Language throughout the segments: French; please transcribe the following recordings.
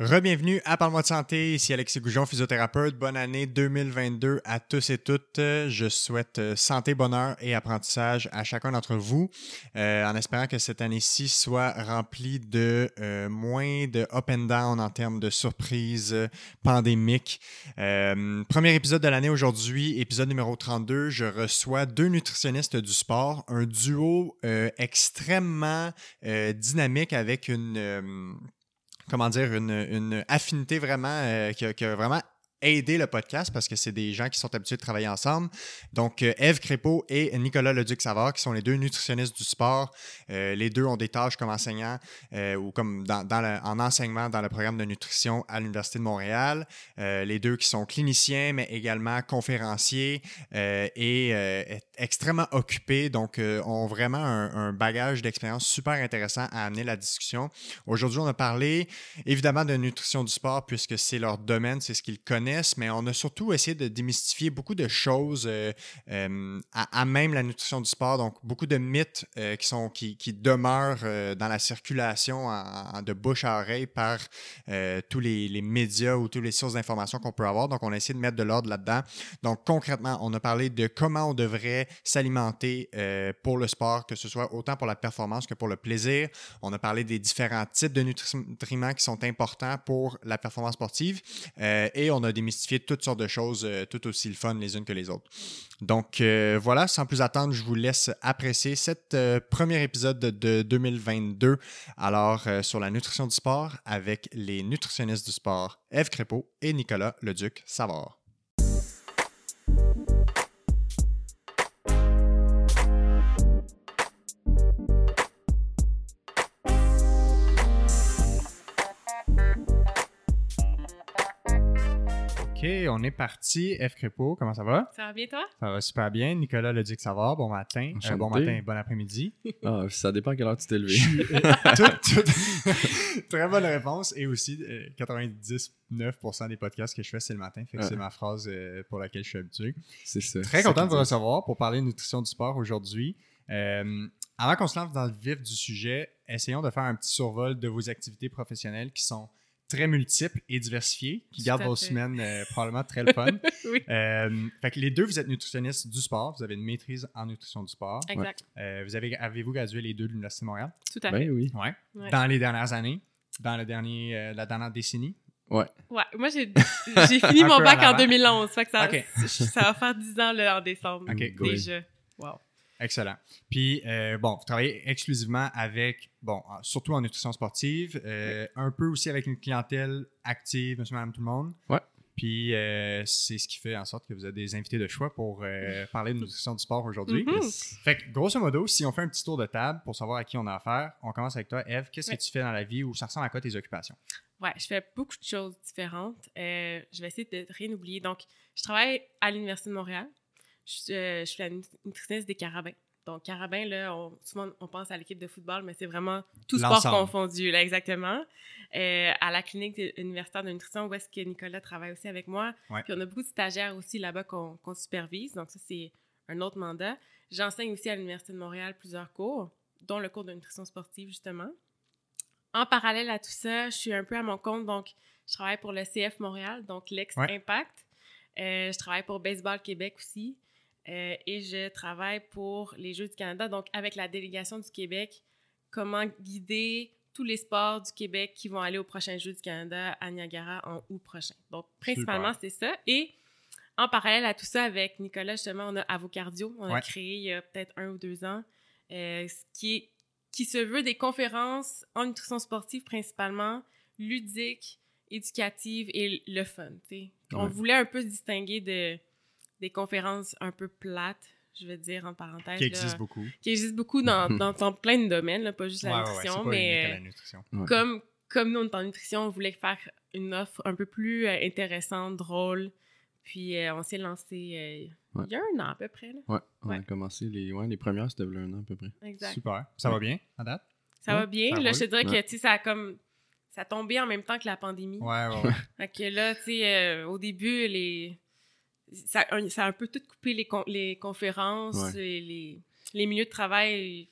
Rebienvenue à Parle-moi de santé, ici Alexis Goujon, physiothérapeute. Bonne année 2022 à tous et toutes. Je souhaite euh, santé, bonheur et apprentissage à chacun d'entre vous, euh, en espérant que cette année-ci soit remplie de euh, moins de up and down en termes de surprises pandémiques. premier épisode de l'année aujourd'hui, épisode numéro 32. Je reçois deux nutritionnistes du sport, un duo extrêmement dynamique avec une comment dire, une, une affinité vraiment euh, qui, a, vraiment aider le podcast parce que c'est des gens qui sont habitués de travailler ensemble. Donc, euh, Eve Crépeau et Nicolas Leduc-Savard, qui sont les deux nutritionnistes du sport. Euh, les deux ont des tâches comme enseignants ou comme dans, en enseignement dans le programme de nutrition à l'Université de Montréal. les deux qui sont cliniciens, mais également conférenciers et extrêmement occupés. Donc, ont vraiment un, bagage d'expérience super intéressant à amener la discussion. Aujourd'hui, on a parlé évidemment de nutrition du sport puisque c'est leur domaine, c'est ce qu'ils connaissent mais on a surtout essayé de démystifier beaucoup de choses euh, euh, à, même la nutrition du sport. Donc, beaucoup de mythes euh, qui, sont, qui, qui demeurent dans la circulation de bouche à oreille par tous les, les, médias ou toutes les sources d'informations qu'on peut avoir. Donc, on a essayé de mettre de l'ordre là-dedans. Donc, concrètement, on a parlé de comment on devrait s'alimenter pour le sport, que ce soit autant pour la performance que pour le plaisir. On a parlé des différents types de nutriments qui sont importants pour la performance sportive. et on a démystifier toutes sortes de choses euh, tout aussi le fun les unes que les autres. Donc euh, voilà, sans plus attendre, je vous laisse apprécier cet euh, premier épisode de, 2022. Alors sur la nutrition du sport avec les nutritionnistes du sport, Eve Crépeau et Nicolas Leduc Savard. OK, on est parti. F. Crépeau, comment ça va? Ça va bien, toi? Ça va super bien. Nicolas le dit que ça va. Bon matin. Euh, bon matin, bon après-midi. Ah, ça dépend à quelle heure tu t'es levé. Très bonne réponse. Et aussi, 99% euh, des podcasts que je fais, c'est le matin. Fait que c'est ma phrase euh, pour laquelle je suis habitué. C'est ça. Très content de vous recevoir pour parler de nutrition du sport aujourd'hui. avant qu'on se lance dans le vif du sujet, essayons de faire un petit survol de vos activités professionnelles qui sont très multiples et diversifiés qui gardent vos semaines euh, probablement très le fun. oui. Euh, fait que les deux, vous êtes nutritionnistes du sport. Vous avez une maîtrise en nutrition du sport. Exact. Euh, vous avez, avez-vous gradué les deux de l'Université de Montréal? Tout à ben fait. oui. Ouais. Dans les dernières années, dans le dernier, la dernière décennie? Ouais. Ouais. Moi, j'ai fini mon bac en 2011. Fait que ça, ça va faire 10 ans là, en décembre. Déjà. Wow. Excellent. Puis, euh, bon, vous travaillez exclusivement avec, bon, surtout en nutrition sportive, euh, un peu aussi avec une clientèle active, monsieur, madame, tout le monde. Ouais. Puis, euh, c'est ce qui fait en sorte que vous êtes des invités de choix pour parler de nutrition du sport aujourd'hui. Mm-hmm. Fait que, grosso modo, si on fait un petit tour de table pour savoir à qui on a affaire, on commence avec toi. Eve, qu'est-ce que tu fais dans la vie ou ça ressemble à quoi tes occupations? Ouais, je fais beaucoup de choses différentes. je vais essayer de rien oublier. Donc, je travaille à l'Université de Montréal. Je, suis la nutritionniste des carabins. Donc, carabins, là, on, souvent, on pense à l'équipe de football, mais c'est vraiment tout sport confondu, là, exactement. Euh, à la clinique universitaire de nutrition, où est-ce que Nicolas travaille aussi avec moi. Puis, on a beaucoup de stagiaires aussi là-bas qu'on supervise. Donc, ça, c'est un autre mandat. J'enseigne aussi à l'Université de Montréal plusieurs cours, dont le cours de nutrition sportive, justement. En parallèle à tout ça, je suis un peu à mon compte. Donc, je travaille pour le CF Montréal, donc l'ex-Impact. Euh, je travaille pour Baseball Québec aussi. Euh, et je travaille pour les Jeux du Canada, donc avec la délégation du Québec, comment guider tous les sports du Québec qui vont aller aux prochains Jeux du Canada à Niagara en août prochain. Donc, principalement, c'est ça. Et en parallèle à tout ça, avec Nicolas, justement, on a Avocardio. On a créé il y a peut-être un ou deux ans, euh, qui, est, qui se veut des conférences en nutrition sportive principalement, ludiques, éducatives et le fun. On voulait un peu se distinguer de des conférences un peu plates, je vais dire en parenthèse. Qui existent beaucoup. Qui existent beaucoup dans, dans, plein de domaines, là, pas juste la nutrition, mais la nutrition. comme, comme nous, on est en nutrition, on voulait faire une offre un peu plus euh, intéressante, drôle. Puis euh, on s'est lancé euh, il y a un an à peu près. Là. Ouais, on a commencé les, ouais, les premières, c'était un an à peu près. Exact. Super. Ça va bien à date? Ça va bien. là, je te dirais que ça a comme. Ça a tombé en même temps que la pandémie. Ouais, ouais, ouais. fait que là, tu sais, au début, les ça, a un peu tout coupé les, les conférences, les, les, milieux de travail.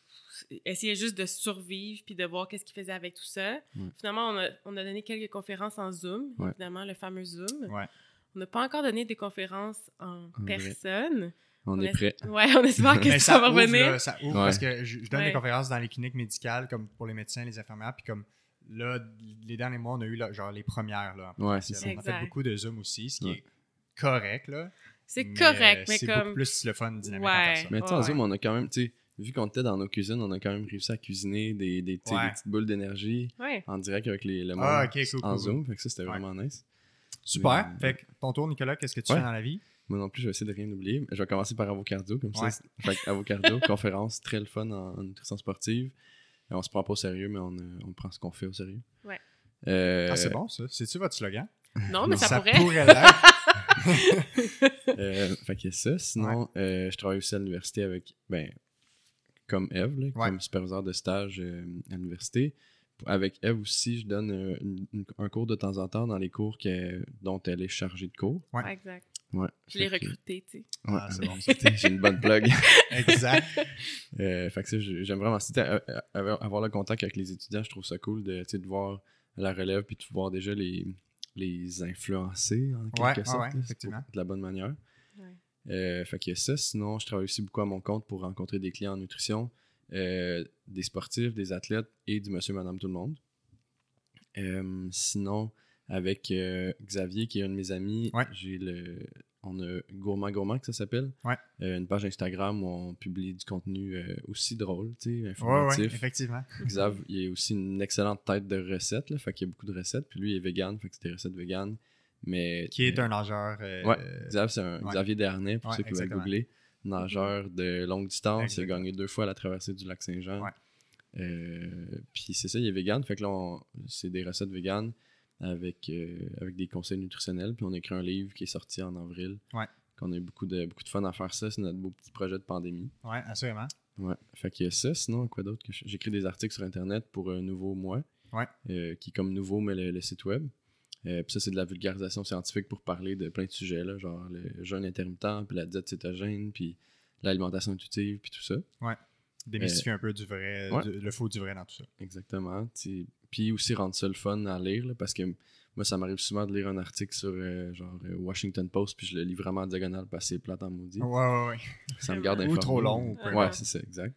essayait juste de survivre puis de voir qu'est-ce qu'il faisait avec tout ça. Ouais. Finalement, on a, on a donné quelques conférences en Zoom, Ouais. évidemment, le fameux Zoom. Ouais. On n'a pas encore donné des conférences en personne. On, est es- prêt. Ouais, on espère que ça, va ouvre, revenir. là, ça ouvre Ouais. parce que je, je donne Ouais. des conférences dans les cliniques médicales, comme pour les médecins, les infirmières, puis comme là, les derniers mois, on a eu là, genre les premières. Là, en Ouais, c'est présentiel. ça. On a fait beaucoup de Zoom aussi, ce qui Ouais. est correct. là. C'est Mais, correct, euh, mais c'est comme. beaucoup plus le fun dynamique Ouais. en personne. Mais tu sais, en Ouais. Zoom, on a quand même, tu sais, vu qu'on était dans nos cuisines, on a quand même réussi à cuisiner des, des, Ouais. petites boules d'énergie Ouais. en direct avec les, le monde Ah, ok, cool, en cool, Zoom. Fait que ça, c'était Ouais. vraiment nice. Super. Mais- Fait que ton tour, Nicolas, qu'est-ce que tu Ouais. fais dans la vie? Moi non plus, je vais essayer de rien oublier. Je vais commencer par avocardio, comme Ouais. ça. Fait que avocardio, conférence très le fun en, en nutrition sportive. Et on se prend pas au sérieux, mais on, euh, on prend ce qu'on fait au sérieux. Ouais. Euh, Ah, c'est bon, ça. C'est-tu votre slogan? Non, mais ça, pourrait. l'être. euh, fait a ça. Sinon, euh, je travaille aussi à l'université avec, ben, comme Eve, là, Ouais. comme superviseur de stage euh, à l'université. Avec Eve aussi, je donne euh, une- une- un cours de temps en temps dans les cours dont elle est chargée de cours. Ouais. Exact. Ouais. Je l'ai que- recruté, tu sais. Ouais, Ah, c'est bon. J'ai une bonne plug. exact. Euh, fait que j'aime vraiment avoir le contact avec les étudiants. Je trouve ça cool de, tu sais, de voir la relève puis de voir déjà les, les influencer en quelque Ouais, sorte. ouais, là, c'est effectivement. pour- De la bonne manière. Ouais. Euh, fait qu'il y a ça. Sinon, je travaille aussi beaucoup à mon compte pour rencontrer des clients en nutrition, euh, des sportifs, des athlètes et du monsieur, madame, tout le monde. Euh, sinon, avec euh, Xavier, qui est un de mes amis, Ouais. j'ai le. On a Gourmand Gourmand, que ça s'appelle. Ouais. Euh, une page Instagram où on publie du contenu euh, aussi drôle, tu sais, Ouais, ouais, informatif. effectivement. Xav, il est aussi une excellente tête de recettes, là, fait qu'il y a beaucoup de recettes. Puis lui, il est vegan, fait que c'est des recettes vegan. Mais, Qui est euh, un nageur. Ouais, Xav, c'est un. Xavier Dernay, pour ceux qui veulent googler. Nageur de longue distance, il a gagné deux fois la traversée du lac Saint-Jean. Ouais. Puis c'est ça, il est vegan, fait que là, on- c'est des recettes vegan avec, euh, avec des conseils nutritionnels. Puis on a écrit un livre qui est sorti en avril. Ouais. Qu'on a eu beaucoup de, beaucoup de fun à faire ça, c'est notre beau petit projet de pandémie. Ouais, assurément. Ouais, fait qu'il y a ça. Sinon, quoi d'autre que J'écris des articles sur Internet pour un nouveau mois. Ouais. euh, qui est comme nouveau, mais le, le site web. Euh, puis ça, c'est de la vulgarisation scientifique pour parler de plein de sujets, là, genre le jeûne intermittent, puis la diète cétogène, puis l'alimentation intuitive, puis tout ça. Démystifier un peu du vrai, ouais. du- le faux du vrai dans tout ça. Exactement. Puis aussi rendre ça le fun à lire, là, parce que moi, ça m'arrive souvent de lire un article sur euh, genre euh, Washington Post, puis je le lis vraiment en diagonale parce que c'est plate en maudit. Ouais, ouais, ouais. Ça me garde Ou informé. trop long, ou peu Ouais, c'est ça, exact.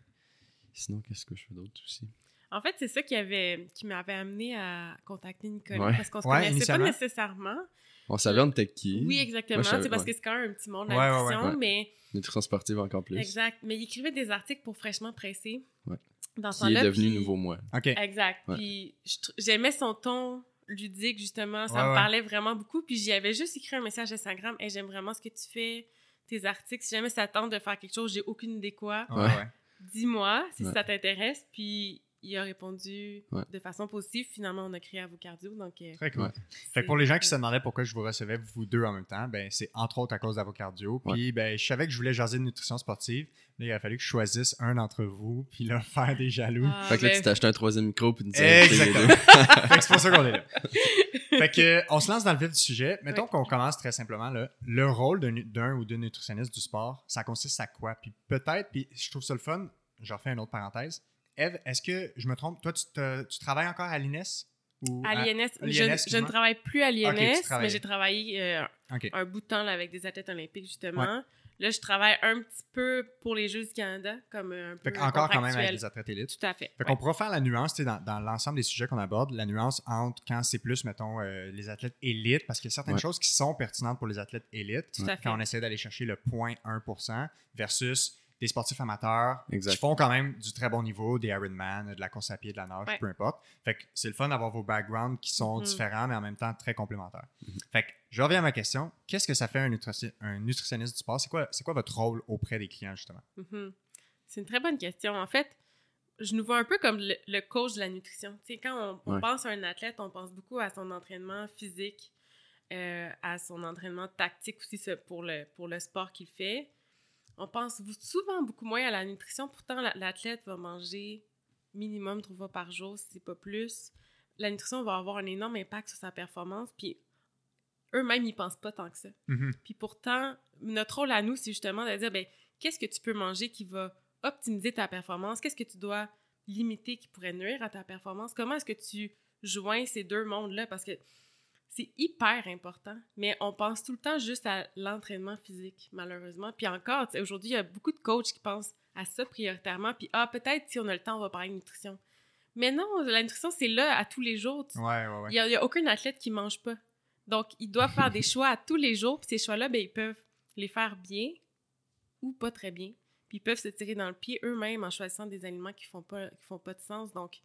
Sinon, qu'est-ce que je fais d'autre aussi? En fait, c'est ça qui, avait, qui m'avait amené à contacter Nicolas Ouais. parce qu'on se Ouais, connaissait pas nécessairement. On savait on était qui? Oui, exactement. Moi, je savais- c'est parce ouais. que c'est quand même un petit monde, Ouais, la ouais, ouais, mais Nutrition sportive encore plus. exact. Mais il écrivait des articles pour fraîchement pressé. Ouais. Dans ce Qui est devenu puis- nouveau moi. OK. Exact. Ouais. Puis j'aimais son ton ludique, justement. Ça Ouais, me ouais. parlait vraiment beaucoup. Puis j'y avais juste écrit un message Instagram. et j'aime vraiment ce que tu fais, tes articles. Si jamais ça tente de faire quelque chose, j'ai aucune idée quoi. Dis-moi si Ouais. ça t'intéresse. Puis il a répondu Ouais. de façon positive. Finalement, on a créé Avocardio. Donc, euh, Très cool. Ouais. Fait que pour les gens qui se demandaient pourquoi je vous recevais vous deux en même temps, ben c'est entre autres à cause d'Avocardio. Puis ben je savais que je voulais jaser de nutrition sportive. Là, il a fallu que je choisisse un d'entre vous, puis là faire des jaloux. Ah, fait que là, ben, tu t'es acheté un troisième micro puis une Exactement. fait que c'est pour ça qu'on est là. fait que euh, on se lance dans le vif du sujet. Mettons qu'on commence très simplement là. Le rôle d'un ou d'une nutritionniste du sport, ça consiste à quoi? Puis peut-être, puis je trouve ça le fun. Je refais une autre parenthèse. Eve, est-ce que je me trompe Toi, tu, te- tu travailles encore à l'INES ou À l'INS, à je, l'INS, je ne travaille plus à l'INS, mais j'ai travaillé euh, un bout de temps là, avec des athlètes olympiques, justement. Là, je travaille un petit peu pour les Jeux du Canada, comme euh, un peu Fait encore quand même avec les athlètes élites. Tout à fait. Fait ouais. qu'on pourra faire la nuance, dans, dans l'ensemble des sujets qu'on aborde, la nuance entre quand c'est plus, mettons, euh, les athlètes élites, parce qu'il y a certaines Ouais. choses qui sont pertinentes pour les athlètes élites, Tout à fait. quand on essaie d'aller chercher le 0.1%, versus des sportifs amateurs Exact. qui font quand même du très bon niveau, des Ironman, de la course à pied, de la nage, Ouais. peu importe. Fait que c'est le fun d'avoir vos backgrounds qui sont Mhm. différents, mais en même temps très complémentaires. Mhm. Fait que je reviens à ma question. Qu'est-ce que ça fait un, nutritionniste du sport? C'est quoi, c'est quoi votre rôle auprès des clients, justement? Mhm. C'est une très bonne question. En fait, je nous vois un peu comme le, le coach de la nutrition. Tu sais, quand on, on Ouais. pense à un athlète, on pense beaucoup à son entraînement physique, euh, à son entraînement tactique aussi pour le, pour le sport qu'il fait. On pense souvent beaucoup moins à la nutrition. Pourtant, la- l'athlète va manger minimum trois fois par jour, si c'est pas plus. La nutrition va avoir un énorme impact sur sa performance. Puis eux-mêmes, ils pensent pas tant que ça. Mhm. Puis pourtant, notre rôle à nous, c'est justement de dire, ben, qu'est-ce que tu peux manger qui va optimiser ta performance? Qu'est-ce que tu dois limiter qui pourrait nuire à ta performance? Comment est-ce que tu joins ces deux mondes-là? Parce que c'est hyper important, mais on pense tout le temps juste à l'entraînement physique, malheureusement. Puis encore, aujourd'hui, il y a beaucoup de coachs qui pensent à ça prioritairement, puis ah, peut-être si on a le temps, on va parler de nutrition. Mais non, la nutrition, c'est là à tous les jours. Ouais, ouais, ouais. Il n'y a, aucun athlète qui mange pas. Donc, ils doivent faire des choix à tous les jours, puis ces choix-là, ben, ils peuvent les faire bien ou pas très bien. Puis ils peuvent se tirer dans le pied eux-mêmes en choisissant des aliments qui font pas, qui font pas de sens. Donc,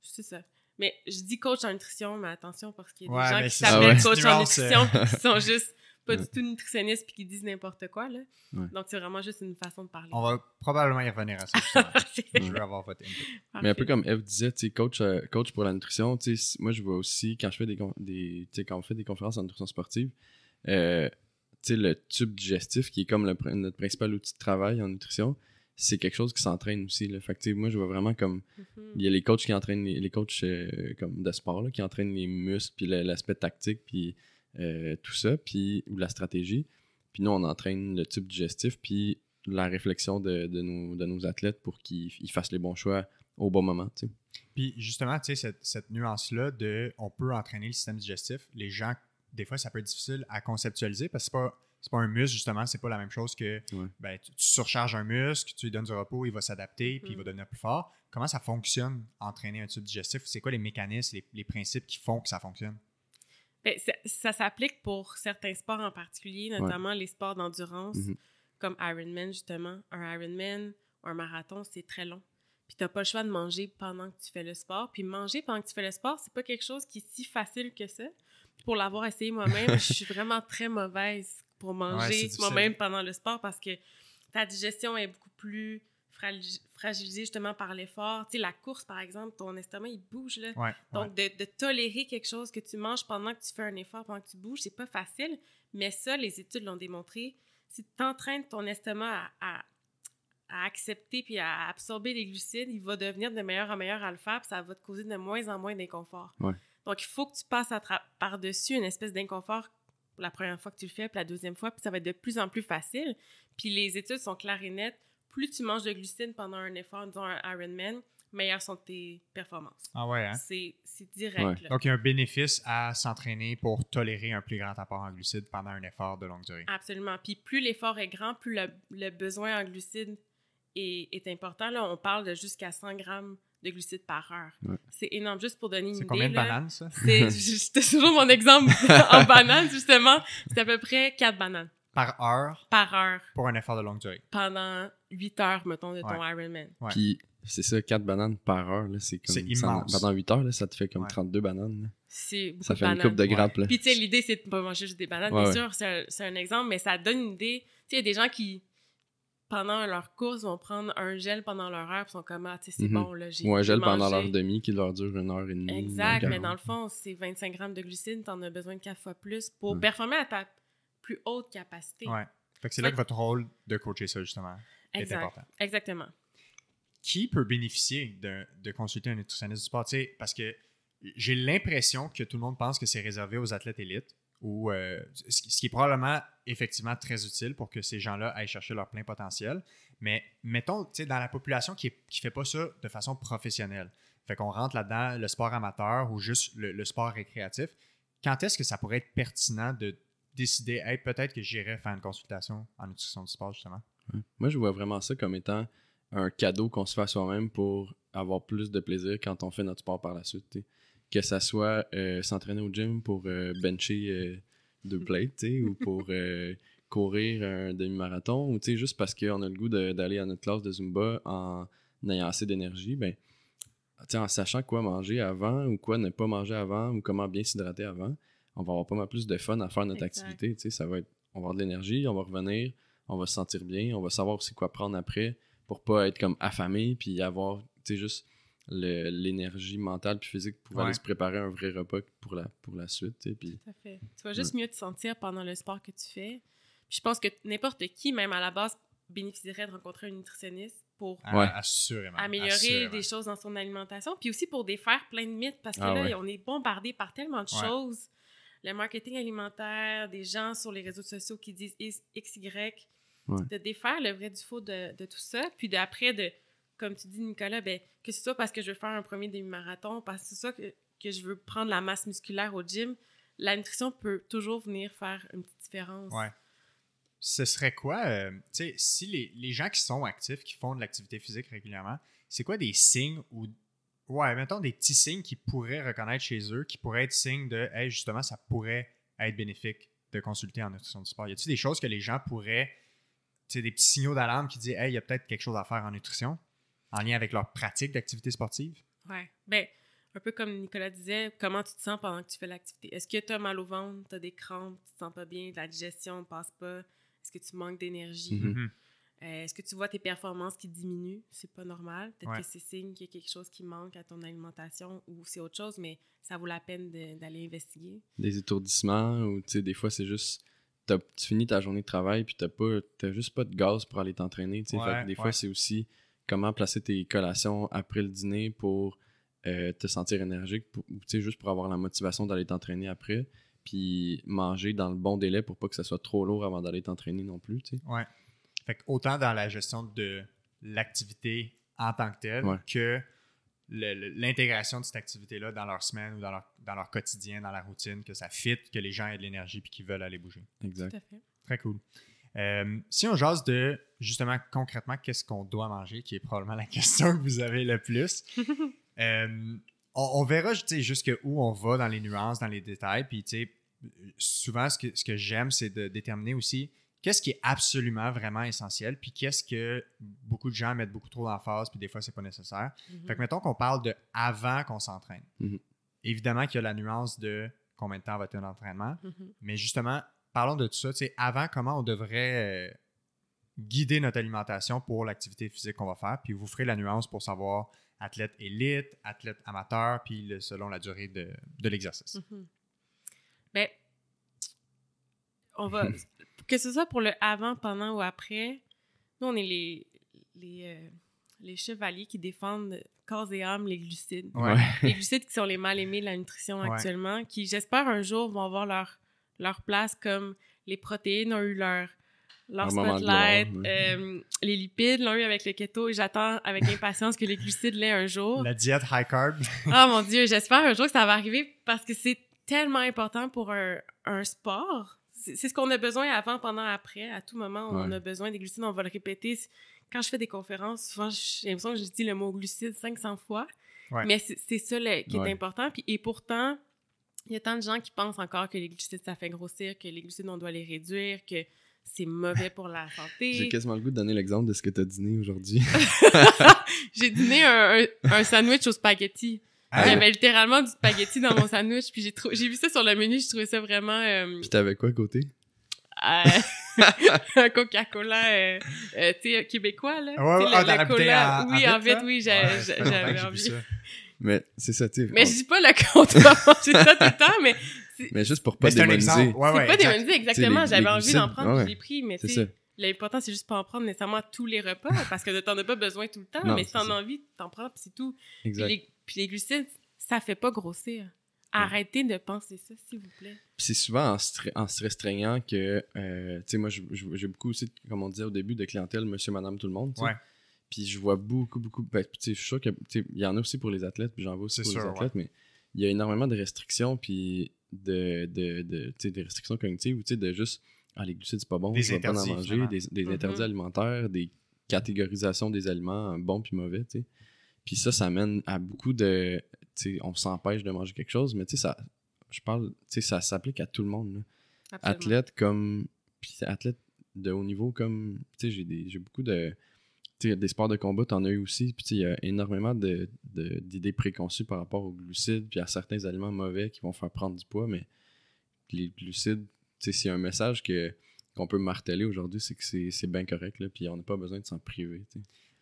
c'est ça. Mais je dis coach en nutrition, mais attention parce qu'il y a des Ouais, gens qui s'appellent coach en nutrition puis qui sont juste pas du tout nutritionnistes puis qui disent n'importe quoi. Là. Ouais. Donc, c'est vraiment juste une façon de parler. On va probablement y revenir à ça. Je veux avoir votre input. Mais un peu comme Eve disait, tu sais, coach, euh, coach pour la nutrition, tu sais, c- moi je vois aussi quand je fais des, des tu sais, quand on fait des conférences en nutrition sportive, euh, tu sais, le tube digestif qui est comme le notre principal outil de travail en nutrition, c'est quelque chose qui s'entraîne aussi. Là. Fait que, tu sais, moi je vois vraiment comme Mhm. il y a les coachs qui entraînent les, les coachs euh, comme de sport là, qui entraînent les muscles puis l'aspect tactique puis euh, tout ça puis ou la stratégie. Puis nous on entraîne le tube digestif puis la réflexion de, de nos, de nos athlètes pour qu'ils ils fassent les bons choix au bon moment. tu sais. Puis justement, tu sais, cette, cette nuance-là de on peut entraîner le système digestif, les gens, des fois, ça peut être difficile à conceptualiser parce que c'est pas. C'est pas un muscle, justement, c'est pas la même chose que Ouais. ben, tu, tu surcharges un muscle, tu lui donnes du repos, il va s'adapter, puis il va Mhm. devenir plus fort. Comment ça fonctionne, entraîner un tube digestif? C'est quoi les mécanismes, les, les principes qui font que ça fonctionne? Ben, ça, ça s'applique pour certains sports en particulier, notamment les sports d'endurance, Mhm. comme Ironman, justement. Un Ironman ou un marathon, c'est très long. Puis t'as pas le choix de manger pendant que tu fais le sport. Puis manger pendant que tu fais le sport, c'est pas quelque chose qui est si facile que ça. Puis pour l'avoir essayé moi-même, je suis vraiment très mauvaise pour manger moi-même pendant le sport parce que ta digestion est beaucoup plus fragi- fragilisée justement par l'effort. Tu sais, la course, par exemple, ton estomac, il bouge, là. Ouais. ouais. Donc, de, de tolérer quelque chose que tu manges pendant que tu fais un effort, pendant que tu bouges, c'est pas facile. Mais ça, les études l'ont démontré. Si tu entraînes ton estomac à, à- à accepter puis à absorber les glucides, il va devenir de meilleur en meilleur à le faire, puis ça va te causer de moins en moins d'inconfort. Ouais. Donc, il faut que tu passes par-dessus une espèce d'inconfort la première fois que tu le fais, puis la deuxième fois, puis ça va être de plus en plus facile. Puis les études sont claires et nettes. Plus tu manges de glucides pendant un effort, disons un Ironman, meilleures sont tes performances. Ah ouais, hein? C'est c'est direct. Ouais. là. Donc, il y a un bénéfice à s'entraîner pour tolérer un plus grand apport en glucides pendant un effort de longue durée. Absolument. Puis plus l'effort est grand, plus le, le besoin en glucides est, est important. Là, on parle de jusqu'à 100 grammes de glucides par heure. Ouais. C'est énorme. Juste pour donner une C'est idée. combien de là, bananes, ça? c'est- C'était toujours mon exemple en bananes, justement. C'est à peu près 4 bananes Par heure? Par heure pour un effort de longue durée. pendant 8 heures, mettons, de ton Ouais. Ironman. Ouais. Puis c'est ça, 4 bananes par heure, là, c'est comme. C'est ça en- immense. Pendant 8 heures, là, ça te fait comme Ouais. 32 bananes. C'est beaucoup Ça de fait une coupe de grappes. là. Puis, tu sais, l'idée, c'est de pas manger juste des bananes, Ouais, bien ouais. sûr, c'est un, c'est un exemple, mais ça donne une idée. Tu sais, il y a des gens qui, pendant leur course, vont prendre un gel pendant leur heure, puis sont comme, ah, tu sais, c'est Mhm. bon, là, j'ai Ou un gel pendant l'heure demi qui leur dure une heure et demie. Exact, mais heure dans le fond, c'est 25 grammes de glucides, t'en as besoin de 4 fois plus pour Ouais. performer à ta plus haute capacité. Ouais. Fait que c'est là que votre rôle de coacher ça, justement, est important. Exactement. qui peut bénéficier de, de consulter un nutritionniste du sport? Tu sais, parce que j'ai l'impression que tout le monde pense que c'est réservé aux athlètes élites, ou euh, ce qui ce qui est probablement effectivement très utile pour que ces gens-là aillent chercher leur plein potentiel. Mais mettons, tu dans la population qui ne fait pas ça de façon professionnelle, fait qu'on rentre là-dedans, le sport amateur ou juste le, sport récréatif, quand est-ce que ça pourrait être pertinent de décider, hey, peut-être que j'irai faire une consultation en nutrition du sport, justement? Moi, je vois vraiment ça comme étant un cadeau qu'on se fait à soi-même pour avoir plus de plaisir quand on fait notre sport par la suite. Que ça soit euh, s'entraîner au gym pour euh, bencher euh, deux plates, ou pour euh, courir un demi-marathon, ou juste parce qu'on a le goût d'aller à notre classe de Zumba en ayant assez d'énergie, ben, en sachant quoi manger avant ou quoi ne pas manger avant ou comment bien s'hydrater avant, on va avoir pas mal plus de fun à faire notre Exact. activité. Ça va être, on va avoir de l'énergie, on va revenir, on va se sentir bien, on va savoir aussi quoi prendre après pour pas être comme affamé puis avoir tu sais juste l'énergie mentale puis physique pour Ouais. aller se préparer un vrai repas pour la pour la suite tu sais, puis Tout à fait. Tu vas juste mieux te sentir pendant le sport que tu fais. Puis je pense que n'importe qui, même à la base, bénéficierait de rencontrer un nutritionniste pour Ah, Ouais. Assurément. améliorer assurément. des choses dans son alimentation, puis aussi pour défaire plein de mythes, parce que Ah là, ouais. on est bombardé par tellement de Ouais. choses. Le marketing alimentaire, des gens sur les réseaux sociaux qui disent X, Y. Ouais. de défaire le vrai du faux de, de tout ça. Puis d'après, de, comme tu dis, Nicolas, ben, que ce soit parce que je veux faire un premier demi-marathon, parce que c'est ça que, que je veux prendre la masse musculaire au gym, la nutrition peut toujours venir faire une petite différence. Ouais. Ce serait quoi, euh, tu sais, si les, les gens qui sont actifs, qui font de l'activité physique régulièrement, c'est quoi des signes ou, ouais, mettons des petits signes qu'ils pourraient reconnaître chez eux, qui pourraient être signes de, hey, justement, ça pourrait être bénéfique de consulter en nutrition du sport? Y a-t-il des choses que les gens pourraient, tu sais, des petits signaux d'alarme qui disent, hey, il y a peut-être quelque chose à faire en nutrition, en lien avec leur pratique d'activité sportive? Ouais. Ben, un peu comme Nicolas disait, comment tu te sens pendant que tu fais l'activité? Est-ce que tu as mal au ventre, tu as des crampes, tu te sens pas bien, la digestion ne passe pas? Est-ce que tu manques d'énergie? Mhm. Mhm. Euh, Est-ce que tu vois tes performances qui diminuent? C'est pas normal. Peut-être Ouais. que c'est signe qu'il y a quelque chose qui manque à ton alimentation ou c'est autre chose, mais ça vaut la peine de- d'aller investiguer. Des étourdissements ou tu sais, des fois, c'est juste. Tu finis ta journée de travail puis t'as pas t'as juste pas de gaz pour aller t'entraîner. Ouais, des ouais. fois, c'est aussi comment placer tes collations après le dîner pour euh, te sentir énergique, pour- ou, tu sais, juste pour avoir la motivation d'aller t'entraîner après. Puis manger dans le bon délai pour pas que ça soit trop lourd avant d'aller t'entraîner non plus. tu sais? Ouais. Fait que autant dans la gestion de l'activité en tant que telle Ouais. que l'intégration de cette activité-là dans leur semaine ou dans leur, dans leur quotidien, dans la routine, que ça fit, que les gens aient de l'énergie puis qu'ils veulent aller bouger. Exact. Tout à fait. Très cool. Euh, si on jase de justement concrètement qu'est-ce qu'on doit manger, qui est probablement la question que vous avez le plus, euh, on, on verra tu sais, jusque où on va dans les nuances, dans les détails. Puis tu sais, souvent, ce que, ce que j'aime, c'est de déterminer aussi qu'est-ce qui est absolument vraiment essentiel, puis qu'est-ce que beaucoup de gens mettent beaucoup trop d'emphase, puis des fois, c'est pas nécessaire. Mhm. Fait que mettons qu'on parle de avant qu'on s'entraîne. Mhm. Évidemment qu'il y a la nuance de combien de temps va être un entraînement. Mhm. Mais justement, parlons de tout ça. Tu sais, avant, comment on devrait euh, guider notre alimentation pour l'activité physique qu'on va faire? Puis vous ferez la nuance pour savoir athlète élite, athlète amateur, puis le- selon la durée de, de l'exercice. Mhm. Ben, on va. que ce soit pour le avant, pendant ou après, nous, on est les, les, euh, les chevaliers qui défendent corps et âme les glucides. Ouais. les glucides qui sont les mal aimés de la nutrition Ouais. actuellement, qui, j'espère, un jour vont avoir leur, leur place comme les protéines ont eu leur, leur spotlight, gloire, euh, les lipides l'ont eu avec le keto, et j'attends avec impatience que les glucides l'aient un jour. La diète high carb. Oh mon Dieu, j'espère un jour que ça va arriver parce que c'est tellement important pour un, un sport. C'est ce qu'on a besoin avant, pendant, après. À tout moment, on Ouais. a besoin des glucides, on va le répéter. Quand je fais des conférences, souvent, j'ai l'impression que je dis le mot glucides 500 fois. Ouais. Mais c'est c'est ça le- qui Ouais. est important. Puis, et pourtant, il y a tant de gens qui pensent encore que les glucides, ça fait grossir, que les glucides, on doit les réduire, que c'est mauvais pour la J'ai santé. quasiment le goût de donner l'exemple de ce que tu as dîné aujourd'hui. J'ai dîné un, un- un sandwich aux spaghettis. Il y Hey, avait littéralement du spaghetti dans mon sandwich, puis j'ai trou- j'ai vu ça sur le menu, j'ai trouvé ça vraiment euh, Puis t'avais quoi à côté? euh, un Coca-Cola, euh, euh, tu sais, québécois, là. Ouais, ah, le- le cola. Oui, en oui, j'ai- Ouais, j'ai- fait que j'avais j'ai envie. Mais c'est ça, tu sais. Mais on- je dis pas le doit manger ça tout le temps, mais c'est Mais juste pour pas c'est démoniser. Ouais, c'est ouais, pas exact. démonisé exactement. J'avais envie d'en prendre, ouais, je l'ai pris, mais C'est tu sais, l'important, c'est juste pas en prendre nécessairement tous les repas, parce que t'en as pas besoin tout le temps, Non, mais si c'est t'en as envie, t'en prends, puis c'est tout. Puis Exact. les, puis les glucides, ça fait pas grossir. Arrêtez de penser ça, s'il vous plaît. Puis c'est souvent en, stre- en se restreignant que, euh, tu sais, moi, j'ai beaucoup aussi, comme on disait au début, de clientèle, monsieur, madame, tout le monde. Ouais. Puis je vois beaucoup, beaucoup. Ben, tu sais, je suis sûr qu'il y en a aussi pour les athlètes, puis j'en vois aussi pour les athlètes, mais il y a énormément de restrictions, puis de, de, de, tu sais, des restrictions cognitives, ou tu sais, de juste, ah, les glucides, c'est pas bon, Des je vais pas en manger, des, des Mhm. interdits alimentaires, des catégorisations des aliments euh, bons puis mauvais, tu sais. Puis ça, ça mène à beaucoup de. Tu sais, on s'empêche de manger quelque chose, mais tu sais, ça. Je parle, tu sais, ça s'applique à tout le monde, là athlète comme puis athlète de haut niveau comme tu sais j'ai des j'ai beaucoup de des sports de combat t'en as eu aussi puis il y a énormément de de- d'idées préconçues par rapport aux glucides puis à certains aliments mauvais qui vont faire prendre du poids mais les glucides s'il y a un message que qu'on peut marteler aujourd'hui c'est que c'est bien correct là puis on n'a pas besoin de s'en priver.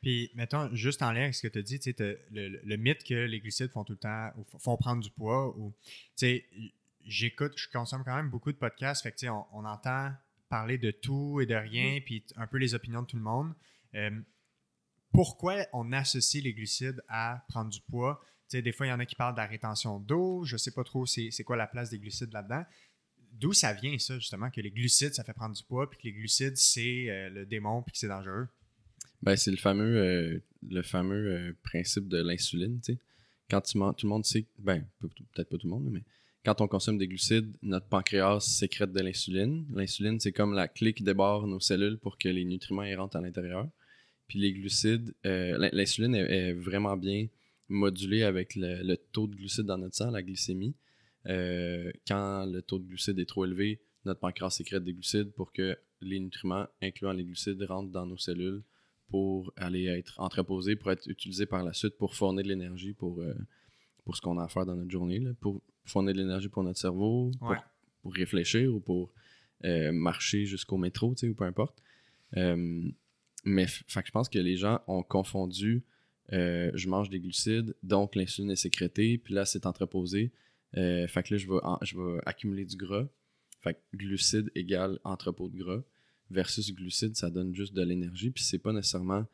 Puis, mettons, juste en lien avec ce que tu as dit, le, le- mythe que les glucides font tout le temps, ou font prendre du poids, ou, j'écoute, je consomme quand même beaucoup de podcasts, fait que, on, on entend parler de tout et de rien, puis t- un peu les opinions de tout le monde. Euh, pourquoi on associe les glucides à prendre du poids? Tu sais, des fois, il y en a qui parlent de la rétention d'eau, je sais pas trop c'est quoi la place des glucides là-dedans. d'où ça vient, ça, justement, que les glucides, ça fait prendre du poids, puis que les glucides, c'est euh, le démon, puis que c'est dangereux? Ben, c'est le fameux, euh, euh, principe de l'insuline. Quand tout le monde sait, ben, peut- peut-être pas tout le monde, mais quand on consomme des glucides, notre pancréas sécrète de l'insuline. L'insuline, c'est comme la clé qui débarre nos cellules pour que les nutriments y rentrent à l'intérieur. Puis les glucides, euh, l'in- l'insuline est, est vraiment bien modulée avec le, le taux de glucides dans notre sang, la glycémie. Euh, quand le taux de glucides est trop élevé, notre pancréas sécrète des glucides pour que les nutriments, incluant les glucides, rentrent dans nos cellules pour aller être entreposés, pour être utilisés par la suite pour fournir de l'énergie pour, euh, pour ce qu'on a à faire dans notre journée, là, pour fournir de l'énergie pour notre cerveau, pour, Ouais. pour réfléchir ou pour marcher jusqu'au métro, tu sais, ou peu importe. Mais fait que je pense que les gens ont confondu euh, je mange des glucides, donc l'insuline est sécrétée, puis là, c'est entreposé. Euh, fait que là, je vais, en- je vais accumuler du gras. Fait que glucides égale entrepôt de gras versus glucides, ça donne juste de l'énergie. Puis c'est pas nécessairement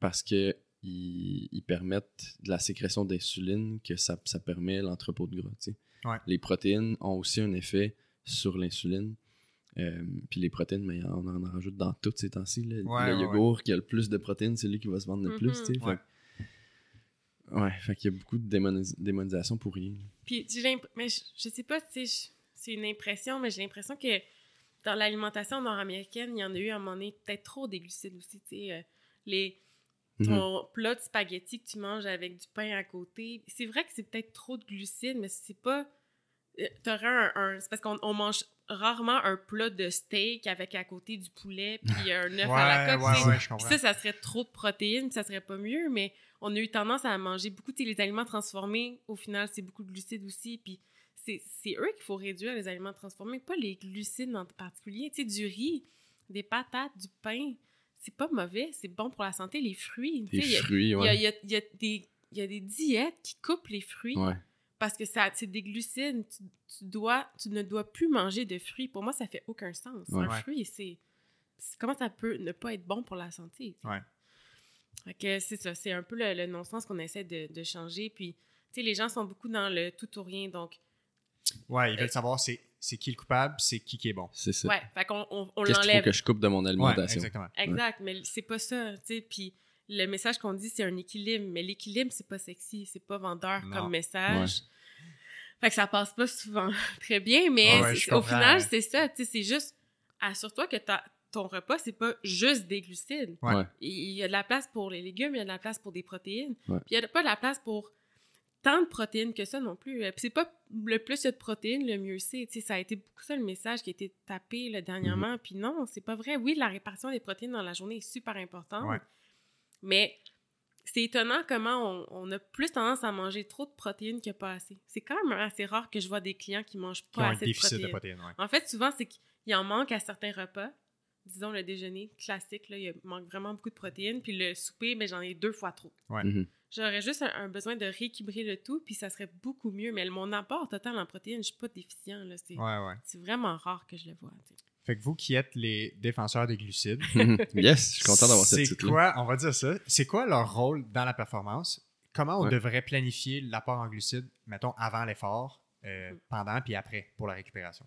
parce que ils, ils permettent de la sécrétion d'insuline que ça, ça permet l'entrepôt de gras. Ouais. Les protéines ont aussi un effet sur l'insuline. Euh, puis les protéines, mais on en rajoute dans tout ces temps-ci. Ouais, le ouais, yogourt qui a le plus de protéines, c'est lui qui va se vendre le plus. tu sais. Ouais. Fait que- ouais, fait qu'il y a beaucoup de démonis- démonisation pour rien. Puis mais je, je sais pas si c'est une impression, mais j'ai l'impression que dans l'alimentation nord-américaine, il y en a eu à un moment donné peut-être trop des glucides aussi. Tu sais, euh, les ton plat de spaghetti que tu manges avec du pain à côté. C'est vrai que c'est peut-être trop de glucides, mais c'est pas. euh, T'aurais un, un- C'est parce qu'on on mange rarement un plat de steak avec à côté du poulet puis un œuf à la coque. ouais, ouais, ça, ça serait trop de protéines, ça serait pas mieux, mais on a eu tendance à manger beaucoup, sais, les aliments transformés, au final, c'est beaucoup de glucides aussi, puis c'est eux qu'il faut réduire, les aliments transformés, pas les glucides en particulier. Tu sais, du riz, des patates, du pain, c'est pas mauvais, c'est bon pour la santé, les fruits. tu Les sais, il y a- des... Il y a des diètes qui coupent les fruits Ouais. Parce que ça c'est des glucides. Tu, tu dois, tu ne dois plus manger de fruits. Pour moi, ça fait aucun sens. Ouais. Un fruit, c'est comment ça peut ne pas être bon pour la santé. Ouais. Fait que c'est ça, c'est un peu le, le non-sens qu'on essaie de, de changer. Puis, tu sais, les gens sont beaucoup dans le tout ou rien. Donc, Ouais, ils veulent savoir c'est c'est qui le coupable, c'est qui qui est bon. C'est ça. ouais, fait qu'on on, on Qu'est-ce qu'il faut que je coupe de mon Ouais, alimentation? exactement. Exact, mais c'est pas ça, tu sais. Puis le message qu'on dit, c'est un équilibre. Mais l'équilibre, c'est pas sexy, c'est pas vendeur Non. comme message. Fait que ça passe pas souvent très bien, mais Ah ouais, au final, ouais. c'est ça, tu sais. C'est juste, assure-toi que ta- ton repas, c'est pas juste des glucides. Ouais. Ouais. Il y a de la place pour les légumes, il y a de la place pour des protéines. Ouais. Puis il y a pas de la place pour tant de protéines que ça non plus. Euh, Puis c'est pas le plus il y a de protéines, le mieux c'est. Tu sais, ça a été beaucoup ça le message qui a été tapé là, dernièrement. Mm-hmm. Puis non, c'est pas vrai. Oui, la répartition des protéines dans la journée est super importante. Mais c'est étonnant comment on, on a plus tendance à manger trop de protéines que pas assez. C'est quand même assez rare que je vois des clients qui mangent Qui ont pas un assez de protéines. de protéines. ouais. En fait, souvent, c'est qu'il en manque à certains repas. Disons le déjeuner classique, là, il manque vraiment beaucoup de protéines. Puis le souper, mais j'en ai deux fois trop. Mhm. J'aurais juste un, un besoin de rééquilibrer le tout, puis ça serait beaucoup mieux. Mais mon apport total en protéines, je suis pas déficient. là. C'est Ouais, ouais. c'est vraiment rare que je le vois. Fait que vous qui êtes les défenseurs des glucides, yes, je suis content d'avoir cette c'est titre-là. quoi, on va dire ça, c'est quoi leur rôle dans la performance? Comment on Ouais. devrait planifier l'apport en glucides, mettons, avant l'effort, euh, pendant puis après pour la récupération?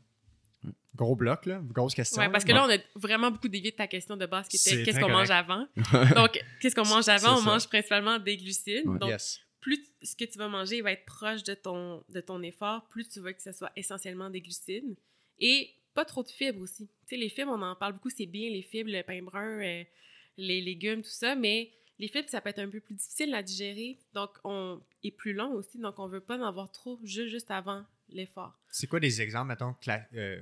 Ouais. Gros bloc, là, grosse question. Ouais, parce que là. on a vraiment beaucoup dévié de ta question de base qui était qu'est-ce qu'on mange avant? Donc, qu'est-ce qu'on mange avant? On ça. mange principalement des glucides. Ouais. Donc, Yes. plus ce que tu vas manger va être proche de ton, de ton effort, plus tu veux que ce soit essentiellement des glucides. Et pas trop de fibres aussi. Tu sais, les fibres, on en parle beaucoup, c'est bien, les fibres, le pain brun, euh, les légumes, tout ça, mais les fibres, ça peut être un peu plus difficile à digérer, donc on est plus long aussi, donc on veut pas en avoir trop juste, juste avant l'effort. C'est quoi des exemples, mettons, euh,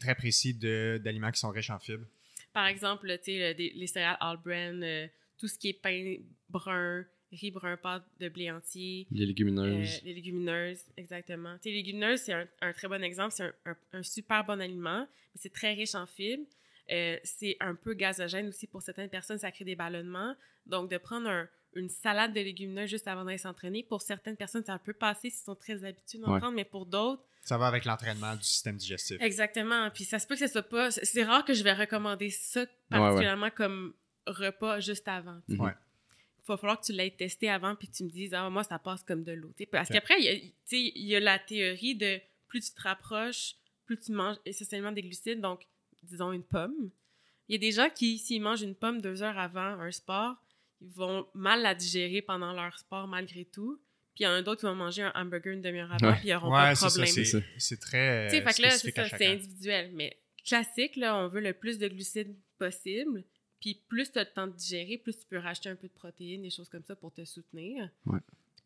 très précis de- d'aliments qui sont riches en fibres? Par exemple, tu sais, le- les céréales all bran, euh, tout ce qui est pain brun, riz brun, pâte de blé entier, Les légumineuses. Euh, les légumineuses, exactement. Les légumineuses, c'est un, un très bon exemple. C'est un, un- un super bon aliment, mais c'est très riche en fibres. Euh, c'est un peu gazogène aussi pour certaines personnes, ça crée des ballonnements. Donc, de prendre un- une salade de légumineuses juste avant d'aller s'entraîner, pour certaines personnes, ça peut passer s'ils sont très habitués d'en Ouais. prendre, mais pour d'autres, Ça va avec l'entraînement du système digestif. exactement. Puis ça se peut que ce soit pas. c'est- rare que je vais recommander ça particulièrement comme repas juste avant. sais. Mhm. Ouais. Il va falloir que tu l'aies testé avant puis que tu me dises ah moi ça passe comme de l'eau tu sais. parce qu'après il y a- tu sais, il y a la théorie de plus tu te rapproches plus tu manges essentiellement des glucides, donc disons une pomme. Il y a des gens qui, s'ils mangent une pomme deux heures avant un sport, ils vont mal la digérer pendant leur sport malgré tout. Puis il y en a d'autres qui vont manger un hamburger une demi-heure avant, Ouais. puis ils n'auront pas de problème. c'est ça. C'est c'est très. Tu sais, fait que là, c'est spécifique à ça, c'est chacun. individuel. Mais classique, là, on veut le plus de glucides possible. Puis plus tu as le temps de digérer, plus tu peux racheter un peu de protéines, des choses comme ça pour te soutenir. Ouais.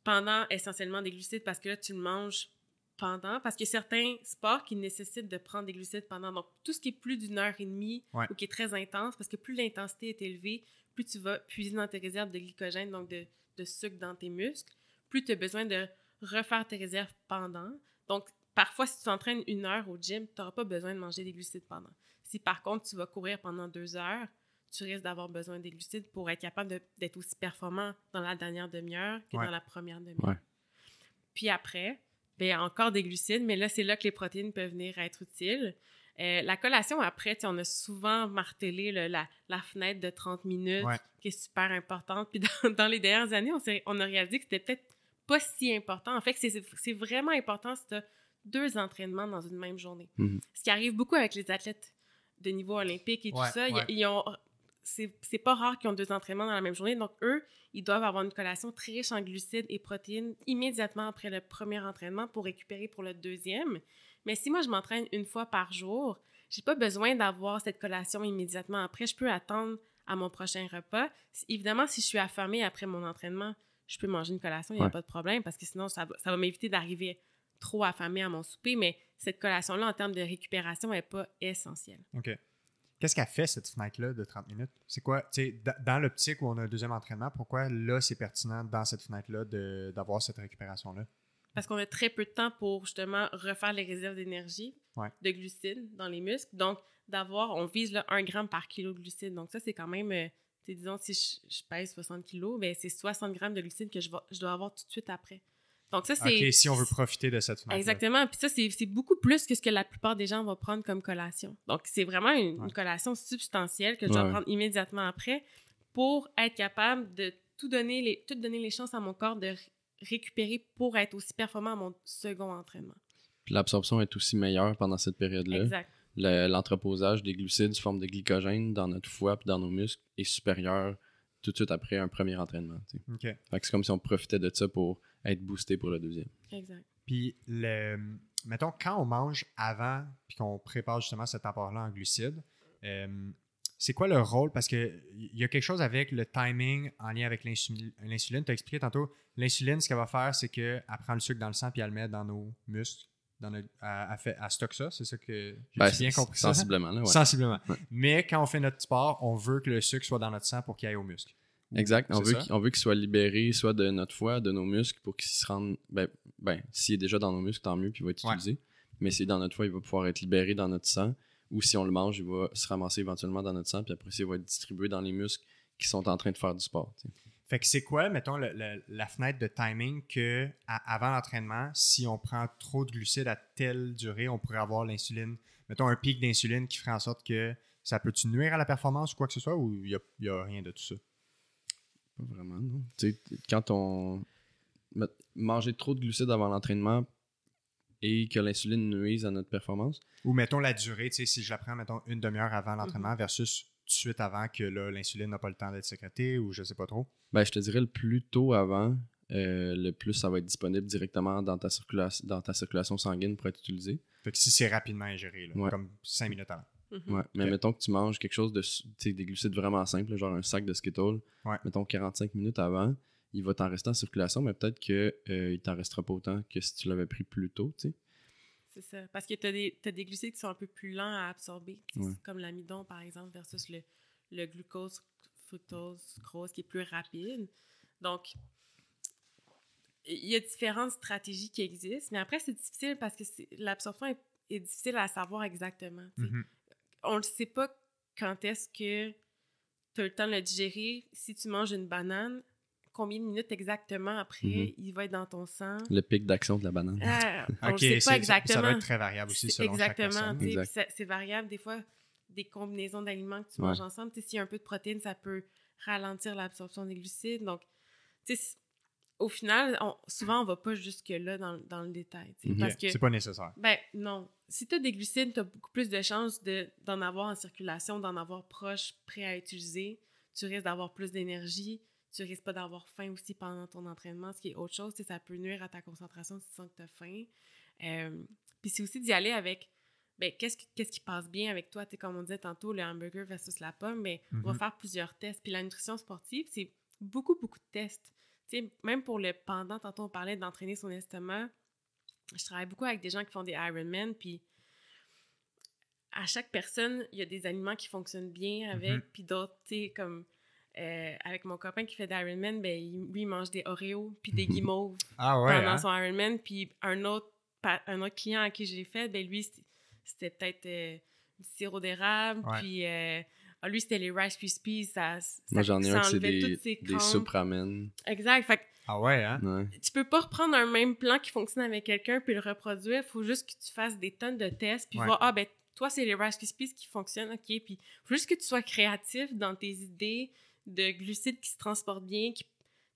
Pendant essentiellement des glucides, parce que là, tu le manges pendant. Parce qu'il y a certains sports qui nécessitent de prendre des glucides pendant. Donc, tout ce qui est plus d'une heure et demie Ouais. ou qui est très intense, parce que plus l'intensité est élevée, plus tu vas puiser dans tes réserves de glycogène, donc de, de sucre dans tes muscles, plus tu as besoin de refaire tes réserves pendant. Donc, parfois, si tu t'entraînes une heure au gym, tu n'auras pas besoin de manger des glucides pendant. Si par contre, tu vas courir pendant deux heures, tu risques d'avoir besoin des glucides pour être capable d'être aussi performant dans la dernière demi-heure que Ouais. dans la première demi-heure. Ouais. Puis après, ben encore des glucides, mais là, c'est là que les protéines peuvent venir être utiles. Euh, la collation, après, on a souvent martelé le- la, la fenêtre de 30 minutes, Ouais. qui est super importante. Puis dans, dans les dernières années, on, on a réalisé que c'était peut-être pas si important. En fait, c'est vraiment important si tu as deux entraînements dans une même journée. Mhm. Ce qui arrive beaucoup avec les athlètes de niveau olympique et Ouais, tout ça, ils ont c'est pas rare qu'ils ont deux entraînements dans la même journée. Donc, eux, ils doivent avoir une collation très riche en glucides et protéines immédiatement après le premier entraînement pour récupérer pour le deuxième. Mais si moi, je m'entraîne une fois par jour, j'ai pas besoin d'avoir cette collation immédiatement après. Je peux attendre à mon prochain repas. Évidemment, si je suis affamée après mon entraînement, je peux manger une collation, il n'y a Ouais. pas de problème parce que sinon, ça, ça va m'éviter d'arriver trop affamée à mon souper. Mais cette collation-là, en termes de récupération, n'est pas essentielle. OK. Qu'est-ce qu'elle fait, cette fenêtre-là de 30 minutes? C'est quoi, tu sais, dans l'optique où on a un deuxième entraînement, pourquoi là, c'est pertinent dans cette fenêtre-là d'avoir cette récupération-là? Parce qu'on a très peu de temps pour justement refaire les réserves d'énergie, Ouais. de glucides dans les muscles. Donc, d'avoir, on vise là, 1 gramme par kilo de glucides. Donc, ça, c'est quand même, euh, disons, si je, je pèse 60 kilos, ben, c'est 60 grammes de glucides que je, je dois avoir tout de suite après. Donc, ça, c'est. OK, si on veut profiter de cette fenêtre Exactement. Puis ça, c'est c'est beaucoup plus que ce que la plupart des gens vont prendre comme collation. Donc, c'est vraiment une, Ouais. une collation substantielle que je dois Ouais. prendre immédiatement après pour être capable de tout donner les, tout donner les chances à mon corps de ré- récupérer pour être aussi performant à mon second entraînement. Puis l'absorption est aussi meilleure pendant cette période-là. Exact. Le- L'entreposage des glucides sous forme de glycogène dans notre foie puis dans nos muscles est supérieur tout de suite après un premier entraînement. OK. Fait que c'est comme si on profitait de ça pour être boosté pour le deuxième. Exact. Puis, le, mettons, quand on mange avant, puis qu'on prépare justement cet apport-là en glucides, euh, c'est quoi le rôle? Parce qu'il y a quelque chose avec le timing en lien avec l'insu- l'insuline. Tu as expliqué tantôt, l'insuline, ce qu'elle va faire, c'est qu'elle prend le sucre dans le sang puis elle le met dans nos muscles. Dans notre, elle, elle fait, elle stocke ça, c'est ça que j'ai Ben, bien compris ça? Sensiblement, là, ouais. Sensiblement. Ouais. Mais quand on fait notre sport, on veut que le sucre soit dans notre sang pour qu'il aille aux muscles. Exact. On veut qu'il on veut qu'il soit libéré soit de notre foie, de nos muscles, pour qu'il se rende. Ben, ben s'il est déjà dans nos muscles, tant mieux, puis il va être Ouais. utilisé. Mais s'il est dans notre foie, il va pouvoir être libéré dans notre sang. Ou si on le mange, il va se ramasser éventuellement dans notre sang, puis après, il va être distribué dans les muscles qui sont en train de faire du sport. Fait que c'est quoi, mettons, le- le- la fenêtre de timing que à- avant l'entraînement, si on prend trop de glucides à telle durée, on pourrait avoir l'insuline, mettons un pic d'insuline qui ferait en sorte que ça peut-tu nuire à la performance ou quoi que ce soit ou il n'y a, rien de tout ça? Pas vraiment, non. Tu sais, quand on. ma- Manger trop de glucides avant l'entraînement et que l'insuline nuise à notre performance, Ou mettons la durée, tu sais, si je la prends, mettons, une demi-heure avant l'entraînement versus tout de suite avant que l'insuline n'a pas le temps d'être sécrétée ou je sais pas trop. Ben, je te dirais le plus tôt avant, euh, le plus ça va être disponible directement dans ta, circulation, dans ta circulation sanguine pour être utilisé. Fait que si c'est rapidement ingéré, là, Ouais. comme cinq minutes avant. Mhm. Ouais. Mais mettons que tu manges quelque chose de su- tu sais, des glucides vraiment simples, genre un sac de Skittles, Ouais. mettons 45 minutes avant, il va t'en rester en circulation, mais peut-être qu'il il t'en restera pas autant que si tu l'avais pris plus tôt. tu sais. C'est ça. Parce que tu as des, t'as des glucides qui sont un peu plus lents à absorber, Ouais. comme l'amidon, par exemple, versus le, le glucose, fructose, sucrose, qui est plus rapide. Donc, il y a différentes stratégies qui existent, mais après, c'est difficile parce que l'absorption est, est difficile à savoir exactement. sais. On ne sait pas quand est-ce que tu as le temps de le digérer. Si tu manges une banane, combien de minutes exactement après Mhm. il va être dans ton sang? Le pic d'action de la banane. Ah, on Ok, ne c'est- sait pas exactement. Ça doit être très variable aussi selon chaque Exactement. personne. Exact. puis ça- C'est variable. Des fois, des combinaisons d'aliments que tu Ouais. manges ensemble, tu sais, s'il y a un peu de protéines, ça peut ralentir l'absorption des glucides. Donc, tu sais, c- au final, on- souvent, on va pas jusque-là dans, dans le détail. Mhm. Parce que, C'est pas nécessaire. ben non, si tu as des glucides, tu as beaucoup plus de chances de- d'en avoir en circulation, d'en avoir proche, prêt à utiliser. Tu risques d'avoir plus d'énergie. Tu risques pas d'avoir faim aussi pendant ton entraînement, ce qui est autre chose. Tu sais, ça peut nuire à ta concentration si tu sens que tu as faim. Euh, Puis c'est aussi d'y aller avec ben, qu'est-ce qui, qu'est-ce qui passe bien avec toi? Tu sais, comme on disait tantôt, le hamburger versus la pomme, mais on va Mhm. faire plusieurs tests. Puis la nutrition sportive, c'est beaucoup, beaucoup de tests. Tu sais, même pour le pendant, tantôt on parlait d'entraîner son estomac. Je travaille beaucoup avec des gens qui font des Ironman, puis à chaque personne, il y a des aliments qui fonctionnent bien avec, Mhm. puis d'autres, tu sais, comme euh, avec mon copain qui fait des Ironman, ben, il- lui, il mange des Oreos, puis des guimauves Ah ouais. pendant hein? son Ironman, puis un autre, un autre client à qui j'ai fait, ben lui, c'était- peut-être euh, du sirop d'érable, puis euh, ah, lui, c'était les Rice Krispies, ça, ça Moi, j'en ai un c'est des, des soupes ramen. Exact, fait que Ah ouais, hein? Ouais. tu peux pas reprendre un même plan qui fonctionne avec quelqu'un puis le reproduire. Il faut juste que tu fasses des tonnes de tests puis Ouais. voir, ah ben, toi, c'est les Rice Krispies qui fonctionnent, ok. Puis faut juste que tu sois créatif dans tes idées de glucides qui se transportent bien. qui-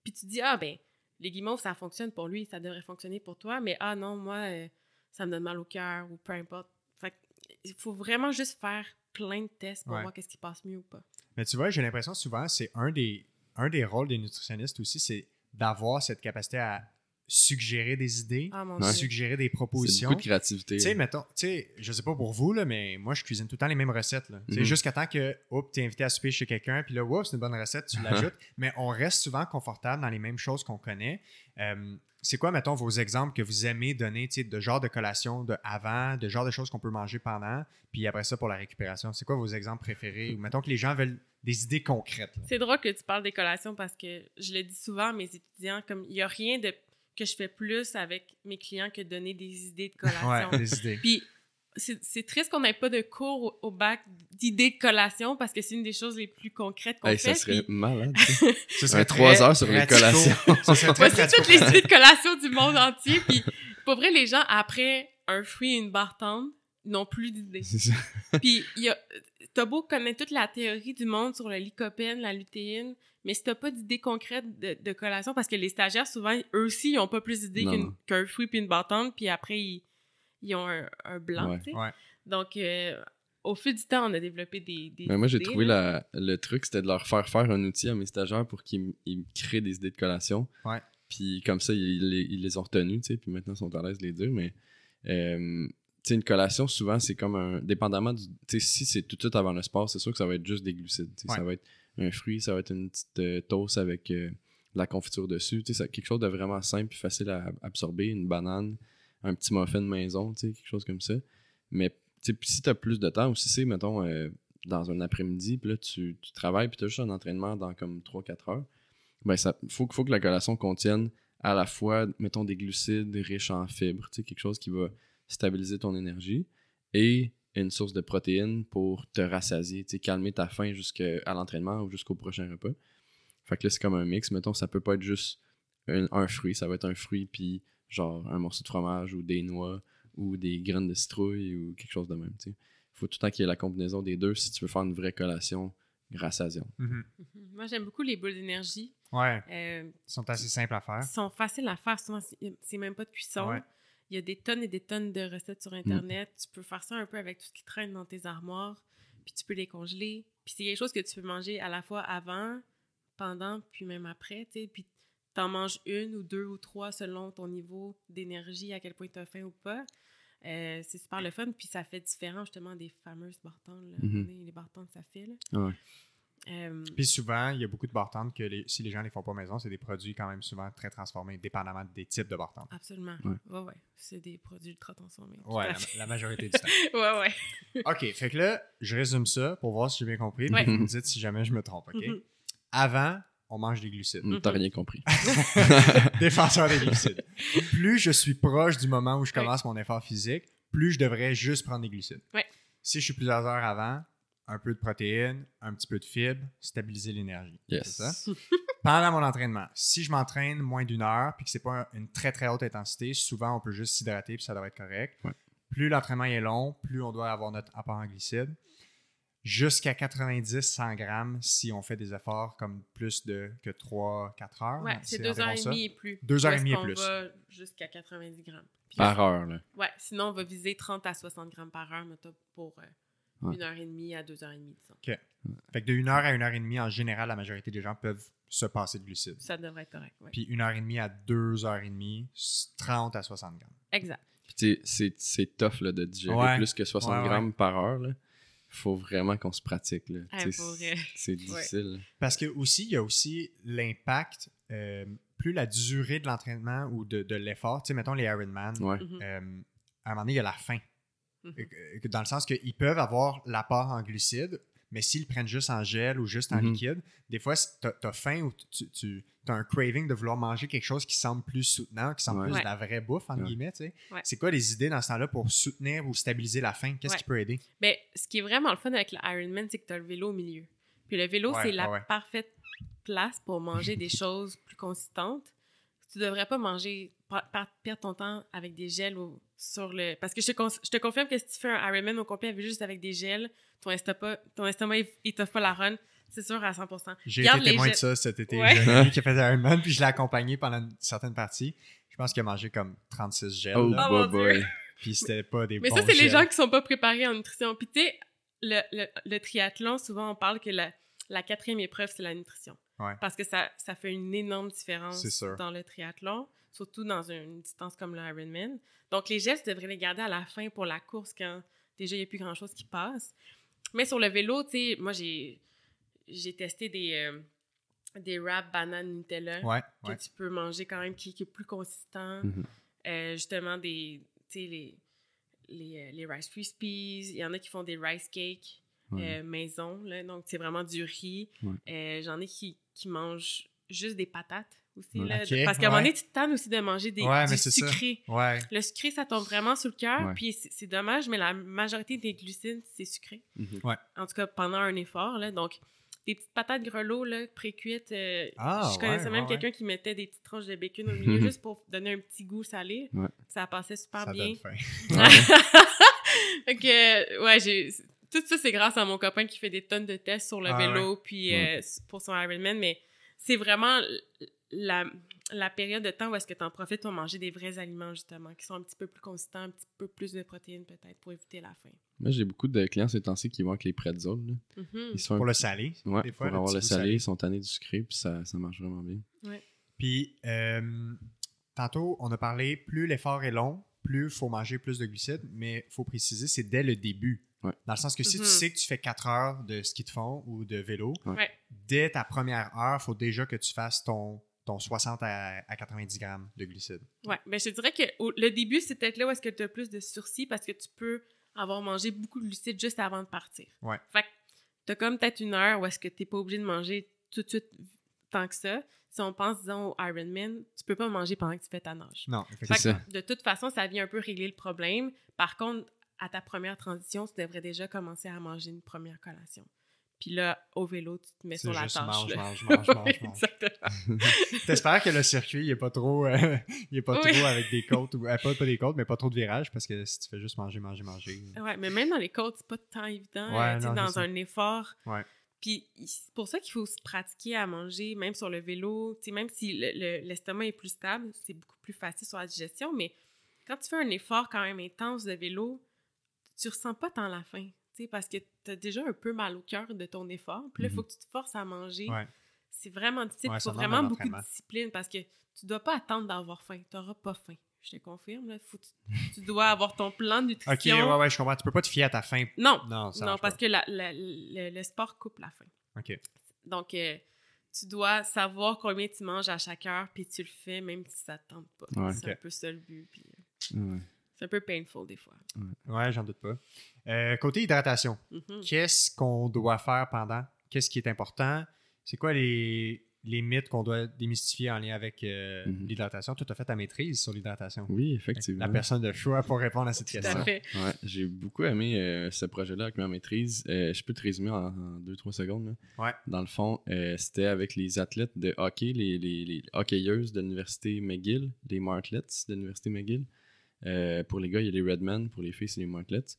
Puis tu dis, ah ben, les guimauves, ça fonctionne pour lui, ça devrait fonctionner pour toi, mais ah non, moi, euh, ça me donne mal au cœur ou peu importe. Fait que, il faut vraiment juste faire plein de tests pour Ouais. voir qu'est-ce qui passe mieux ou pas. Mais tu vois, j'ai l'impression souvent, c'est un des, un des rôles des nutritionnistes aussi, c'est d'avoir cette capacité à suggérer des idées, Ah Ouais. suggérer des C'est propositions. beaucoup de créativité. Tu sais, mettons, tu sais, je sais pas pour vous, là, mais moi, je cuisine tout le temps les mêmes recettes. Là. Sais, Mhm. Jusqu'à temps que, oups, t'es invité à souper chez quelqu'un, puis là, oups, c'est une bonne recette, tu l'ajoutes. mais on reste souvent confortable dans les mêmes choses qu'on connaît. Euh, c'est quoi, mettons, vos exemples que vous aimez donner, de genre de collation de avant, de genre de choses qu'on peut manger pendant, puis après ça pour la récupération? C'est quoi vos exemples préférés? Ou mettons que les gens veulent des idées concrètes. C'est drôle que tu parles des collations parce que je le dis souvent à mes étudiants, comme il n'y a rien de que je fais plus avec mes clients que donner des idées de collation. Ouais, des idées. Puis c'est c'est triste qu'on n'ait pas de cours au, au bac d'idées de collation parce que c'est une des choses les plus concrètes qu'on Hey, fait. ça serait puis- malade. ça. Ce serait trois heures sur les collations. Ça serait très Voici toutes les idées de collation du monde entier. Puis pour vrai, les gens, après un fruit et une barre tendre, n'ont plus d'idées. C'est ça. Puis, il y a- t'as beau connaître toute la théorie du monde sur le lycopène, la lutéine, mais si t'as pas d'idées concrètes de, de collation, parce que les stagiaires, souvent, eux aussi, ils ont pas plus d'idées qu'un fruit puis une bâtante, puis après, ils, ils ont un, un blanc, Ouais. Ouais. Donc, euh, au fil du temps, on a développé des, des Mais moi, j'ai trouvé la, le truc, c'était de leur faire faire un outil à mes stagiaires pour qu'ils créent des idées de collation. Ouais. Puis comme ça, ils, les- ils les ont retenus, tu sais, puis maintenant, ils sont à l'aise de les dire. Mais, euh, tu sais, une collation, souvent, c'est comme un... Dépendamment du... Tu sais, si c'est tout de suite avant le sport, c'est sûr que ça va être juste des glucides. tu sais. Ouais. Ça va être un fruit, ça va être une petite euh, toast avec euh, de la confiture dessus. Tu sais, quelque chose de vraiment simple et facile à absorber. Une banane, un petit muffin de maison, tu sais, quelque chose comme ça. Mais si tu as plus de temps ou si c'est, mettons, euh, dans un après-midi, puis là, tu, travailles, puis tu as juste un entraînement dans comme 3-4 heures, ben, ça faut, faut que la collation contienne à la fois, mettons, des glucides riches en fibres, tu sais, quelque chose qui va stabiliser ton énergie, et une source de protéines pour te rassasier, tu sais, calmer ta faim jusqu'à l'entraînement ou jusqu'au prochain repas. Fait que là, c'est comme un mix. Mettons, ça peut pas être juste un fruit, ça va être un fruit, puis genre un morceau de fromage ou des noix ou des graines de citrouille ou quelque chose de même, tu sais. Faut tout le temps qu'il y ait la combinaison des deux si tu veux faire une vraie collation rassasiante. Mhm. Mhm. Moi, j'aime beaucoup les boules d'énergie. Ouais, Euh, ils sont assez simples à faire. Ils sont faciles à faire. Souvent, c'est même pas de cuisson. Ouais. Il y a des tonnes et des tonnes de recettes sur Internet. Tu peux faire ça un peu avec tout ce qui traîne dans tes armoires. Puis tu peux les congeler. Puis c'est quelque chose que tu peux manger à la fois avant, pendant, puis même après. tu sais. Puis t'en manges une ou deux ou trois selon ton niveau d'énergie, à quel point tu as faim ou pas. Euh, c'est super le fun. Puis ça fait différent justement des fameuses bartendes. là. Mhm. Les bartendes, ça file. Ouais. Euh, Puis souvent, il y a beaucoup de bartendes que les- si les gens ne les font pas maison, c'est des produits quand même souvent très transformés, dépendamment des types de bartendes. absolument. Ouais. Ouais, ouais. C'est des produits ultra transformés. à la, majorité du temps. Ouais, ouais. OK, fait que là, je résume ça pour voir si j'ai bien compris. puis Ouais. Vous me dites si jamais je me trompe, OK? Mhm. Avant, on mange des glucides. T'as rien compris. Défenseur des glucides. Plus je suis proche du moment où je Ouais. commence mon effort physique, plus je devrais juste prendre des glucides. Ouais. Si je suis plusieurs heures avant, un peu de protéines, un petit peu de fibres, stabiliser l'énergie. Yes. C'est ça? Pendant mon entraînement, si je m'entraîne moins d'une heure puis que c'est pas une très très haute intensité, souvent on peut juste s'hydrater puis ça devrait être correct. Ouais. Plus l'entraînement est long, plus on doit avoir notre apport en glucides. Jusqu'à 90-100 grammes si on fait des efforts comme plus de que 3-4 heures. Ouais, c'est deux heures et demie et plus. Deux heures Où et demie et plus. va jusqu'à 90 grammes. Puis- Par heure, là. Ouais, sinon, on va viser 30 à 60 grammes par heure, mettons, pour euh, Ouais. une heure et demie à deux heures et demie, disons. Fait que de 1 heure à 1 heure et demie, en général, la majorité des gens peuvent se passer de glucides. Ça devrait être correct, ouais. Puis 1 heure et demie à 2 heures et demie, c'est 30 à 60 grammes. Exact. Puis tu sais, c'est- c'est tough là, de digérer Ouais. plus que 60 Ouais, ouais. grammes par heure. Là. Faut vraiment qu'on se pratique. Là. Ah, c'est- difficile. Parce que aussi, il y a aussi l'impact, euh, plus la durée de l'entraînement ou de, de l'effort. Tu sais, mettons les Ironman, Ouais. Mhm. euh, à un moment donné, il y a la faim. Euh, Dans le sens qu'ils peuvent avoir l'apport en glucides, mais s'ils prennent juste en gel ou juste en Mhm. liquide, des fois, tu as, faim ou tu, tu as un craving de vouloir manger quelque chose qui semble plus soutenant, qui semble Ouais. plus Ouais. de la vraie bouffe, entre Ouais. guillemets. tu sais. Ouais. C'est quoi les idées dans ce temps-là pour soutenir ou stabiliser la faim? Qu'est-ce Ouais. qui peut aider? Mais ce qui est vraiment le fun avec le Ironman, c'est que tu as le vélo au milieu. Puis le vélo, Ouais, c'est la parfaite place pour manger des choses plus consistantes. Tu devrais pas manger, perdre ton temps avec des gels ou sur le. Parce que je te, con- je te confirme que si tu fais un Ironman au complet juste avec des gels, ton estomac, ton estomac il- il t'offre pas la run, c'est sûr à 100%. J'ai été témoin de ça cet été. Ouais. J'ai un ami qui a fait Ironman, puis je l'ai accompagné pendant une certaine partie. Je pense qu'il a mangé comme 36 gels. Oh, là, Oh, boy, boy. puis c'était pas des Mais bons ça, c'est les gens qui sont pas préparés en nutrition. Puis tu sais, le, le, le triathlon, souvent on parle que la, la quatrième épreuve, c'est la nutrition. Ouais. Parce que ça, ça fait une énorme différence dans le triathlon, surtout dans une distance comme le Ironman. Donc les gestes, tu devrais les garder à la fin pour la course quand déjà il n'y a plus grand-chose qui passe. Mais sur le vélo, tu sais, moi j'ai j'ai testé des, euh, des wraps bananes Nutella Ouais, que ouais. tu peux manger quand même, qui, qui est plus consistant. Mhm. Euh, justement, des, tu sais, les, les, euh, les Rice Krispies. Il y en a qui font des rice cakes Ouais. euh, maison. Là, donc, c'est vraiment du riz. Ouais. Euh, J'en ai qui, qui mangent juste des patates aussi. Là, parce qu'à un moment donné, tu te tannes aussi de manger des, Ouais, du sucré. Le sucré, ça tombe vraiment sur le cœur. Ouais. Puis c'est dommage, mais la majorité des glucides, c'est sucré. Mhm. En tout cas, pendant un effort. Là, donc, des petites patates grelots là, pré-cuites. euh, Ah, je connaissais même ouais, quelqu'un qui mettait des petites tranches de bacon au milieu juste pour donner un petit goût salé. Ouais. Ça passait super Ça bien. donne faim. fait que, ouais, j'ai. Tout ça, c'est grâce à mon copain qui fait des tonnes de tests sur le Ah, vélo, puis euh, pour son Ironman, mais c'est vraiment la, la période de temps où est-ce que tu en profites pour manger des vrais aliments, justement, qui sont un petit peu plus consistants, un petit peu plus de protéines, peut-être, pour éviter la faim. Moi, j'ai beaucoup de clients ces temps-ci qui vont avec les pretzels. Là. Mhm. Ils sont Pour le salé. ouais, des fois, pour le avoir le salé, salé. ils sont tannés du sucré, puis ça, ça marche vraiment bien. Puis, euh, tantôt, on a parlé, plus l'effort est long, plus il faut manger plus de glucides, mais il faut préciser, c'est dès le début. Ouais. Dans le sens que si tu sais que tu fais 4 heures de ski de fond ou de vélo, Ouais. Dès ta première heure, il faut déjà que tu fasses ton, ton 60 à, à 90 grammes de glucides. Ouais, mais je te dirais que au- le début, c'est peut-être là où est-ce que tu as plus de sursis parce que tu peux avoir mangé beaucoup de glucides juste avant de partir. Ouais. Fait que t'as comme peut-être une heure où est-ce que t'es pas obligé de manger tout de suite tant que ça. Si on pense, disons, au Ironman, tu peux pas manger pendant que tu fais ta nage. Non, Fait effectivement. C'est que, de toute façon, ça vient un peu régler le problème. Par contre, à ta première transition, tu devrais déjà commencer à manger une première collation. Puis là, au vélo, tu te mets sur la tâche. mange, mange, mange, mange, mange. T'espères que le circuit, il est pas trop, euh, il est pas Oui. trop avec des côtes, ou, euh, pas, pas des côtes, mais pas trop de virages, parce que si tu fais juste manger, manger, manger. Ouais, mais même dans les côtes, c'est pas tant évident. Ouais, euh, non, dans un effort. Ouais. Puis c'est pour ça qu'il faut se pratiquer à manger, même sur le vélo. Tu sais, même si le- le- l'estomac est plus stable, c'est beaucoup plus facile sur la digestion. Mais quand tu fais un effort quand même intense de vélo, tu ressens pas tant la faim. tu sais, Parce que tu as déjà un peu mal au cœur de ton effort. Puis là, il faut que tu te forces à manger. Ouais. C'est vraiment difficile. Ouais, Il faut vraiment beaucoup de discipline parce que tu dois pas attendre d'avoir faim. Tu n'auras pas faim. Je te confirme. Là. Faut tu, tu dois avoir ton plan de Ok, nutrition. ouais, ouais, je comprends. Tu peux pas te fier à ta faim. Non, Non, ça non, parce pas. que la- la- le, le sport coupe la faim. Ok. Donc, euh, tu dois savoir combien tu manges à chaque heure, puis tu le fais même si ça te tente pas. Ouais. c'est Ok. un peu ça le but. Puis, euh, Ouais. C'est un peu painful des fois. Ouais, j'en doute pas. Euh, côté hydratation, Mhm. qu'est-ce qu'on doit faire pendant? Qu'est-ce qui est important? C'est quoi les, les mythes qu'on doit démystifier en lien avec euh, Mhm. l'hydratation? Toi, tu as fait ta maîtrise sur l'hydratation. Oui, effectivement. La personne de choix pour répondre à cette Tout à question. fait. Ouais, j'ai beaucoup aimé euh, ce projet-là avec ma maîtrise. Euh, je peux te résumer en 2-3 secondes. là. Ouais. Dans le fond, euh, c'était avec les athlètes de hockey, les, les, les hockeyeuses de l'université McGill, les Martlets de l'université McGill. Euh, pour les gars, il y a les Redmen, pour les filles, c'est les Martlets.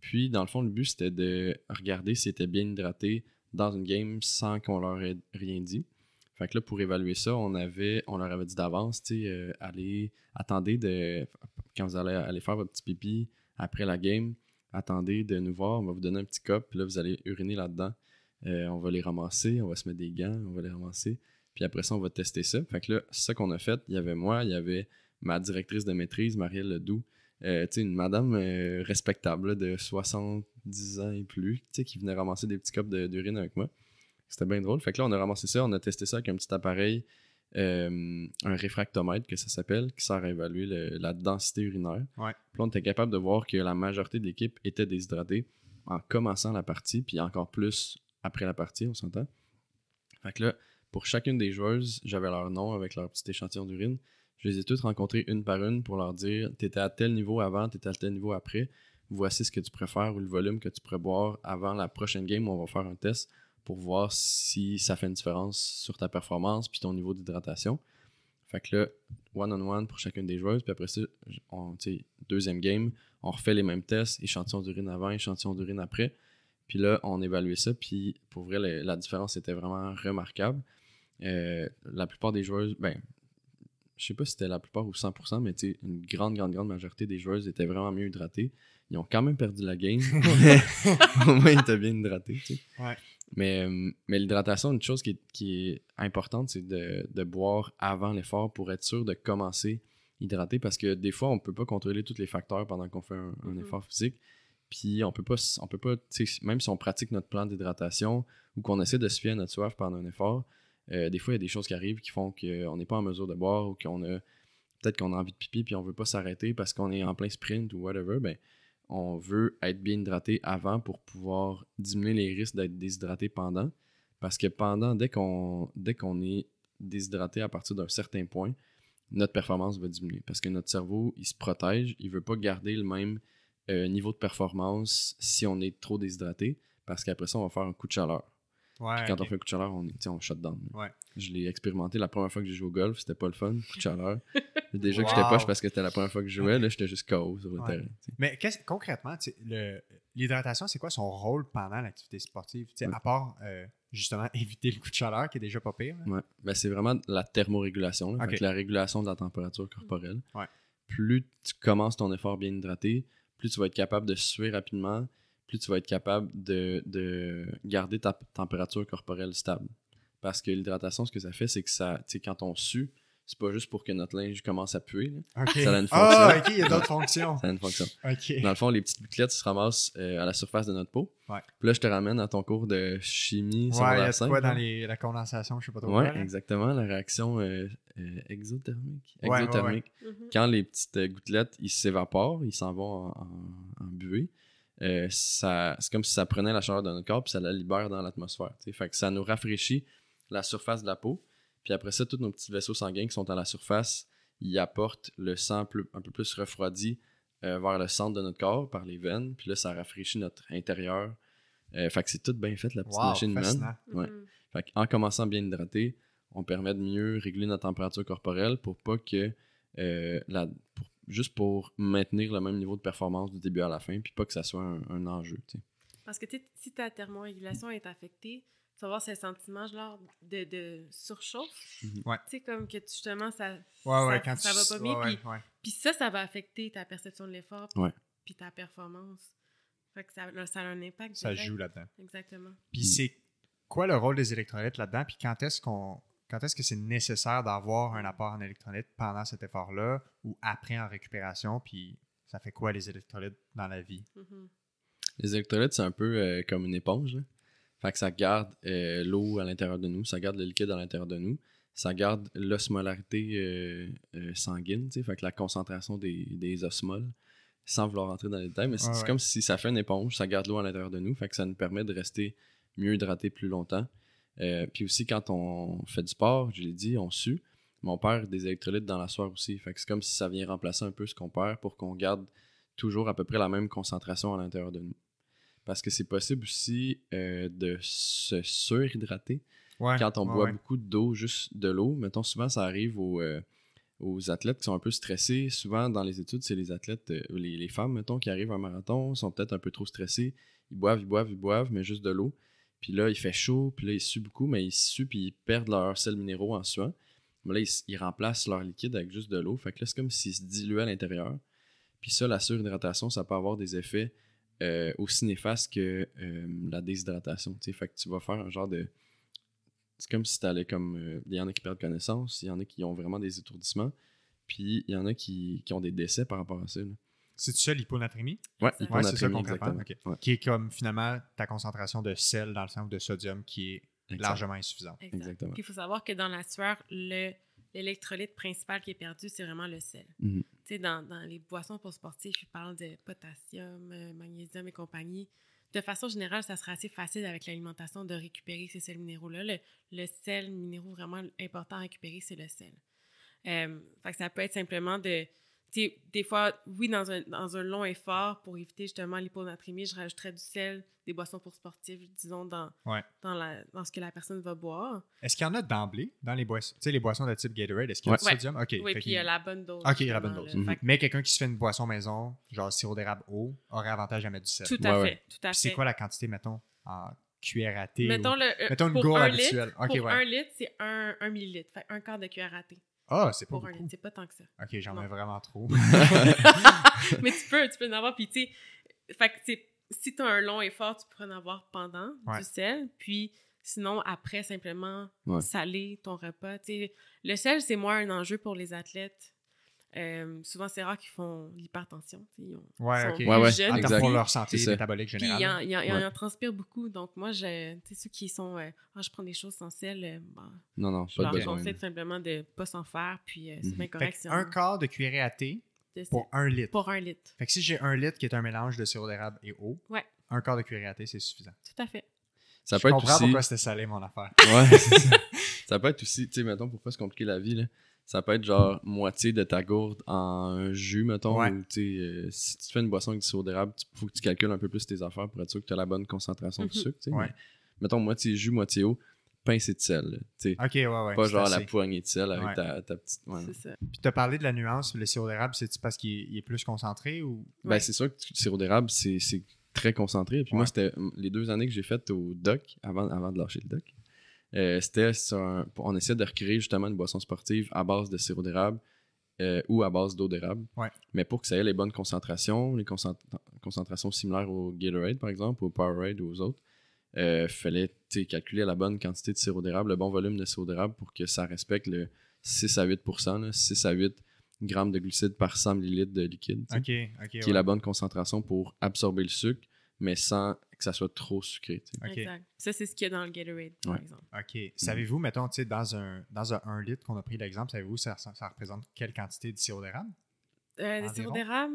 Puis, dans le fond, le but, c'était de regarder s'ils étaient bien hydratés dans une game sans qu'on leur ait rien dit. Fait que là, pour évaluer ça, on, avait, on leur avait dit d'avance, tu sais, euh, allez, attendez de. Quand vous allez aller faire votre petit pipi après la game, attendez de nous voir, on va vous donner un petit cup, puis là, vous allez uriner là-dedans. Euh, on va les ramasser, on va se mettre des gants, on va les ramasser. Puis après ça, on va tester ça. Fait que là, ça qu'on a fait. Il y avait moi, il y avait ma directrice de maîtrise, Marielle Ledoux, euh, une madame euh, respectable là, de 70 ans et plus, qui venait ramasser des petits de- d'urine avec moi. C'était bien drôle. Fait que là, on a ramassé ça, on a testé ça avec un petit appareil, euh, un réfractomètre que ça s'appelle, qui sert à évaluer le- la densité urinaire. Ouais. Puis là, on était capable de voir que la majorité de l'équipe était déshydratée en commençant la partie, puis encore plus après la partie, on s'entend. Fait que là, pour chacune des joueuses, j'avais leur nom avec leur petit échantillon d'urine. Je les ai toutes rencontrées une par une pour leur dire T'étais à tel niveau avant, t'étais à tel niveau après. Voici ce que tu préfères ou le volume que tu pourrais boire avant la prochaine game. On va faire un test pour voir si ça fait une différence sur ta performance puis ton niveau d'hydratation. Fait que là, one-on-one pour chacune des joueuses. Puis après ça, on, tu deuxième game, on refait les mêmes tests échantillon d'urine avant, échantillon d'urine après. Puis là, on évaluait ça. Puis pour vrai, la différence était vraiment remarquable. Euh, la plupart des joueuses, ben, je sais pas si c'était la plupart ou 100%, mais une grande, grande, grande majorité des joueuses étaient vraiment mieux hydratées. Ils ont quand même perdu la game, au moins ils étaient bien hydratés. tu sais. Ouais. Mais, euh, mais l'hydratation, une chose qui est, qui est importante, c'est de, de boire avant l'effort pour être sûr de commencer hydraté parce que des fois, on peut pas contrôler tous les facteurs pendant qu'on fait un, un Mhm. effort physique. Puis on peut pas, on peut pas, même si on pratique notre plan d'hydratation ou qu'on essaie de se fier à notre soif pendant un effort, euh, des fois, il y a des choses qui arrivent qui font qu'on n'est pas en mesure de boire ou qu'on a peut-être qu'on a envie de pipi puis on veut pas s'arrêter parce qu'on est en plein sprint ou whatever. Ben, on veut être bien hydraté avant pour pouvoir diminuer les risques d'être déshydraté pendant. Parce que pendant, dès qu'on dès qu'on est déshydraté à partir d'un certain point, notre performance va diminuer. Parce que notre cerveau, il se protège, il veut pas garder le même euh, niveau de performance si on est trop déshydraté. Parce qu'après ça, on va faire un coup de chaleur. Ouais, Puis quand on fait un coup de chaleur, on, on shut down. Ouais. Je l'ai expérimenté la première fois que j'ai joué au golf, c'était pas le fun, coup de chaleur. Déjà que j'étais poche parce que c'était la première fois que je jouais, là j'étais juste KO sur le Ouais. terrain. tu sais. Mais qu'est-ce- concrètement, l'hydratation, c'est quoi son rôle pendant l'activité sportive? À part euh, justement éviter le coup de chaleur qui est déjà pas pire. là. Ouais. Ben, c'est vraiment la thermorégulation, là. La régulation de la température corporelle. Plus tu commences ton effort bien hydraté, plus tu vas être capable de suer rapidement, plus tu vas être capable de, de garder ta température corporelle stable. Parce que l'hydratation, ce que ça fait, c'est que ça, tu sais, quand on sue, c'est pas juste pour que notre linge commence à puer. Ça a une Ah, fonction. ok, il y a d'autres fonctions. ça a une fonction. Ok. Dans le fond, les petites gouttelettes se ramassent euh, à la surface de notre peau. Ouais. Puis là, je te ramène à ton cours de chimie. Ouais, il y a quoi dans les, la condensation, je sais pas trop. Ouais, quoi, exactement. La réaction euh, euh, exothermique. Ouais, ouais, exothermique. Mhm. Quand les petites euh, gouttelettes, ils s'évaporent, ils s'en vont en, en, en buée, euh, ça, c'est comme si ça prenait la chaleur de notre corps puis ça la libère dans l'atmosphère. Fait que ça nous rafraîchit la surface de la peau. Puis après ça, tous nos petits vaisseaux sanguins qui sont à la surface, ils apportent le sang plus- un peu plus refroidi euh, vers le centre de notre corps par les veines. Puis là, ça rafraîchit notre intérieur. Euh, fait que c'est tout bien fait, la petite Wow, machine humaine. Mhm. Fait en commençant bien hydraté, on permet de mieux réguler notre température corporelle pour pas que euh, la, pour- juste pour maintenir le même niveau de performance du début à la fin, puis pas que ça soit un, un enjeu. tu sais. Parce que si ta thermorégulation est affectée, tu vas avoir ce sentiment genre de, de surchauffe. Mhm. Ouais. Tu sais, comme que tu- justement, ça, Ouais, ouais, ça, quand ça tu- va pas bien. ouais, puis, ça, ça va affecter ta perception de l'effort puis, ta performance. Fait que ça, là, ça a un impact. Ça direct. joue là-dedans. Exactement. Puis Mm. c'est quoi le rôle des électrolytes là-dedans? Puis quand est-ce qu'on quand est-ce que c'est nécessaire d'avoir un apport en électrolytes pendant cet effort-là ou après en récupération? Puis ça fait quoi les électrolytes dans la vie? Mhm. Les électrolytes, c'est un peu euh, comme une éponge. là. Fait que ça garde euh, l'eau à l'intérieur de nous, ça garde le liquide à l'intérieur de nous, ça garde l'osmolarité euh, sanguine, fait que la concentration des, des osmoles, sans vouloir rentrer dans les détails, mais c'est ouais. comme si ça fait une éponge, ça garde l'eau à l'intérieur de nous, fait que ça nous permet de rester mieux hydraté plus longtemps. Euh, puis aussi, quand on fait du sport, je l'ai dit, on sue, mais on perd des électrolytes dans la soirée aussi. Fait que c'est comme si ça vient remplacer un peu ce qu'on perd pour qu'on garde toujours à peu près la même concentration à l'intérieur de nous. Parce que c'est possible aussi euh, de se surhydrater Ouais, quand on ouais, boit ouais. beaucoup d'eau, juste de l'eau. Mettons, souvent, ça arrive au, euh, aux athlètes qui sont un peu stressés. Souvent, dans les études, c'est les athlètes, les, les femmes, mettons, qui arrivent à un marathon, sont peut-être un peu trop stressés. Ils boivent, ils boivent, ils boivent, mais juste de l'eau. Puis là, il fait chaud, puis là, ils suent beaucoup, mais ils suent, puis ils perdent leurs sels minéraux en suant. Mais là, ils, remplacent leur liquide avec juste de l'eau. Fait que là, c'est comme s'ils se diluaient à l'intérieur. Puis ça, la surhydratation, ça peut avoir des effets euh, aussi néfastes que euh, la déshydratation. tu sais. Fait que tu vas faire un genre de. C'est comme si t'allais comme. euh, Il y en a qui perdent connaissance, il y en a qui ont vraiment des étourdissements, puis il y en a qui, ont des décès par rapport à ça. C'est ça l'hyponatrémie? Ouais, Ouais, c'est ça exactement. ok. Qui est comme finalement ta concentration de sel dans le sang ou de sodium qui est largement insuffisante. Exact. Exactement. Il faut savoir que dans la sueur, le- l'électrolyte principal qui est perdu, c'est vraiment le sel. Mhm. Tu sais, dans, dans les boissons pour sportifs, je parle de potassium, euh, magnésium et compagnie. De façon générale, ça sera assez facile avec l'alimentation de récupérer ces sels minéraux-là. Le, le sel minéraux vraiment important à récupérer, c'est le sel. Euh, fait que ça peut être simplement de. Des fois, oui, dans un, dans un long effort, pour éviter justement l'hyponatrémie, je rajouterais du sel, des boissons pour sportifs, disons, dans, Ouais. dans, la, dans ce que la personne va boire. Est-ce qu'il y en a d'emblée dans les boissons? Tu sais, les boissons de type Gatorade, est-ce qu'il y a du sodium? OK. Oui, puis il y a la bonne dose. OK, il y a la bonne justement, dose. là. Mhm. Que Mais quelqu'un qui se fait une boisson maison, genre sirop d'érable eau, aurait avantage à mettre du sel. Tout à Ouais, fait, ouais. tout à Puis fait. c'est quoi la quantité, mettons, en cuillère à thé? Mettons, ou- le, euh, Mettons une pour gourde un habituelle? litre, pour ouais. un litre, c'est un, un millilitre. Fait un quart de cuillère à thé. Ah, c'est pas Pour beaucoup. c'est pas tant que ça. OK, j'en mets vraiment trop. Mais tu peux, tu peux en avoir. Puis, tu sais, fait que c'est- si tu as un long effort, tu peux en avoir pendant Ouais. du sel. Puis, sinon, après, simplement Ouais. saler ton repas. Tu sais, le sel, c'est moins un enjeu pour les athlètes. Euh, souvent, c'est rare qu'ils font l'hypertension. Ils, ont- Ouais, ils sont Ouais, ouais, jeunes pour leur santé métabolique générale. il y en, en- il y en Ouais. transpire beaucoup. Donc, moi, je, tu sais, ceux qui sont. euh, Ah, je prends des choses sans sel, euh, bon, Non, non, je pas leur de besoin. conseille simplement de ne pas s'en faire. Puis, euh, c'est Mhm. bien correct. si un on- quart de cuillerée à thé pour un litre. Pour un litre. Fait que si j'ai un litre qui est un mélange de sirop d'érable et eau, Ouais. un quart de cuillerée à thé, c'est suffisant. Tout à fait. Ça Je peut être comprends aussi. pourquoi c'était salé, mon affaire. Ouais, c'est ça. ça peut être aussi, tu sais, mettons, pour pas se compliquer la vie, là, ça peut être genre moitié de ta gourde en jus, mettons. Ouais. Ou, euh, si tu fais une boisson avec du sirop d'érable, il faut que tu calcules un peu plus tes affaires pour être sûr que tu as la bonne concentration de Mhm. sucre. tu sais. Ouais. Mais, mettons, moitié jus, moitié eau, pincée de sel. OK, ouais, ouais. pas genre assez. la poignée de sel avec Ouais. ta, ta petite. ouais. C'est ça. Puis tu as parlé de la nuance, le sirop d'érable, c'est parce qu'il est- plus concentré ou? Ben, Ouais. c'est sûr que le sirop d'érable, c'est c'est très concentré. Puis Ouais. moi, c'était les deux années que j'ai faites au doc, avant, avant de lâcher le doc, euh, c'était un- on essayait de recréer justement une boisson sportive à base de sirop d'érable euh, ou à base d'eau d'érable. Ouais. Mais pour que ça ait les bonnes concentrations, les concent- concentrations similaires au Gatorade, par exemple, au Powerade ou aux autres, euh, fallait calculer la bonne quantité de sirop d'érable, le bon volume de sirop d'érable pour que ça respecte le 6 à 8 là, 6 à 8 grammes de glucides par 100 ml de liquide. tu sais OK, OK. qui ouais. est la bonne concentration pour absorber le sucre, mais sans que ça soit trop sucré. Exact. Ça, c'est ce qu'il y a dans le Gatorade, par Ouais. exemple. OK. Savez-vous, mettons, tu sais, dans un, dans un 1 litre qu'on a pris l'exemple, savez-vous, ça, ça, ça représente quelle quantité de sirop d'érable? Euh, sirops d'érable,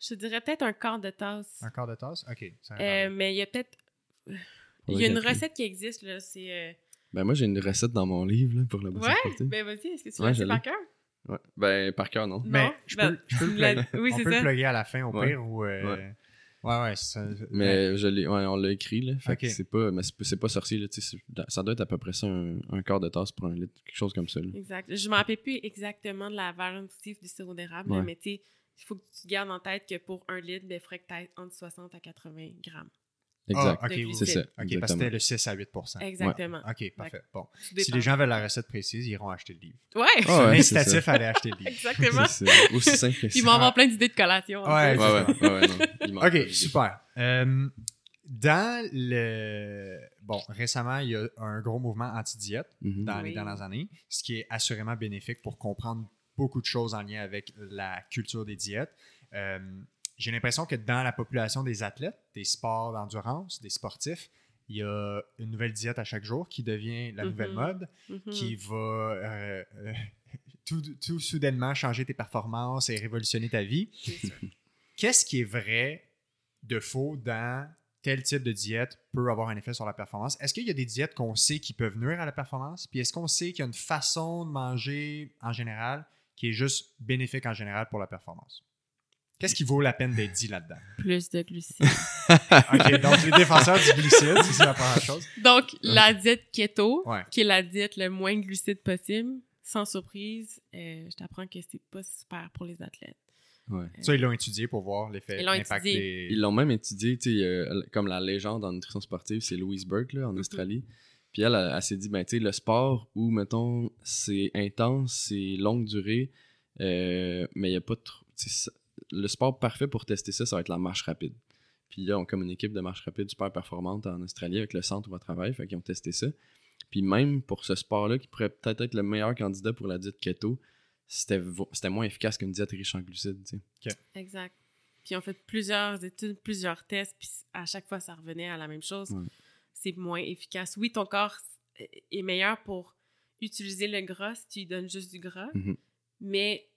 je te dirais peut-être un quart de tasse. Un quart de tasse? OK. ça Euh, mais il y a peut-être. Il y a une recette qui existe, là. C'est. euh, Ben moi j'ai une recette dans mon livre là, pour la boisson Ouais, ben vas-y, est-ce que tu Ouais, l'as par cœur? Ouais. Ben par cœur non. Mais Non, je ben, peux, je peux le plugger. Oui, On c'est peut le ça. plugger à la fin au Ouais. pire ou. euh, Ouais. Ouais, ça- Mais je l'ai, ouais, on l'a écrit là. Fait que c'est pas, mais c'est pas, c'est pas sorcier là. Ça doit être à peu près ça un, un quart de tasse pour un litre, quelque chose comme ça. là. Exact. Je me rappelle plus exactement de la valeur nutritive du sirop d'érable, Ouais. mais tu sais, il faut que tu gardes en tête que pour un litre, ben, il faudrait que tu aies entre 60 à 80 grammes. Exact. Ah, ok, De oui. C'est ça. OK, parce que c'était le 6 à 8% Exactement. OK, parfait. Bon. Si les gens veulent la recette précise, ils iront acheter le livre. Ouais, C'est ouais, c'est incitatif à aller acheter le livre. exactement. C'est. Aussi simple que Puis ça. ils vont avoir plein d'idées de collation. Ouais. Ouais, ouais, non. OK, super. Euh, dans le... Bon, récemment, il y a un gros mouvement anti-diète Mhm. dans les dernières années, ce qui est assurément bénéfique pour comprendre beaucoup de choses en lien avec la culture des diètes. Euh, J'ai l'impression que dans la population des athlètes, des sports d'endurance, des sportifs, il y a une nouvelle diète à chaque jour qui devient la nouvelle Mhm. mode, Mhm. qui va euh, euh, tout, tout soudainement changer tes performances et révolutionner ta vie. Qu'est-ce qui est vrai de faux dans tel type de diète peut avoir un effet sur la performance? Est-ce qu'il y a des diètes qu'on sait qui peuvent nuire à la performance? Puis est-ce qu'on sait qu'il y a une façon de manger en général qui est juste bénéfique en général pour la performance? Qu'est-ce qui vaut la peine d'être dit là-dedans? Plus de glucides. OK, donc les défenseurs du glucide, c'est la première chose. Donc, la diète keto, Ouais. qui est la diète le moins glucide possible, sans surprise, euh, je t'apprends que c'est pas super pour les athlètes. Ouais. Ça, ils l'ont étudié pour voir l'effet, Ils l'ont l'impact étudié. des... Ils l'ont même étudié, tu sais, euh, comme la légende en nutrition sportive, c'est Louise Burke, là, en Mhm. Australie. Puis elle, elle, elle s'est dit, ben, tu sais, le sport où, mettons, c'est intense, c'est longue durée, euh, mais il n'y a pas trop. ça- Le sport parfait pour tester ça, ça va être la marche rapide. Puis là, on a comme une équipe de marche rapide super performante en Australie avec le centre où on travaille, fait qu'ils ont testé ça. Puis même pour ce sport-là, qui pourrait peut-être être le meilleur candidat pour la diète keto, c'était moins efficace qu'une diète riche en glucides, tu sais. Exact. Puis on fait plusieurs études, plusieurs tests, puis à chaque fois, ça revenait à la même chose. Ouais. C'est moins efficace. Oui, ton corps est meilleur pour utiliser le gras si tu lui donnes juste du gras, Mhm. mais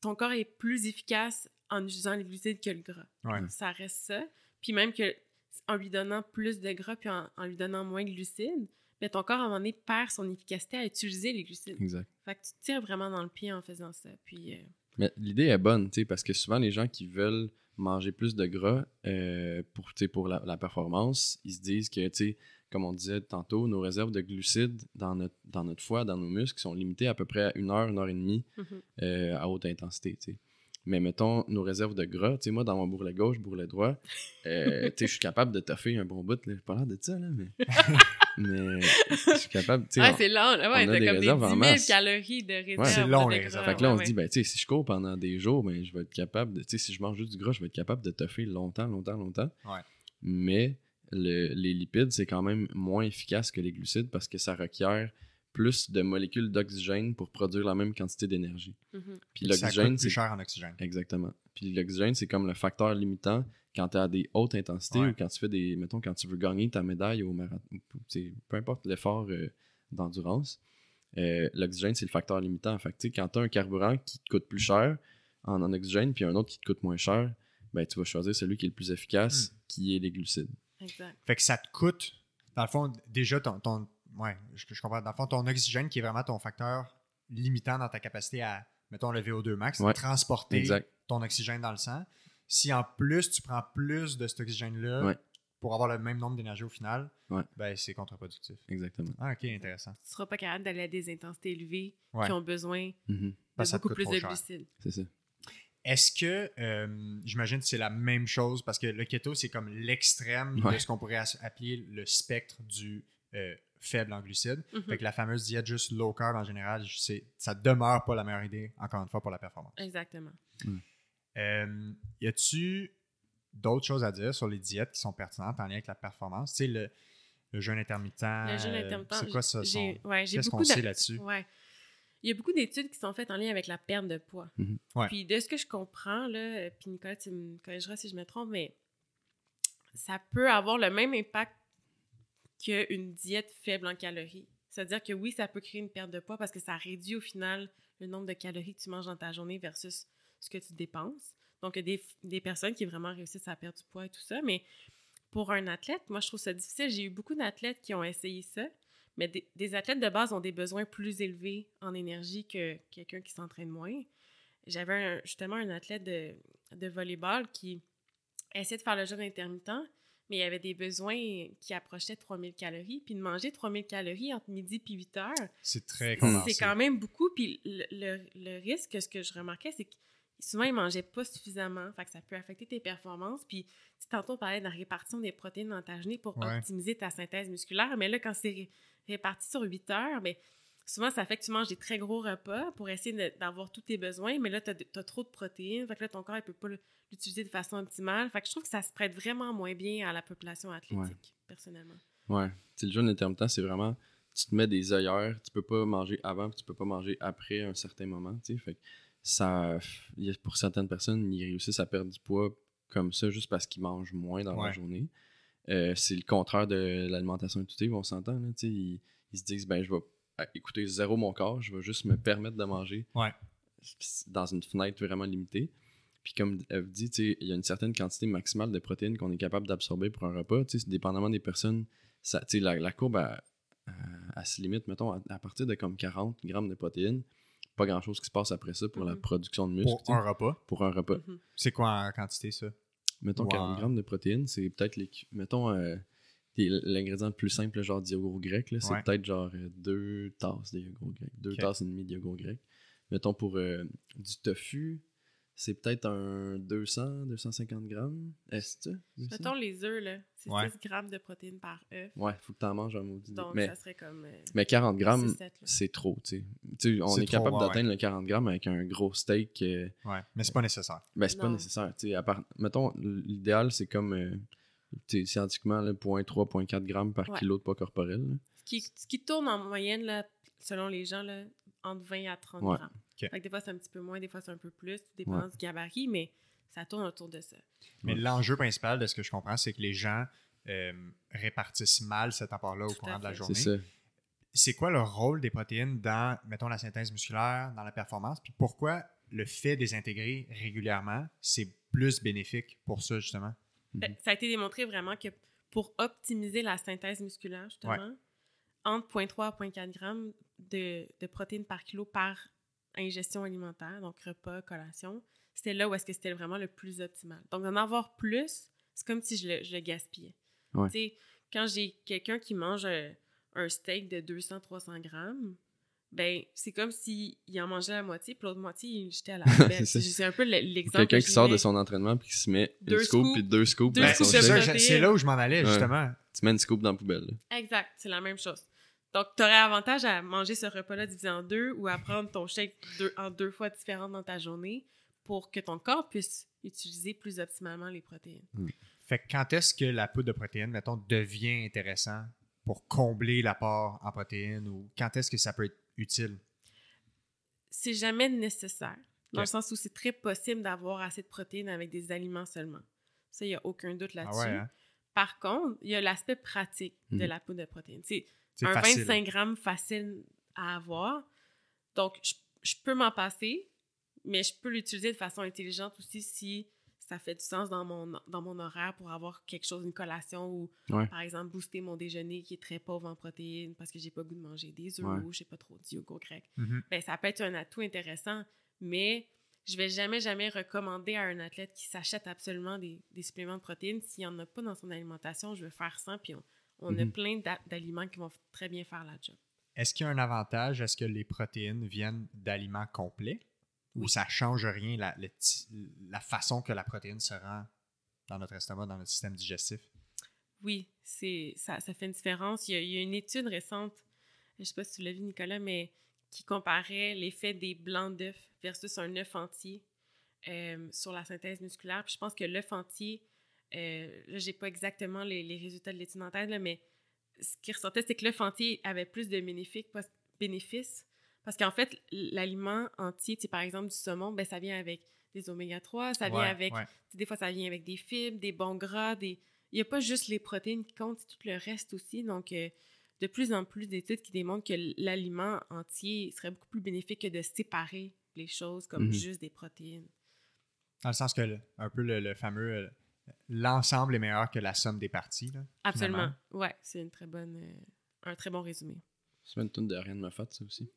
ton corps est plus efficace en utilisant les glucides que le gras. Ouais. Ça reste ça. Puis même que en lui donnant plus de gras puis en, en lui donnant moins de glucides, mais ton corps, à un moment donné, perd son efficacité à utiliser les glucides. Exact. Fait que tu te tires vraiment dans le pied en faisant ça. Puis, euh, Mais l'idée est bonne, tu sais, parce que souvent les gens qui veulent manger plus de gras euh, pour, tu sais, pour la, la performance, ils se disent que, tu sais, comme on disait tantôt, nos réserves de glucides dans notre, dans notre foie, dans nos muscles, sont limitées à peu près à une heure, une heure et demie mhm. euh, à haute intensité. Mais mettons, nos réserves de gras, tu sais, moi, dans mon bourrelet gauche, bourrelet droit, euh, tu sais, je suis capable de toffer un bon bout, là. J'ai pas l'air de ça, là, mais... mais je suis capable, tu sais... On- c'est long. Ouais, on a t'as des comme des 10 réserves en 000 masse. calories de réserve. C'est long, les réserves. Fait que là, on Ouais, se dit, ouais. ben, tu sais, si je cours pendant des jours, ben, je vais être capable de. Tu sais, si je mange juste du gras, je vais être capable de toffer longtemps, longtemps, longtemps. Ouais. Mais le- les lipides, c'est quand même moins efficace que les glucides parce que ça requiert plus de molécules d'oxygène pour produire la même quantité d'énergie. Mhm. Puis Ça coûte l'oxygène, plus c'est. cher en oxygène. Exactement. Puis l'oxygène, c'est comme le facteur limitant quand tu as des hautes intensités Ouais. ou quand tu fais des. Mettons, quand tu veux gagner ta médaille au marathon. Peu importe l'effort euh, d'endurance. euh, l'oxygène, c'est le facteur limitant. Fait que, quand tu as un carburant qui te coûte plus cher en, en oxygène, puis un autre qui te coûte moins cher, ben, tu vas choisir celui qui est le plus efficace, qui est les glucides. Exact. Fait que ça te coûte, dans le fond, déjà ton. ton ouais, je, je comprends. Dans le fond, ton oxygène qui est vraiment ton facteur limitant dans ta capacité à, mettons, le VO2 max, Ouais. transporter Exact. ton oxygène dans le sang. Si en plus tu prends plus de cet oxygène-là Ouais. pour avoir le même nombre d'énergie au final, Ouais. ben c'est contre-productif. Exactement. Ah, ok, intéressant. Tu seras pas capable d'aller à des intensités élevées Ouais. qui ont besoin Mhm. De beaucoup plus de glucides. C'est ça. Est-ce que, euh, j'imagine que c'est la même chose, parce que le keto, c'est comme l'extrême de ce qu'on pourrait appeler le spectre du euh, faible en glucides. Fait que la fameuse diète juste low carb en général, ça demeure pas la meilleure idée, encore une fois, pour la performance. Exactement. Euh, y a-tu d'autres choses à dire sur les diètes qui sont pertinentes en lien avec la performance? Tu sais, le, le jeûne intermittent. Le jeûne intermittent. C'est quoi ça? son- ouais, Qu'est-ce qu'on sait là-dessus? Ouais. Il y a beaucoup d'études qui sont faites en lien avec la perte de poids. Mhm. Ouais. Puis de ce que je comprends, là, euh, puis Nicolas, tu me corrigeras si je me trompe, mais ça peut avoir le même impact qu'une diète faible en calories. C'est-à-dire que oui, ça peut créer une perte de poids parce que ça réduit au final le nombre de calories que tu manges dans ta journée versus ce que tu dépenses. Donc, il y a des, des personnes qui vraiment réussissent à perdre du poids et tout ça, mais pour un athlète, moi, je trouve ça difficile. J'ai eu beaucoup d'athlètes qui ont essayé ça, mais des, des athlètes de base ont des besoins plus élevés en énergie que quelqu'un qui s'entraîne moins. J'avais justement un athlète de, de volleyball qui essayait de faire le jeûne intermittent, mais il avait des besoins qui approchaient 3000 calories. Puis de manger 3000 calories entre midi et 8 heures, C'est très condensé. c'est quand même beaucoup. Puis le, le- le risque, ce que je remarquais, c'est que souvent, ils mangeaient pas suffisamment. Fait que ça peut affecter tes performances. Puis tantôt, on parlait de la répartition des protéines dans ta journée pour Ouais. optimiser ta synthèse musculaire. Mais là, quand c'est ré- réparti sur 8 heures, ben, souvent, ça fait que tu manges des très gros repas pour essayer d'avoir tous tes besoins. Mais là, tu as, trop de protéines. Fait que là, ton corps ne peut pas l'utiliser de façon optimale. Fait que je trouve que ça se prête vraiment moins bien à la population athlétique, personnellement. Ouais. Tu sais, le jeûne intermittent, c'est vraiment. Tu te mets des œillères, tu peux pas manger avant, puis tu peux pas manger après un certain moment, tu sais. Fait que ça. il y a- Pour certaines personnes, ils réussissent à perdre du poids comme ça juste parce qu'ils mangent moins dans Ouais. la journée. Euh, c'est le contraire de l'alimentation intuitive, on s'entend, là, tu sais. Ils, ils se disent, ben, je vais euh, écouter zéro mon corps, je vais juste me permettre de manger Ouais. dans une fenêtre vraiment limitée. Puis comme Eve dit, il y a une certaine quantité maximale de protéines qu'on est capable d'absorber pour un repas. Dépendamment des personnes, ça, la, la courbe, elle, elle- se limite, mettons, à, à partir de comme 40 grammes de protéines. Pas grand-chose qui se passe après ça pour la Mhm. production de muscles. Pour un repas. pour un repas. Mhm. C'est quoi en quantité, ça? Mettons Wow. 40 grammes de protéines, c'est peut-être les... Mettons, euh, l'ingrédient le plus simple, genre du yogourt grec, là, c'est Ouais. peut-être genre euh, deux tasses de yogourt grec. Deux tasses et demie de yogourt grec. Mettons pour euh, du tofu, c'est peut-être un 200, 250 grammes. Est-ce que Mettons les œufs, là, c'est Ouais. 6 grammes de protéines par œuf. Ouais, faut que t'en manges un maudit. Donc, mais, ça serait comme. euh, mais 40 grammes, 6-7, là. c'est trop, tu sais. Tu sais. On est trop, capable ouais, d'atteindre le 40 grammes avec un gros steak. euh, Ouais, mais c'est pas nécessaire. Ben, c'est pas nécessaire. tu sais, à part- Mettons, l'idéal, c'est comme euh, tu sais, scientifiquement, là, 0.3, 0.4 grammes par Ouais. kilo de poids corporel. Ce qui, ce qui tourne en moyenne, là, selon les gens, là, entre 20 à 30 Ouais. grammes. Ok. Fait que des fois, c'est un petit peu moins, des fois, c'est un peu plus, tout dépend Ouais. du gabarit, mais ça tourne autour de ça. Mais Ouais. l'enjeu principal de ce que je comprends, c'est que les gens euh, répartissent mal cet apport-là au courant à de la journée. C'est ça. C'est quoi le rôle des protéines dans, mettons, la synthèse musculaire, dans la performance? Puis pourquoi le fait de les intégrer régulièrement, c'est plus bénéfique pour ça, justement? Ben, ça a été démontré vraiment que pour optimiser la synthèse musculaire, justement, entre 0.3 et 0.4 grammes de, de protéines par kilo par ingestion alimentaire, donc repas, collation, c'était là où est-ce que c'était vraiment le plus optimal. Donc, d'en avoir plus, c'est comme si je le, je le gaspillais. Ouais. Tu sais, quand j'ai quelqu'un qui mange un, un steak de 200-300 grammes, ben, c'est comme s'il en mangeait la moitié, puis l'autre moitié, il le jetait à la poubelle. C'est un peu le- l'exemple Quelqu'un que qui sort de son entraînement puis qui se met Deux une scoop puis deux scoops Ben, c'est là où je m'en allais, Ouais. justement. Tu mets une scoop dans la poubelle. là. Exact, c'est la même chose. Donc, tu aurais avantage à manger ce repas-là divisé en deux ou à prendre ton shake deux- en deux fois différentes dans ta journée pour que ton corps puisse utiliser plus optimalement les protéines. Fait que quand est-ce que la poudre de protéines, mettons, devient intéressant pour combler l'apport en protéines ou quand est-ce que ça peut être utile? C'est jamais nécessaire, dans le sens où c'est très possible d'avoir assez de protéines avec des aliments seulement. Ça, il n'y a aucun doute Ah là-dessus. ouais, hein? Par contre, il y a l'aspect pratique de Mhm. la poudre de protéines. C'est un facile. 25 grammes facile à avoir. Donc, je, je peux m'en passer, mais je peux l'utiliser de façon intelligente aussi si ça fait du sens dans mon, dans mon horaire pour avoir quelque chose, une collation ou, Ouais. par exemple, booster mon déjeuner qui est très pauvre en protéines parce que j'ai pas le goût de manger des œufs Ouais. ou j'ai pas trop de yogourt grec. Mhm. Ben, ça peut être un atout intéressant, mais je vais jamais, jamais recommander à un athlète qui s'achète absolument des, des suppléments de protéines. S'il n'y en a pas dans son alimentation, je vais faire sans, puis on, on a Mhm. plein d'a- d'aliments qui vont très bien faire la job. Est-ce qu'il y a un avantage? Est-ce que les protéines viennent d'aliments complets ou Oui. ça change rien la, la façon que la protéine se rend dans notre estomac, dans notre système digestif? Oui, c'est ça, ça fait une différence. Il y, a, il y a une étude récente, je ne sais pas si tu l'as vu, Nicolas, mais qui comparait l'effet des blancs d'œufs versus un œuf entier euh, sur la synthèse musculaire. Puis je pense que l'œuf entier, euh, là, j'ai pas exactement les, les résultats de l'étude en tête, là, mais ce qui ressortait, c'est que l'œuf entier avait plus de bénéfices, parce, qu'en fait, l'aliment entier, par exemple du saumon, ben, ça vient avec des oméga 3, ça vient Ouais, avec ouais. des fois, ça vient avec des fibres, des bons gras, des... Il n'y a pas juste les protéines qui comptent, c'est tout le reste aussi. Donc, euh, de plus en plus d'études qui démontrent que l'aliment entier serait beaucoup plus bénéfique que de séparer les choses comme Mhm. juste des protéines. Dans le sens que, le- un peu le, le fameux, euh, l'ensemble est meilleur que la somme des parties. là, Absolument. finalement. Ouais, c'est une très bonne, euh, un très bon résumé. C'est une tonne de rien de ma fête, ça aussi.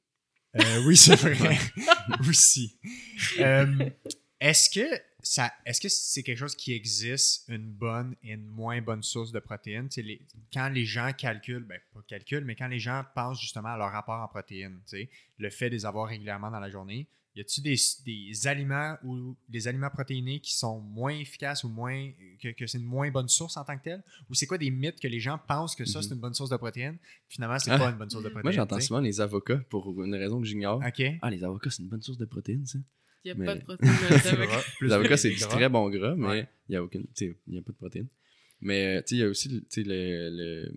Euh, oui, c'est vrai. Aussi. Euh, est-ce que ça, est-ce que c'est quelque chose qui existe, une bonne et une moins bonne source de protéines? Tu sais, les- quand les gens calculent, ben pas calculent, mais quand les gens pensent justement à leur rapport en protéines, tu sais, le fait de les avoir régulièrement dans la journée, y a-t-il des, des aliments ou des aliments protéinés qui sont moins efficaces ou moins que, que c'est une moins bonne source en tant que telle? Ou c'est quoi des mythes que les gens pensent que ça c'est une bonne source de protéines? Finalement, c'est Ah. pas une bonne source de protéines. Moi, j'entends souvent les avocats pour une raison que j'ignore. Ah, les avocats, c'est une bonne source de protéines, ça. Il n'y a Mais- pas de protéines dans les avocats. C'est du très bon gras, mais Ouais. il n'y a aucune. n'y a pas de protéines. Mais euh, tu sais, il y a aussi tu sais, le- le-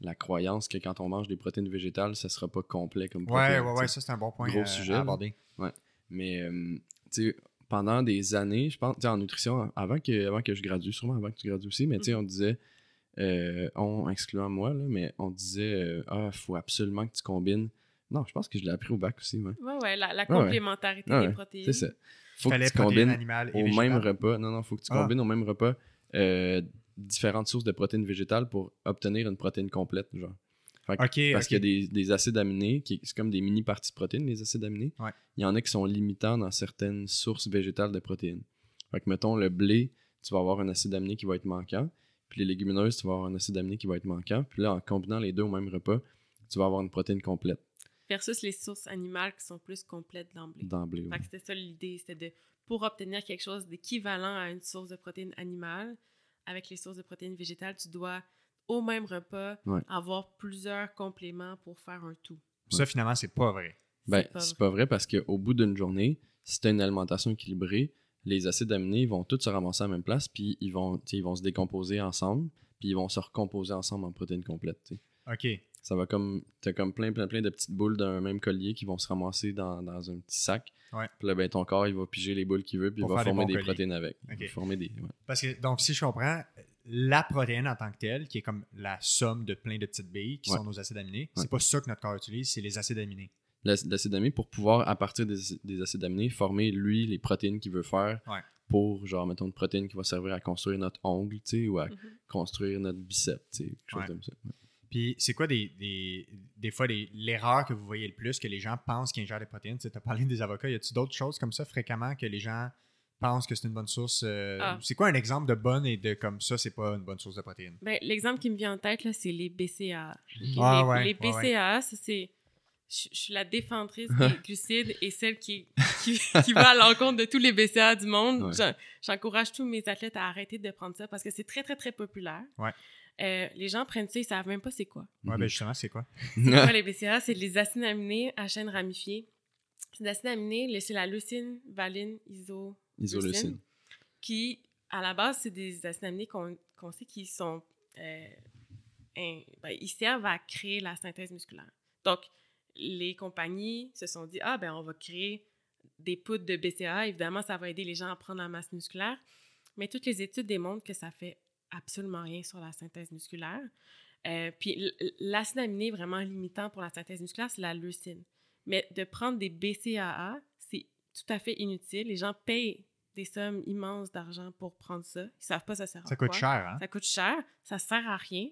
la croyance que quand on mange des protéines végétales, ça ne sera pas complet comme Ouais, protéines. ouais, ouais, sais. ça c'est un bon point Gros euh, sujet, à aborder. Mais euh, tu sais, pendant des années, je pense, tu sais, en nutrition, avant que, avant que je gradue, sûrement avant que tu gradues aussi, mais tu sais, on disait, euh, on, excluant moi, là, mais on disait, euh, ah, il faut absolument que tu combines. Non, je pense que je l'ai appris au bac aussi, ouais. Ouais, ouais, la, la Ouais, ouais. complémentarité Ouais, des protéines. C'est ça. Faut que Fallait tu combines au végétales. même repas. Non, non, faut que tu Ah. combines au même repas euh, différentes sources de protéines végétales pour obtenir une protéine complète, genre. Fait que- Ok, parce qu'il y a des, des acides aminés, qui c'est comme des mini parties de protéines, les acides aminés. Ouais. Il y en a qui sont limitants dans certaines sources végétales de protéines. Fait que, mettons, le blé, tu vas avoir un acide aminé qui va être manquant. Puis les légumineuses, tu vas avoir un acide aminé qui va être manquant. Puis là, en combinant les deux au même repas, tu vas avoir une protéine complète Versus les sources animales qui sont plus complètes d'emblée. d'emblée. que c'était ça l'idée, c'était de pour obtenir quelque chose d'équivalent à une source de protéines animale, avec les sources de protéines végétales, tu dois au même repas Ouais. avoir plusieurs compléments pour faire un tout. Ça, finalement, c'est pas vrai. Ben, c'est pas vrai parce qu'au bout d'une journée, si tu as une alimentation équilibrée, les acides aminés vont tous se ramasser à la même place, puis ils vont, ils vont se décomposer ensemble, puis ils vont se recomposer ensemble en protéines complètes. tu sais. OK. Ça va comme. T'as comme plein, plein, plein de petites boules d'un même collier qui vont se ramasser dans, dans un petit sac. Ouais. Puis là, ben, ton corps, il va piger les boules qu'il veut, puis Pour il va des former des, protéines avec. Il Ok. va former des. ouais. Parce que, donc, si je comprends, la protéine en tant que telle, qui est comme la somme de plein de petites billes qui Ouais. sont nos acides aminés, Ouais. c'est pas ça que notre corps utilise, c'est les acides aminés. L'ac- L'acide aminé, pour pouvoir, à partir des, des acides aminés, former, lui, les protéines qu'il veut faire Ouais. pour, genre, mettons, une protéine qui va servir à construire notre ongle, tu sais, ou à Mhm. construire notre bicep, tu sais, quelque chose Ouais. comme ça. Ouais. Puis, c'est quoi des, des, des fois l'erreur que vous voyez le plus, que les gens pensent qu'ils ingèrent des protéines? Tu as parlé des avocats, y a-t-il d'autres choses comme ça fréquemment que les gens pensent que c'est une bonne source? euh, Ah. C'est quoi un exemple de bonne et de comme ça, c'est pas une bonne source de protéines? Ben, L'exemple qui me vient en tête, là, c'est les BCAA. Ok, Ah les, ouais, les ouais, ouais. C'est. Je je suis la défendrice des glucides et celle qui, qui, qui va à l'encontre de tous les BCAA du monde. Ouais. J'en- J'encourage tous mes athlètes à arrêter de prendre ça parce que c'est très, très, très populaire. Ouais. Euh, les gens prennent ça, ils savent même pas c'est quoi. Ouais, Mhm. ben justement, c'est quoi? C'est quoi les BCAA? C'est les acides aminés à chaîne ramifiée. Ces acides aminés, le- c'est la leucine, valine, iso, Isoleucine. qui, à la base, c'est des acides aminés qu'on qu'on sait qui sont. euh, in- ben, ils servent à créer la synthèse musculaire. Donc, les compagnies se sont dit ah, ben, on va créer des poudres de BCAA. Évidemment, ça va aider les gens à prendre la masse musculaire. Mais toutes les études démontrent que ça fait absolument rien sur la synthèse musculaire. Euh, puis l'acide aminé vraiment limitant pour la synthèse musculaire, c'est la leucine. Mais de prendre des BCAA, c'est tout à fait inutile. Les gens payent des sommes immenses d'argent pour prendre ça. Ils savent pas ça sert à Ça coûte quoi. cher, hein? Ça coûte cher, ça sert à rien.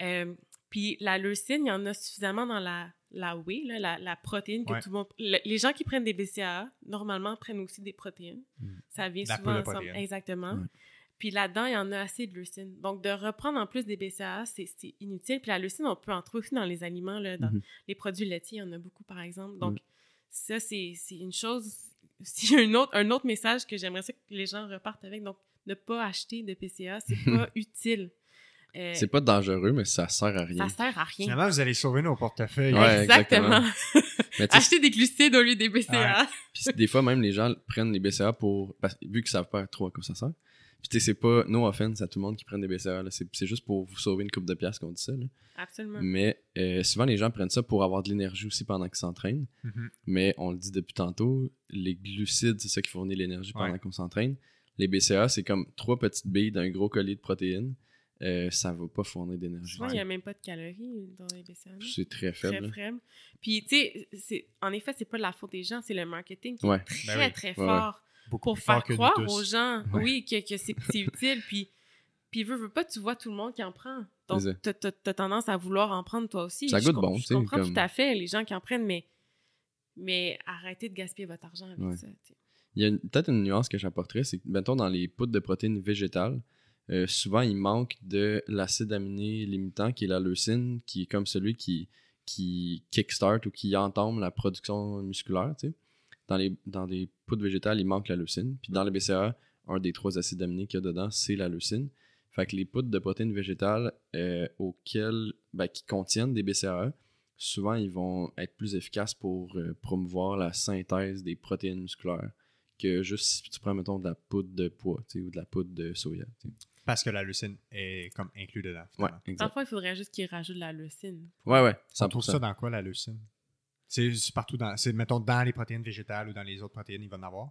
Euh, puis la leucine, il y en a suffisamment dans la, la whey, là, la, la protéine que Ouais. tout le monde... le- les gens qui prennent des BCAA, normalement, prennent aussi des protéines. Mm. Ça vient La souvent ensemble. Exactement. Puis là-dedans, il y en a assez de leucine. Donc, de reprendre en plus des BCAA, c'est inutile. Puis la leucine, on peut en trouver aussi dans les aliments, là, dans Mhm. les produits laitiers, il y en a beaucoup, par exemple. Donc, ça, c'est une chose... C'est un autre, un autre message que j'aimerais ça que les gens repartent avec. Donc, ne pas acheter de PCA, c'est pas utile. Euh, C'est pas dangereux, mais ça sert à rien. ça sert à rien. Finalement, vous allez sauver nos portefeuilles. Ouais, exactement. Acheter des glucides au lieu des BCA. Puis c'est- des fois, même les gens prennent les BCA pour. Parce, vu qu'ils savent pas trop à quoi ça sert. Puis tu sais, c'est pas no offense à tout le monde qui prennent des BCA. C'est juste pour vous sauver une coupe de piastres qu'on dit ça. là. Absolument. Mais euh, souvent, les gens prennent ça pour avoir de l'énergie aussi pendant qu'ils s'entraînent. Mhm. Mais on le dit depuis tantôt, les glucides, c'est ça qui fournit l'énergie pendant Ouais. qu'on s'entraîne. Les BCA, c'est comme trois petites billes d'un gros collier de protéines. Euh, ça va pas fournir d'énergie. Souvent, il n'y a même pas de calories dans les BCA. C'est très Très faible. là. faible. Puis, tu sais, en effet, c'est pas de la faute des gens, c'est le marketing qui Ouais. est très, Ben oui. très Ouais, fort Beaucoup pour faire croire aux gens, Ouais. oui, que, que c'est utile. Puis, puis veux, veux pas, tu vois tout le monde qui en prend. Donc, t'as as, tendance à vouloir en prendre toi aussi. Ça Je goûte com- bon, Je tu sais, comprends comme- tout à fait les gens qui en prennent, mais, mais arrêtez de gaspiller votre argent avec Ouais. ça. tu. Il y a peut-être une nuance que j'apporterais, c'est que, mettons, dans les poudres de protéines végétales, euh, souvent, il manque de l'acide aminé limitant, qui est la leucine, qui est comme celui qui, qui kickstart ou qui entame la production musculaire, tu sais. Dans les, dans les poudres végétales, il manque la leucine. Puis dans les BCA, un des trois acides aminés qu'il y a dedans, c'est la leucine. Fait que les poudres de protéines végétales euh, auxquelles, ben, qui contiennent des BCAA, souvent, ils vont être plus efficaces pour euh, promouvoir la synthèse des protéines musculaires que juste si tu prends, mettons, de la poudre de pois ou de la poudre de soya. Parce que la leucine est comme inclus dedans. Finalement. Exact. fond, il faudrait juste qu'ils rajoutent de la leucine. Ouais, ouais, On trouve 100%. ça dans quoi, la leucine? C'est partout dans... C'est, mettons, dans les protéines végétales ou dans les autres protéines, il va en avoir?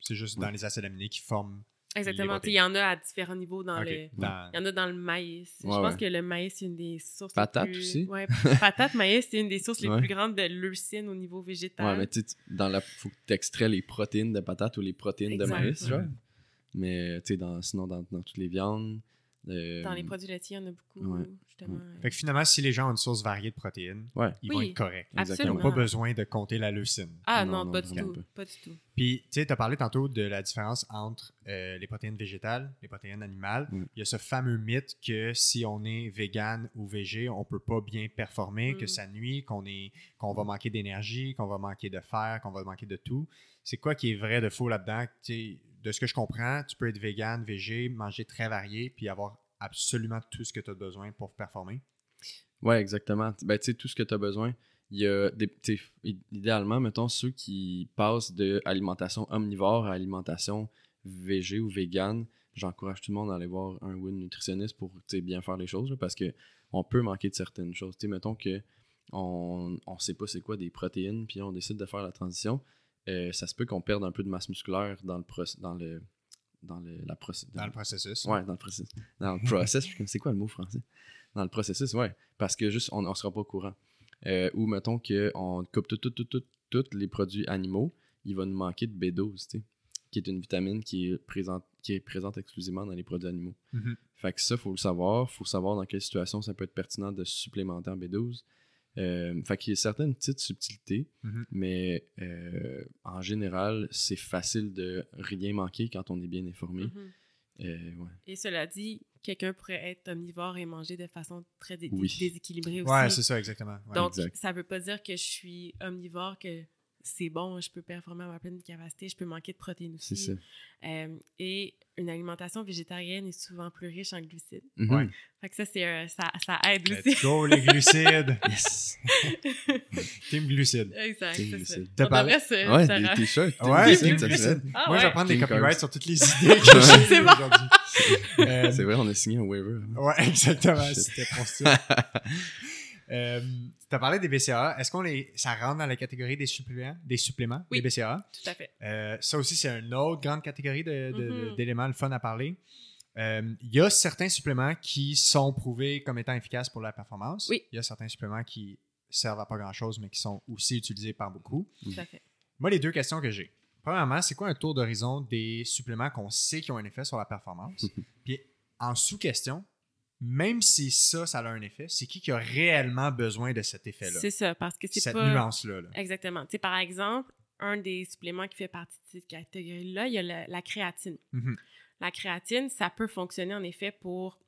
C'est juste dans les acides aminés qui forment... Exactement. Il y en a à différents niveaux dans le... dans- Il y en a dans le maïs. je pense ouais. que le maïs, c'est une des sources. Patate les plus... aussi. Ouais, patate, maïs, c'est une des sources les plus grandes de leucine au niveau végétal. Ouais, mais tu dans la... faut que tu extrais les protéines de patate ou les protéines Exact. de maïs, genre. Mais tu sais, dans... sinon, dans, dans toutes les viandes, Euh, Dans les produits laitiers, il y en a beaucoup, ouais. justement. euh. Fait que finalement, si les gens ont une source variée de protéines, Ouais. ils vont être corrects. Ils n'ont pas besoin de compter la leucine. Ah Non, non, non, pas du tout. pas. Pas du tout. Puis, tu sais, tu as parlé tantôt de la différence entre euh, les protéines végétales, les protéines animales. Mm. Il y a ce fameux mythe que si on est vegan ou végé, on peut pas bien performer, que Mm. ça nuit, qu'on est qu'on va manquer d'énergie, qu'on va manquer de fer, qu'on va manquer de tout. C'est quoi qui est vrai de faux là-dedans? De ce que je comprends, tu peux être vegan, végé, manger très varié, puis avoir absolument tout ce que tu as besoin pour performer. Ouais, exactement. Ben, tu sais, tout ce que tu as besoin, il y a des. idéalement, mettons, ceux qui passent de alimentation omnivore à alimentation végé ou vegan, j'encourage tout le monde à aller voir un ou une nutritionniste pour bien faire les choses, parce que on peut manquer de certaines choses. Sais, mettons que on ne sait pas c'est quoi des protéines, puis on décide de faire la transition. Euh, ça se peut qu'on perde un peu de masse musculaire dans le dans le dans le la proc- Dans le processus. Ouais, dans le processus. Dans le process, c'est quoi le mot français? Dans le processus, ouais. Parce que juste, on ne sera pas au courant. Euh, ou mettons qu'on coupe tous tout, tout, tout, tous les produits animaux, il va nous manquer de B12, tu sais, qui est une vitamine qui est présente, qui est présente exclusivement dans les produits animaux. Mhm. Fait que ça, faut le savoir. faut savoir dans quelle situation ça peut être pertinent de supplémenter en B12. Euh, fait qu'il y a certaines petites subtilités, Mhm. mais euh, en général, c'est facile de rien manquer quand on est bien informé. Mhm. Euh, ouais. Et cela dit, quelqu'un pourrait être omnivore et manger de façon très dé- Oui. déséquilibrée aussi. Ouais, c'est ça, exactement. Ouais. Donc, Exact. ça veut pas dire que je suis omnivore, que c'est bon, je peux performer à ma pleine capacité, je peux manquer de protéines aussi. C'est ça. Euh, et une alimentation végétarienne est souvent plus riche en glucides. Ouais. Fait que ça, c'est un- ça, ça aide aussi. Let's go, les glucides! Yes! Team glucides. exact, Team glucides. T'as parlé- se- Ouais, des t-shirts. Ouais, Team c'est glucides. Ah Moi, je vais prendre des copyrights sur toutes les idées que j'ai bon. aujourd'hui. Euh, C'est vrai, on a signé un waiver. hein. Ouais, exactement. C'était pour ça. Euh, tu as parlé des BCAA. Est-ce qu'on les, ça rentre dans la catégorie des suppléments, des suppléments, Oui. les BCAA? Tout à fait. Euh, ça aussi, c'est une autre grande catégorie de- de- de- Mhm. d'éléments le fun à parler. Euh, Il y a certains suppléments qui sont prouvés comme étant efficaces pour la performance. Oui. Il y a certains suppléments qui servent à pas grand-chose, mais qui sont aussi utilisés par beaucoup. Tout à fait. Moi, les deux questions que j'ai. Premièrement, c'est quoi un tour d'horizon des suppléments qu'on sait qui ont un effet sur la performance? Puis en sous-question, même si ça, ça a un effet, c'est qui qui a réellement besoin de cet effet-là? C'est ça, parce que c'est Cette pas... nuance-là. là. Exactement. Tu sais, par exemple, un des suppléments qui fait partie de cette catégorie-là, il y a la créatine. Mhm. La créatine, ça peut fonctionner en effet pour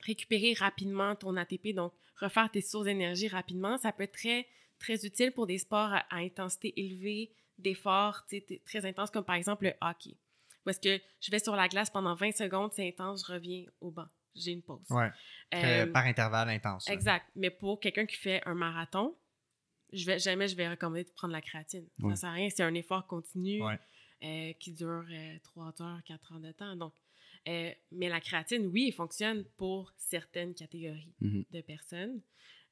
récupérer rapidement ton ATP, donc refaire tes sources d'énergie rapidement. Ça peut être très, très utile pour des sports à, à intensité élevée, d'efforts très intenses, comme par exemple le hockey. Où est-ce que je vais sur la glace pendant 20 secondes, c'est intense, je reviens au banc. J'ai une pause. Ouais. Euh, par intervalle intense. Exact. Mais pour quelqu'un qui fait un marathon, je vais, jamais je vais recommander de prendre la créatine. Ouais. Ça sert à rien. C'est un effort continu Ouais. euh, qui dure 3 heures, 4 heures de temps. Donc, euh, mais la créatine, oui, elle fonctionne pour certaines catégories Mhm. de personnes.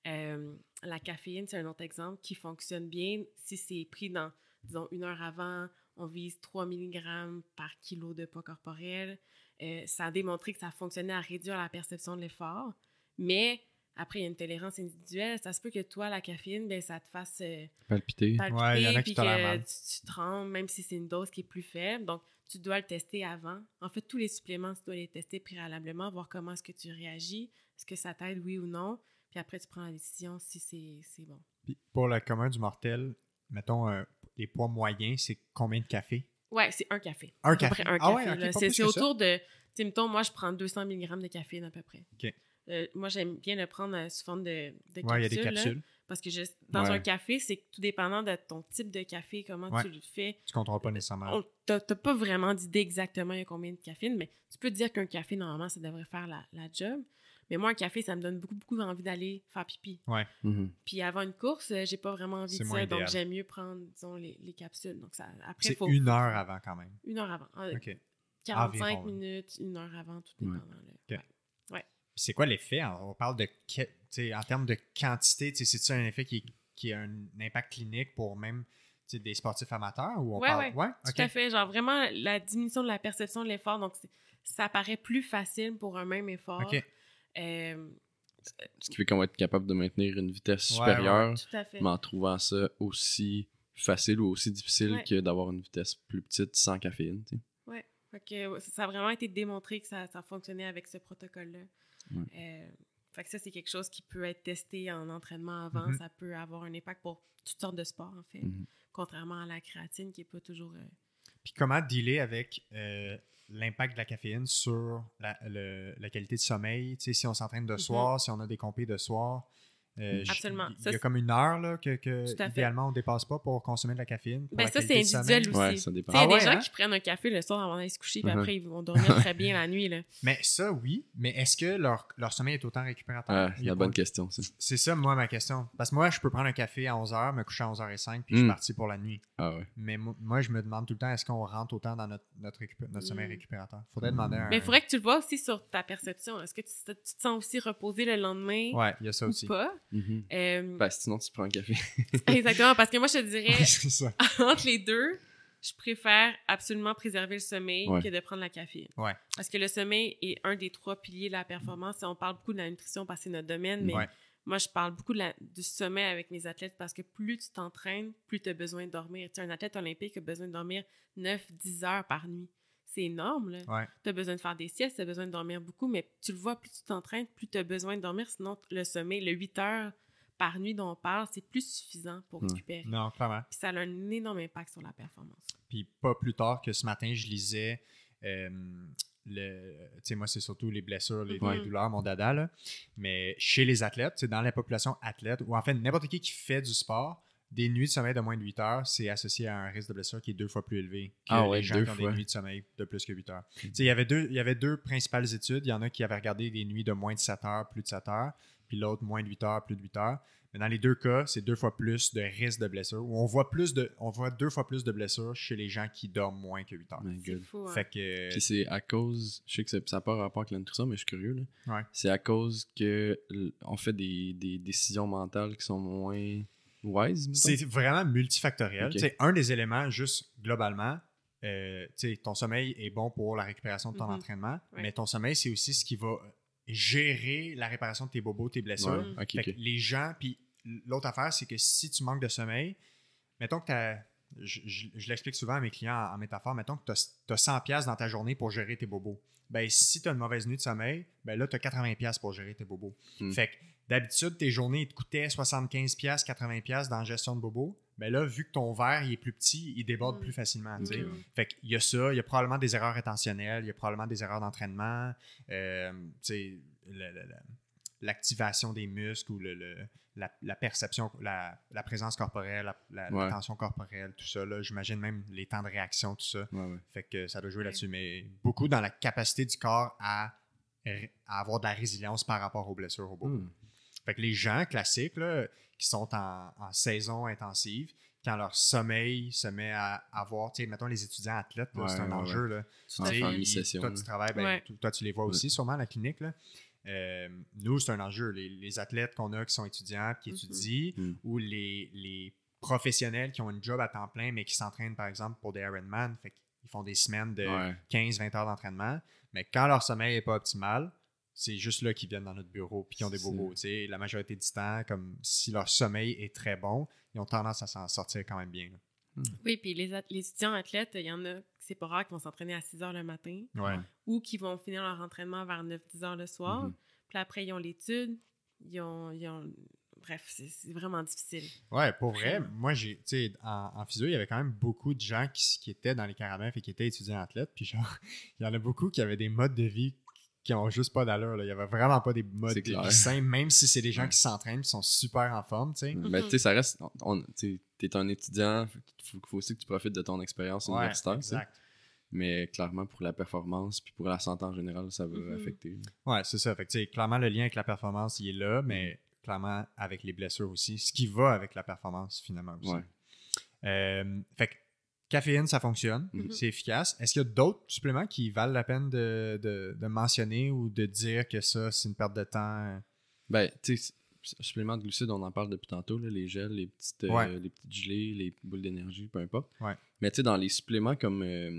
Euh, la caféine, c'est un autre exemple qui fonctionne bien si c'est pris dans, disons, une heure avant. On vise 3 mg par kilo de poids corporel. Euh, ça a démontré que ça fonctionnait à réduire la perception de l'effort. Mais après, il y a une tolérance individuelle. Ça se peut que toi, la caféine, ben, ça te fasse euh, Palpiter. palpiter, Ouais, il y en a qui puis que mal. tu, tu trembles, même si c'est une dose qui est plus faible. Donc, tu dois le tester avant. En fait, tous les suppléments, tu dois les tester préalablement, voir comment est-ce que tu réagis, est-ce que ça t'aide, oui ou non? Puis après, tu prends la décision si c'est c'est bon. Puis pour le commun du mortel, mettons, euh, les poids moyens, c'est combien de café? Ouais, c'est un café. Un café. un Ah ouais, café, C'est que ça. autour de... Tu sais, mettons, moi, je prends 200 mg de caféine à peu près. Ok. Euh, moi, j'aime bien le prendre euh, sous forme de, de Ouais, il y a des capsules, là. capsules. Parce que je- dans Ouais. un café, c'est tout dépendant de ton type de café, comment Ouais. tu le fais. Tu contrôles pas nécessairement. T'as t'as pas vraiment d'idée exactement il y a combien de caféine, mais tu peux te dire qu'un café, normalement, ça devrait faire la, la job. Mais moi, un café, ça me donne beaucoup, beaucoup envie d'aller faire pipi. Mhm. Puis avant une course, euh, j'ai pas vraiment envie C'est de ça, donc j'aime mieux prendre, disons, les, les capsules. Donc ça, après, C'est faut... une heure avant quand même. Une heure avant. Euh, OK. 45 Environ, là. minutes, une heure avant, tout Ouais. dépendant. là. Ok. Ouais. Puis c'est quoi l'effet? On parle de que- tu sais, en termes de quantité, tu sais, c'est-tu un effet qui, qui a un impact clinique pour même des sportifs amateurs ou on Ouais, parle? ouais. ok. Tout à fait. Genre vraiment la diminution de la perception de l'effort. Donc ça paraît plus facile pour un même effort. Ok. Euh, Ce qui fait qu'on va être capable de maintenir une vitesse Ouais, supérieure, tout à fait. mais en trouvant ça aussi facile ou aussi difficile Ouais. que d'avoir une vitesse plus petite sans caféine. tu sais. Fait que, ouais, ça a vraiment été démontré que ça, ça fonctionnait avec ce protocole-là. Ouais. Euh, fait que ça, c'est quelque chose qui peut être testé en entraînement avant. Mhm. Ça peut avoir un impact pour toutes sortes de sports, en fait. Mhm. Contrairement à la créatine, qui n'est pas toujours... euh, Puis comment dealer avec euh, l'impact de la caféine sur la, le- la qualité de sommeil? Tu sais, si on s'entraîne de Mhm. soir, si on a des compés de soir. Euh, j- Absolument. Il y a c'est- comme une heure là, que, que idéalement on dépasse pas pour consommer de la caféine. Ben, la ça, c'est individuel aussi. Ouais, ça dépend. Tu sais, Il y a Ah des ouais, gens hein? qui prennent un café le soir avant d'aller se coucher, puis Mhm. après, ils vont dormir très bien la nuit. Là. Mais ça, oui. Mais est-ce que leur, leur sommeil est autant récupérateur? Il c'est y a la pas- bonne question, ça. C'est ça, moi, ma question. Parce que moi, je peux prendre un café à 11h, me coucher à 11h05, puis je suis Mm. parti pour la nuit. Ah ouais. Mais mo- moi, je me demande tout le temps, est-ce qu'on rentre autant dans notre, notre, récup- notre sommeil Mm. récupérateur? Faudrait demander un... Mais il faudrait que tu le vois aussi sur ta perception. Est-ce que tu, te- tu te sens aussi reposé le lendemain Ouais, il y a ça ou aussi. Mhm. Euh, Ben, sinon, tu prends un café. Exactement, parce que moi, je te dirais, Ouais, c'est ça. entre les deux, je préfère absolument préserver le sommeil Ouais. que de prendre la caféine. Ouais. Parce que le sommeil est un des trois piliers de la performance. On parle beaucoup de la nutrition parce que c'est notre domaine, mais Ouais. moi, je parle beaucoup de la- du sommeil avec mes athlètes parce que plus tu t'entraînes, plus tu as besoin de dormir. Tu sais, un athlète olympique a besoin de dormir 9-10 heures par nuit. C'est énorme, là. Ouais. Tu as besoin de faire des siestes, tu as besoin de dormir beaucoup, mais tu le vois, plus tu t'entraînes, plus tu as besoin de dormir. Sinon, le sommeil, le 8 heures par nuit dont on parle, c'est plus suffisant pour Ouais. récupérer. Non, clairement. Puis ça a un énorme impact sur la performance. Puis pas plus tard que ce matin, je lisais. euh, le, tu sais, moi, c'est surtout les blessures, les, Mhm. les douleurs, mon dada. Là. Mais chez les athlètes, c'est dans la population athlète, ou en fait, n'importe qui qui fait du sport, des nuits de sommeil de moins de 8 heures, c'est associé à un risque de blessure qui est deux fois plus élevé que Ah ouais, les gens deux qui ont fois. des nuits de sommeil de plus que 8 heures. Tu sais, Il y avait deux- il y avait deux principales études. Il y en a qui avaient regardé des nuits de moins de 7 heures, plus de 7 heures, puis l'autre moins de 8 heures, plus de 8 heures. Mais dans les deux cas, c'est deux fois plus de risque de blessure. Ou on voit plus de, on voit deux fois plus de blessures chez les gens qui dorment moins que 8 heures. C'est fou, hein? Fait que Puis c'est à cause, je sais que ça- n'a pas rapport avec la nutrition, mais je suis curieux. Là. Ouais. C'est à cause que on fait des, des décisions mentales qui sont moins wise. c'est vraiment multifactoriel. Ok. Tu sais, Un des éléments, juste globalement, euh, tu ton sommeil est bon pour la récupération de ton Mhm. entraînement, Ouais. mais ton sommeil, c'est aussi ce qui va gérer la réparation de tes bobos, tes blessures. Ouais, ok. les gens, puis l'autre affaire, c'est que si tu manques de sommeil, mettons que t'as- je, je- je l'explique souvent à mes clients en, en métaphore, mettons que tu as, 100 pièces dans ta journée pour gérer tes bobos. Ben, si tu as une mauvaise nuit de sommeil, ben là, tu as 80 pièces pour gérer tes bobos. Hmm. Fait que d'habitude, tes journées, ils te coûtaient 75 pièces, 80 pièces dans la gestion de bobos. Ben là, vu que ton verre, il est plus petit, il déborde Hmm. plus facilement. tu sais. Mm. Fait qu'il y a ça, il y a probablement des erreurs intentionnelles, il y a probablement des erreurs d'entraînement, euh, tu sais, le- le- le- l'activation des muscles ou le, le- la, la perception, la, la présence corporelle, la, la- la Ouais. tension corporelle, tout ça. là. J'imagine même les temps de réaction, tout ça. Ouais, ouais. Fait que ça doit jouer Ouais. là-dessus, mais beaucoup dans la capacité du corps à, à avoir de la résilience par rapport aux blessures au bobo. Hmm. Fait que les gens classiques là, qui sont en, en saison intensive, quand leur sommeil se met à avoir, tu sais, mettons les étudiants athlètes, Ouais, c'est un ouais, enjeu. Là. Tu ils- Toi, tu travailles, ben, toi, tu les vois aussi sûrement à la clinique. Là. Euh, nous, c'est un enjeu. Les, les athlètes qu'on a qui sont étudiants, qui Mhm. étudient, Mhm. ou les, les professionnels qui ont une job à temps plein, mais qui s'entraînent, par exemple, pour des Ironman. Fait qu'ils font des semaines de Ouais. 15-20 heures d'entraînement. Mais quand leur sommeil n'est pas optimal, c'est juste là qu'ils viennent dans notre bureau puis qu'ils ont des bobos. tu sais. La majorité du temps, comme si leur sommeil est très bon, ils ont tendance à s'en sortir quand même bien. là. Oui, puis les, étudiants athlètes, il y en a, c'est pas rare, qui vont s'entraîner à 6 heures le matin Ouais. ou qui vont finir leur entraînement vers 9-10 heures le soir. Mhm. Puis après, ils ont l'étude. Ils ont, ils ont- Bref, c'est vraiment difficile. Ouais, pour vrai, moi, j'ai, tu sais, en, en physio, il y avait quand même beaucoup de gens qui, qui étaient dans les carabins et qui étaient étudiants athlètes. Puis genre, il y en a beaucoup qui avaient des modes de vie qui ont juste pas d'allure. là. Il y avait vraiment pas des modes de sains, même si c'est des gens Ouais. qui s'entraînent, qui sont super en forme, tu sais. Ben, tu sais, ça reste. Tu es un étudiant, il faut, faut aussi que tu profites de ton expérience Ouais, universitaire. tu sais. exact. Mais clairement, pour la performance puis pour la santé en général, ça va Mhm. affecter. Ouais, c'est ça. Fait que, tu sais, clairement, le lien avec la performance, il est là, mais clairement, avec les blessures aussi. Ce qui va avec la performance, finalement, aussi. Ouais. Euh, fait que, caféine, ça fonctionne. Mhm. C'est efficace. Est-ce qu'il y a d'autres suppléments qui valent la peine de, de- de mentionner ou de dire que ça, c'est une perte de temps? Ben, tu sais, suppléments de glucides, on en parle depuis tantôt, là, les gels, les petites, euh, les petites gelées, les boules d'énergie, peu importe. Ouais. Mais tu sais, dans les suppléments comme euh,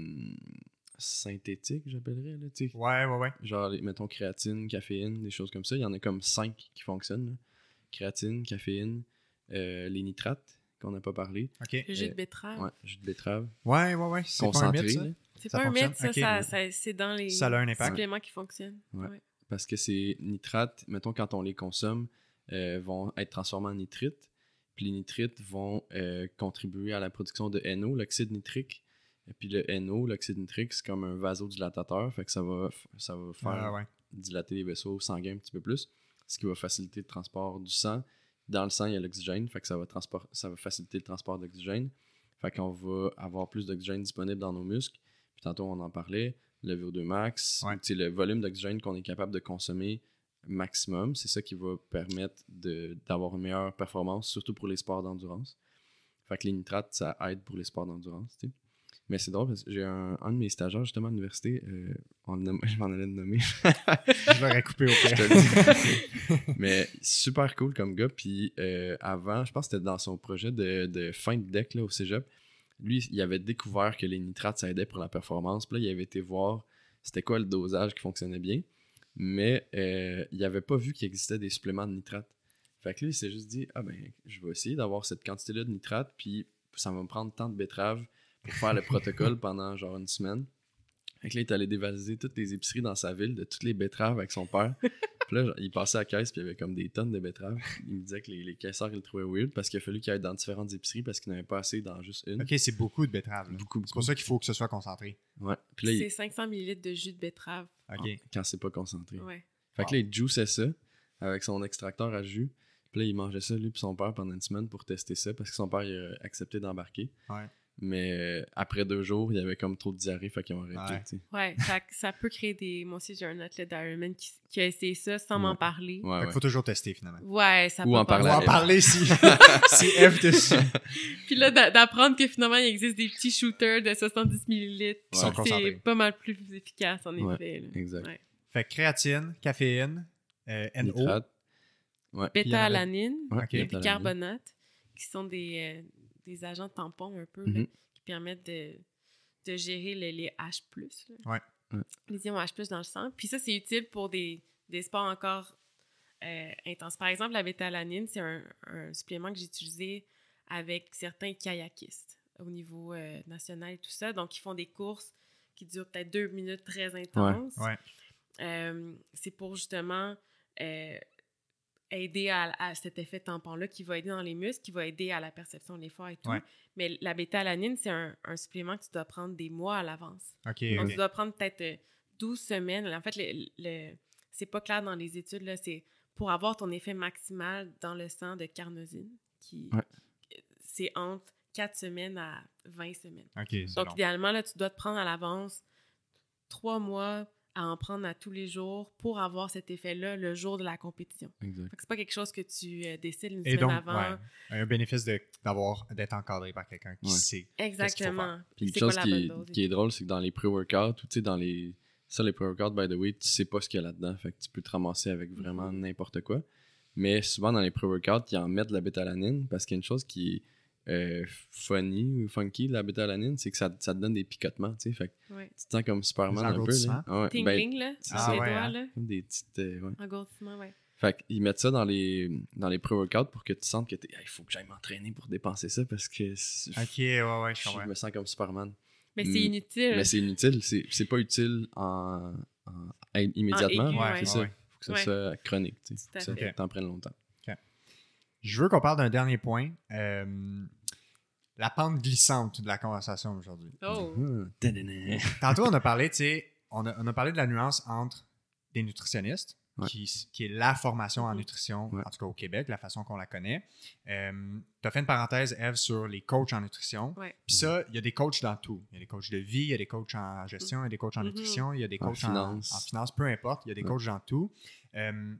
synthétiques, j'appellerais, là, tu sais, Ouais, ouais, ouais. genre, mettons, créatine, caféine, des choses comme ça, il y en a comme cinq qui fonctionnent. là. Créatine, caféine, euh, les nitrates, qu'on n'a pas parlé. OK. Le jus de Euh, betterave. Ouais, jus de betterave. Ouais, ouais, ouais. C'est pas un Concentré, mythe, ça? C'est Ça pas un mythe, ça, ça, ça- c'est dans les Ça a un impact. suppléments qui fonctionnent. Ouais. Ouais. parce que ces nitrates, mettons, quand on les consomme, euh, vont être transformés en nitrites. Puis les nitrites vont euh, contribuer à la production de NO, l'oxyde nitrique. Et puis le NO, l'oxyde nitrique, c'est comme un vasodilatateur, fait que ça va, ça va faire Ah, ouais. dilater les vaisseaux sanguins un petit peu plus, ce qui va faciliter le transport du sang. Dans le sang, il y a l'oxygène, fait que ça va, transport- ça va faciliter le transport d'oxygène. Fait qu'on va avoir plus d'oxygène disponible dans nos muscles. Puis tantôt, on en parlait, le VO2 max, Ouais. le volume d'oxygène qu'on est capable de consommer maximum, c'est ça qui va permettre de- d'avoir une meilleure performance, surtout pour les sports d'endurance. Fait que les nitrates, ça aide pour les sports d'endurance. Mais c'est drôle parce que j'ai un, un de mes stagiaires justement à l'université, euh, on le nomme- je m'en allais le nommer, Je l'aurais coupé au pire. Mais super cool comme gars. Puis euh, avant, je pense que c'était dans son projet de, de fin de deck là, au cégep. Lui, il avait découvert que les nitrates, ça aidait pour la performance. Puis là, il avait été voir c'était quoi le dosage qui fonctionnait bien. Mais euh, il avait pas vu qu'il existait des suppléments de nitrates. Fait que lui, il s'est juste dit Ah ben, je vais essayer d'avoir cette quantité-là de nitrates. Puis ça va me prendre tant de betteraves pour faire le protocole pendant genre une semaine. Fait que là, il est allé dévaliser toutes les épiceries dans sa ville de toutes les betteraves avec son père. Puis là, genre, il passait à la caisse, puis il y avait comme des tonnes de betteraves. Il me disait que les, les caissières, ils le trouvaient weird parce qu'il a fallu qu'il aille dans différentes épiceries parce qu'il n'avait pas assez dans juste une. OK, c'est beaucoup de betteraves. là. Beaucoup, C'est beaucoup. pour ça qu'il faut que ce soit concentré. Ouais. Puis là, il- C'est 500 ml de jus de betterave. OK. quand c'est pas concentré. Ouais. Fait que là, il juiçait ça avec son extracteur à jus. Puis là, il mangeait ça, lui, puis son père, pendant une semaine pour tester ça parce que son père, il a accepté d'embarquer. Ouais. Mais euh, après deux jours, il y avait comme trop de diarrhée, fait qu'ils ont arrêté. Ouais. Ouais, ça, ça peut créer des. Moi aussi, j'ai un athlète d'Ironman qui, qui a essayé ça sans m'en parler. Ouais, Fait faut toujours tester finalement. Ouais, ça Ou peut en parler va à en parler si, si Eve dessus. Puis là, d'a- d'apprendre que finalement, il existe des petits shooters de 70 ml. Qui sont C'est pas mal plus efficace, en effet. exact. Ouais. Fait que créatine, caféine, euh, NO. Bêta-alanine, Ouais, Ok. et bêta-alanine. bicarbonate, qui sont des, euh, des agents tampons un peu, là, Mhm. qui permettent de, de gérer les, les H+. Ouais. Les ions H+, dans le sang. Puis ça, c'est utile pour des, des sports encore euh, intenses. Par exemple, la bêta-alanine, c'est un, un supplément que j'ai utilisé avec certains kayakistes au niveau euh, national et tout ça. Donc, ils font des courses qui durent peut-être deux minutes très intenses. Ouais. Euh, c'est pour justement aider à, à cet effet tampon-là qui va aider dans les muscles, qui va aider à la perception de l'effort et tout. Ouais. Mais la bêta-alanine, c'est un, un supplément que tu dois prendre des mois à l'avance. Donc, tu dois prendre peut-être euh, 12 semaines. En fait, le, le- c'est pas clair dans les études, là, c'est pour avoir ton effet maximal dans le sang de carnosine, qui Ouais. c'est entre 4 semaines à 20 semaines. Donc, long. idéalement, là, tu dois te prendre à l'avance trois mois à en prendre à tous les jours pour avoir cet effet-là le jour de la compétition. Exact. C'est pas quelque chose que tu euh, décides une Et semaine donc, avant. ouais, un bénéfice de- d'avoir d'être encadré par quelqu'un qui Ouais. sait. Exactement. Puis une chose quoi la qui est, bonne dose et qui est drôle, c'est que dans les pre-workouts, ou tu sais, dans les. Ça, les pre-workouts, by the way, tu sais pas ce qu'il y a là-dedans. Fait que tu peux te ramasser avec vraiment Mhm. n'importe quoi. Mais souvent, dans les pre-workouts, ils en mettent de la bétalanine parce qu'il y a une chose qui est euh, funny ou funky de la bétalanine, c'est que ça, ça te donne des picotements, tu sais. Fait que Ouais. tu te sens comme Superman un peu. Là. Ah ouais, Ting ben, là, ça. les Ah ouais, doigts, hein. là. des petites. euh, ouais. Engourdissement, ouais. Fait qu'ils mettent ça dans les, dans les pre-workouts pour que tu sentes que t'es- il faut que j'aille m'entraîner pour dépenser ça parce que OK, ouais, ouais, je je comprends. me sens comme Superman. Mais c'est Mm. inutile. Mais c'est inutile, c'est c'est pas utile en, en- im- immédiatement. aigu, Ouais, ouais. c'est ça. ouais. Faut que ça Ouais. soit chronique, Faut que ça t'en prenne longtemps. Je veux qu'on parle d'un dernier point. euh, la pente glissante de la conversation aujourd'hui. Oh! Mhm. Tadana. Tantôt, on a parlé, tu sais, on a, on a parlé de la nuance entre des nutritionnistes, Ouais. qui, qui est la formation en nutrition, Ouais. en tout cas au Québec, la façon qu'on la connaît. tu as fait une parenthèse, Eve, sur les coachs en nutrition. Ouais. Puis ça, il y a des coachs dans tout. Il y a des coachs de vie, il y a des coachs en gestion, il y a des coachs en Mhm. nutrition, il y a des coachs en, finance. en finance, peu importe, il y a des Ouais. coachs dans tout. Euh,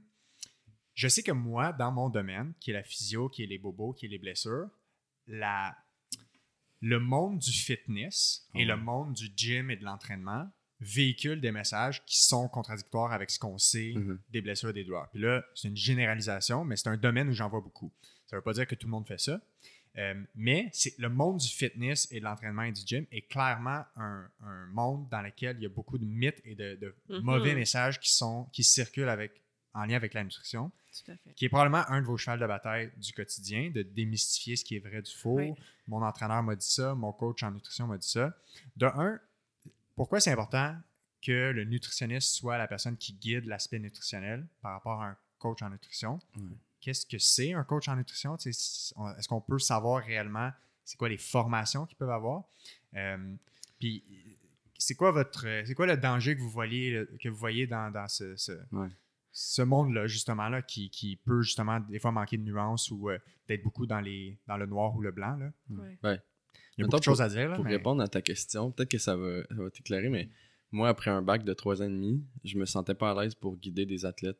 je sais que moi, dans mon domaine, qui est la physio, qui est les bobos, qui est les blessures, la, le monde du fitness et Oh. le monde du gym et de l'entraînement véhiculent des messages qui sont contradictoires avec ce qu'on sait Mhm. des blessures et des douleurs. Puis là, c'est une généralisation, mais c'est un domaine où j'en vois beaucoup. Ça ne veut pas dire que tout le monde fait ça. Euh, mais c'est le monde du fitness et de l'entraînement et du gym est clairement un, un monde dans lequel il y a beaucoup de mythes et de, de Mhm. mauvais messages qui sont qui circulent avec en lien avec la nutrition, Tout à fait. qui est probablement un de vos chevals de bataille du quotidien, de démystifier ce qui est vrai du faux. Oui. Mon entraîneur m'a dit ça, mon coach en nutrition m'a dit ça. De un, pourquoi c'est important que le nutritionniste soit la personne qui guide l'aspect nutritionnel par rapport à un coach en nutrition? Qu'est-ce que c'est un coach en nutrition? Est-ce qu'on peut savoir réellement c'est quoi les formations qu'ils peuvent avoir? Euh, puis, c'est quoi votre c'est quoi le danger que vous voyez, que vous voyez dans, dans ce, ce, Ouais. Ce monde-là, justement, là, qui, qui peut justement des fois manquer de nuances ou euh, d'être beaucoup dans, les, dans le noir ou le blanc? Là. Ouais. Ouais. Il y a Mettons, beaucoup de choses à dire. Là, Pour mais- répondre à ta question, peut-être que ça va, ça va t'éclairer, mais moi, après un bac de trois ans et demi, je me sentais pas à l'aise pour guider des athlètes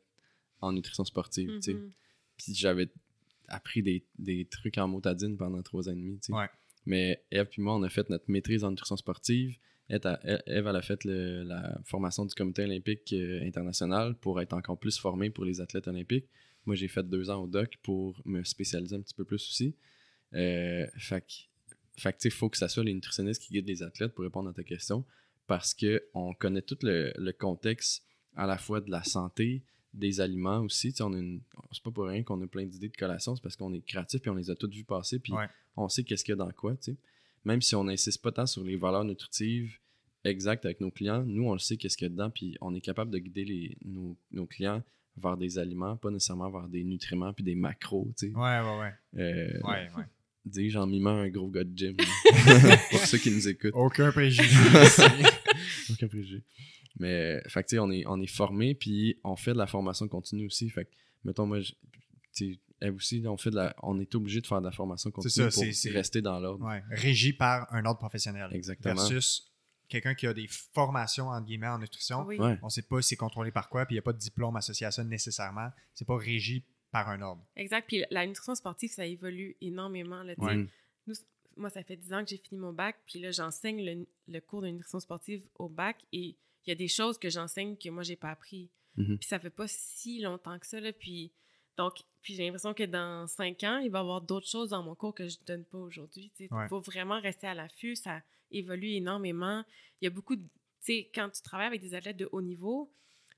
en nutrition sportive. tu sais. Mhm. Puis j'avais appris des, des trucs en motadine pendant trois ans et demi. tu sais. Ouais. Mais Eve puis moi, on a fait notre maîtrise en nutrition sportive. Eve, elle a fait le- la formation du comité olympique euh, international pour être encore plus formée pour les athlètes olympiques. Moi, j'ai fait deux ans au doc pour me spécialiser un petit peu plus aussi. Euh, fait que, sais, faut que ça soit les nutritionnistes qui guident les athlètes pour répondre à ta question parce qu'on connaît tout le, le contexte à la fois de la santé, des aliments aussi. On a une- c'est pas pour rien qu'on a plein d'idées de collation, c'est parce qu'on est créatif et on les a toutes vues passer, puis Ouais. on sait qu'est-ce qu'il y a dans quoi. Même si on n'insiste pas tant sur les valeurs nutritives exactes avec nos clients, nous, on le sait qu'est-ce qu'il y a dedans, puis on est capable de guider les, nos, nos clients vers des aliments, pas nécessairement vers des nutriments puis des macros. tu sais. Ouais, ouais, ouais. Euh, ouais, ouais. Dis-je en mimant un gros gars de gym. pour ceux qui nous écoutent. Aucun préjugé. Aucun préjugé. Mais, fait que, tu sais, on est, on est formé, puis on fait de la formation continue aussi. Fait que, mettons, moi, je- tu sais, elle aussi, on, fait de la, on est obligé de faire de la formation continue ça, pour c'est- c'est- rester dans l'ordre. Ouais, régi par un ordre professionnel. Exactement. Versus quelqu'un qui a des formations, entre guillemets, en nutrition. Oui. Ouais. On ne sait pas c'est contrôlé par quoi, puis il n'y a pas de diplôme associé à ça nécessairement. C'est pas régi par un ordre. Exact. Puis la nutrition sportive, ça évolue énormément. Là. Ouais. Nous, moi, ça fait 10 ans que j'ai fini mon bac, puis là, j'enseigne le, le cours de nutrition sportive au bac et il y a des choses que j'enseigne que moi, j'ai pas appris. Mhm. Puis ça fait pas si longtemps que ça, là. Puis, donc, puis j'ai l'impression que dans 5 ans, il va y avoir d'autres choses dans mon cours que je donne pas aujourd'hui. Il Ouais. faut vraiment rester à l'affût. Ça évolue énormément. Il y a beaucoup de. Tu sais, quand tu travailles avec des athlètes de haut niveau,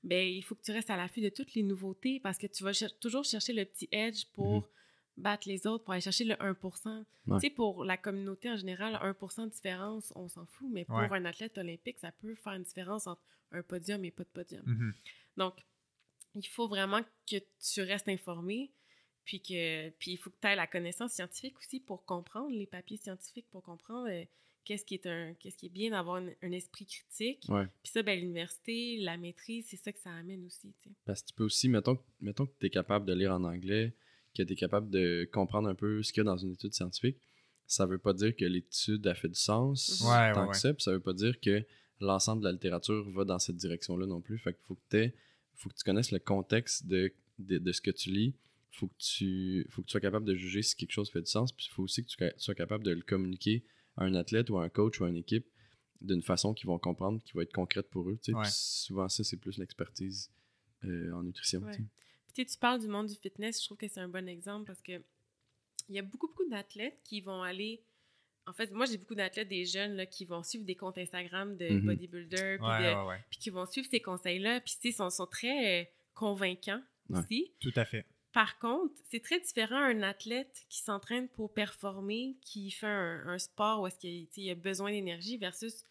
ben il faut que tu restes à l'affût de toutes les nouveautés parce que tu vas cher- toujours chercher le petit edge pour battre les autres, pour aller chercher le 1%. Ouais. Tu sais, pour la communauté en général, 1% de différence, on s'en fout, mais pour Ouais. un athlète olympique, ça peut faire une différence entre un podium et pas de podium. Mhm. Donc, il faut vraiment que tu restes informé, puis que puis il faut que tu aies la connaissance scientifique aussi pour comprendre les papiers scientifiques, pour comprendre euh, qu'est-ce qui est un qu'est-ce qui est bien d'avoir un, un esprit critique. Ouais. Puis ça, ben, l'université, la maîtrise, c'est ça que ça amène aussi. tu sais. Parce que tu peux aussi, mettons, que- mettons que tu es capable de lire en anglais, que tu es capable de comprendre un peu ce qu'il y a dans une étude scientifique, ça veut pas dire que l'étude a fait du sens Ouais, tant ouais, que ouais. ça, puis ça veut pas dire que l'ensemble de la littérature va dans cette direction-là non plus. Fait qu'il faut que, t'aies- faut que tu connaisses le contexte de, de, de ce que tu lis, faut que tu, faut que tu sois capable de juger si quelque chose fait du sens, puis il faut aussi que tu sois capable de le communiquer à un athlète ou à un coach ou à une équipe d'une façon qu'ils vont comprendre, qui va être concrète pour eux. tu sais. Ouais. Puis souvent, ça, c'est plus l'expertise euh, en nutrition. Ouais. tu sais. Puis tu parles du monde du fitness, je trouve que c'est un bon exemple parce que il y a beaucoup, beaucoup d'athlètes qui vont aller. En fait, moi, j'ai beaucoup d'athlètes, des jeunes, là, qui vont suivre des comptes Instagram de Mhm. bodybuilder, puis Ouais, de- ouais, ouais. puis qui vont suivre ces conseils-là, puis tu sais, sont, sont très euh, convaincants Ouais. aussi. Tout à fait. Par contre, c'est très différent un athlète qui s'entraîne pour performer, qui fait un, un sport où est-ce qu'il il a besoin d'énergie versus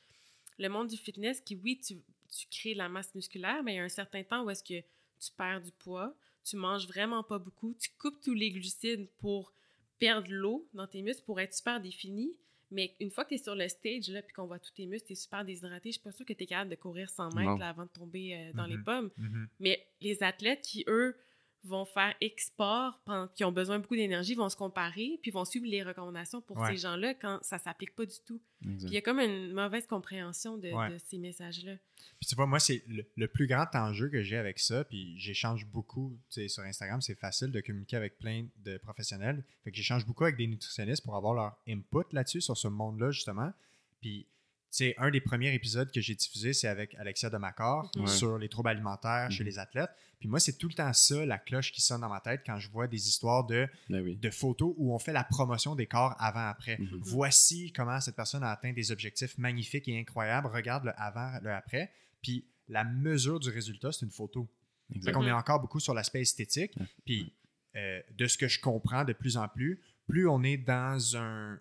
le monde du fitness qui, oui, tu, tu crées de la masse musculaire, mais il y a un certain temps où est-ce que tu perds du poids, tu manges vraiment pas beaucoup, tu coupes tous les glucides pour perdre l'eau dans tes muscles pour être super défini. Mais une fois que tu es sur le stage, là, puis qu'on voit tous tes muscles, tu es super déshydraté, je suis pas sûre que tu es capable de courir 100 mètres là, avant de tomber euh, dans les Mhm. pommes. Mhm. Mais les athlètes qui, eux, vont faire export, qui ont besoin beaucoup d'énergie, vont se comparer, puis vont suivre les recommandations pour Ouais. ces gens-là quand ça s'applique pas du tout. Puis il y a comme une mauvaise compréhension de, Ouais. de ces messages-là. Puis tu vois, moi, c'est le, le plus grand enjeu que j'ai avec ça, puis j'échange beaucoup, tu sais, sur Instagram, c'est facile de communiquer avec plein de professionnels. Fait que j'échange beaucoup avec des nutritionnistes pour avoir leur input là-dessus, sur ce monde-là, justement. Puis, sais, un des premiers épisodes que j'ai diffusé, c'est avec Alexia Demacor Mhm. sur les troubles alimentaires chez Mhm. les athlètes. Puis moi, c'est tout le temps ça, la cloche qui sonne dans ma tête quand je vois des histoires de, Ben oui. de photos où on fait la promotion des corps avant-après. Mhm. Voici comment cette personne a atteint des objectifs magnifiques et incroyables. Regarde le avant, le après. Puis la mesure du résultat, c'est une photo. Fait qu'on est Mhm. encore beaucoup sur l'aspect esthétique. Puis, euh, de ce que je comprends de plus en plus, plus on est dans un.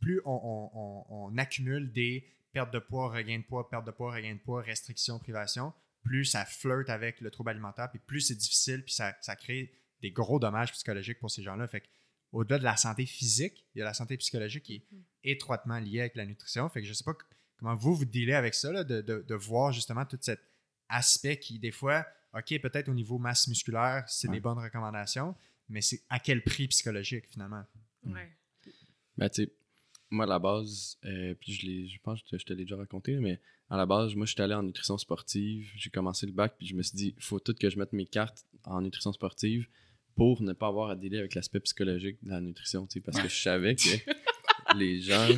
Plus on, on- on- on accumule des pertes de poids, regain de poids, perte de poids, regain de poids, restrictions, privations, plus ça flirte avec le trouble alimentaire, puis plus c'est difficile, puis ça, ça crée des gros dommages psychologiques pour ces gens-là. Fait que, au-delà de la santé physique, il y a la santé psychologique qui est Mhm. étroitement liée avec la nutrition. Fait que je sais pas comment vous vous dealez avec ça, là, de, de- de voir justement tout cet aspect qui, des fois, OK, peut-être au niveau masse musculaire, c'est Ouais. des bonnes recommandations, mais c'est à quel prix psychologique finalement? Ouais. Ben, tu sais, moi, à la base, euh, puis je, je pense que je te l'ai déjà raconté, mais à la base, moi, je suis allé en nutrition sportive. J'ai commencé le bac, puis je me suis dit, il faut tout que je mette mes cartes en nutrition sportive pour ne pas avoir à dealer avec l'aspect psychologique de la nutrition, tu sais, parce que je savais que les gens,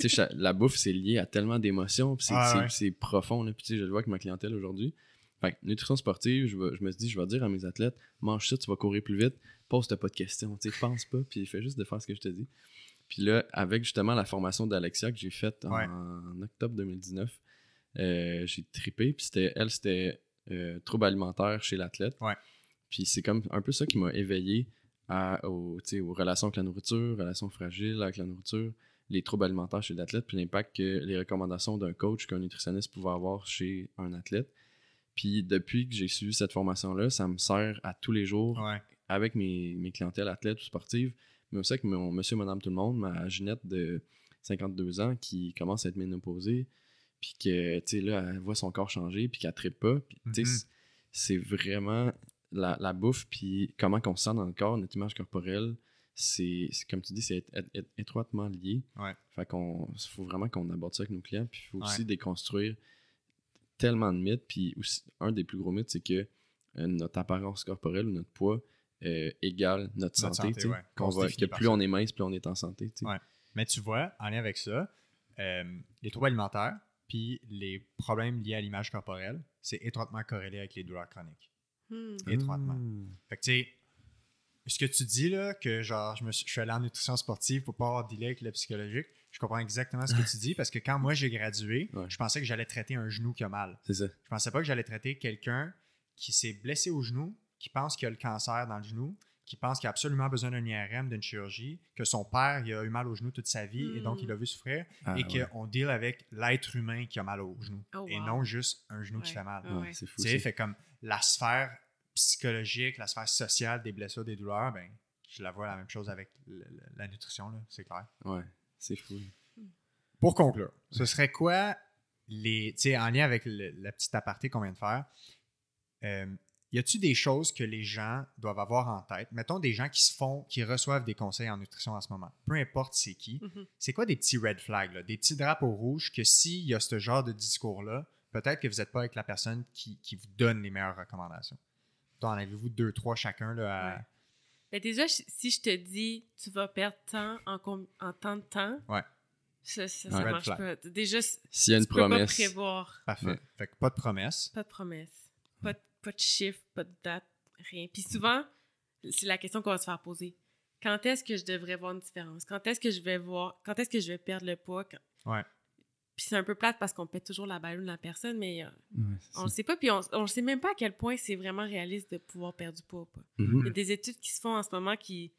tu sais, la bouffe, c'est lié à tellement d'émotions, puis c'est Ah, c'est- ouais. profond, là, puis tu sais, je le vois avec ma clientèle aujourd'hui. Fait que nutrition sportive, je, vais- je me suis dit, je vais dire à mes athlètes, mange ça, tu vas courir plus vite, pose-toi pas de questions, tu sais, pense pas, puis fais juste de faire ce que je te dis. Puis là, avec justement la formation d'Alexia que j'ai faite en, Ouais. en octobre 2019, euh, j'ai trippé. Puis c'était, elle, c'était euh, trouble alimentaire chez l'athlète. Ouais. Puis c'est comme un peu ça qui m'a éveillé à, aux, relations avec la nourriture, relations fragiles avec la nourriture, les troubles alimentaires chez l'athlète, puis l'impact que les recommandations d'un coach, qu'un nutritionniste pouvait avoir chez un athlète. Puis depuis que j'ai suivi cette formation-là, ça me sert à tous les jours Ouais. avec mes, mes clientèles athlètes ou sportives, mais aussi avec mon monsieur, madame, tout le monde, ma Ginette de 52 ans qui commence à être ménopausée, puis que, tu sais, là, elle voit son corps changer, puis qu'elle trippe pas. Puis, tu sais, Mhm. c'est- c'est vraiment la, la bouffe, puis comment on se sent dans le corps, notre image corporelle, c'est, comme tu dis, c'est étroitement lié. Ouais. Fait qu'on, faut vraiment qu'on aborde ça avec nos clients, puis il faut aussi déconstruire tellement de mythes, puis aussi, un des plus gros mythes, c'est que euh, notre apparence corporelle ou notre poids euh, égale notre, Notre santé. ouais. Qu'on va- que plus ça. on est mince, plus on est en santé. tu sais. Ouais. Mais tu vois, en lien avec ça, euh, les troubles alimentaires puis les problèmes liés à l'image corporelle, c'est étroitement corrélé avec les douleurs chroniques. Hmm. Étroitement. Mmh. Fait que tu sais, ce que tu dis là, que genre, je, me suis, je suis allé en nutrition sportive pour pas avoir de avec le psychologique, je comprends exactement ce que tu dis parce que quand moi j'ai gradué, Ouais. je pensais que j'allais traiter un genou qui a mal. C'est ça. Je pensais pas que j'allais traiter quelqu'un qui s'est blessé au genou, qui pense qu'il a le cancer dans le genou, qui pense qu'il a absolument besoin d'un IRM, d'une chirurgie, que son père il a eu mal au genou toute sa vie et donc il a vu souffrir, Ah, et ouais. qu'on deal avec l'être humain qui a mal au genou Oh, et non juste un genou qui fait mal. Ah Ouais, ouais. c'est fou. Tu sais, ça. fait comme la sphère psychologique, la sphère sociale des blessures, des douleurs, ben, je la vois la même chose avec la nutrition, là, c'est clair. Ouais, c'est fou. Pour conclure, ce serait quoi les. Tu sais, en lien avec le- la petite aparté qu'on vient de faire, euh, y a-tu des choses que les gens doivent avoir en tête? Mettons des gens qui se font, qui reçoivent des conseils en nutrition en ce moment, peu importe c'est qui. Mhm. C'est quoi des petits red flags, là, des petits drapeaux rouges que s'il y a ce genre de discours-là, peut-être que vous n'êtes pas avec la personne qui, qui vous donne les meilleures recommandations. En avez-vous deux, trois chacun là, à- Ouais. Ben déjà, si je te dis tu vas perdre tant en, en tant de temps, Ouais. ça, ça, marche flag. pas. Déjà, S'il y a une tu peux pas promesse, prévoir. Parfait. Ouais. Fait que pas de promesse. Pas de promesse. Pas de, chiffre, pas de date, rien. Puis souvent, c'est la question qu'on va se faire poser. Quand est-ce que je devrais voir une différence? Quand est-ce que je vais voir... Quand est-ce que je vais perdre le poids? Quand- Ouais. Puis c'est un peu plate parce qu'on pète toujours la ballon de la personne, mais euh, Ouais, on le sait pas. Puis on, on le sait même pas à quel point c'est vraiment réaliste de pouvoir perdre du poids ou pas. Il y a des études qui se font en ce moment qui,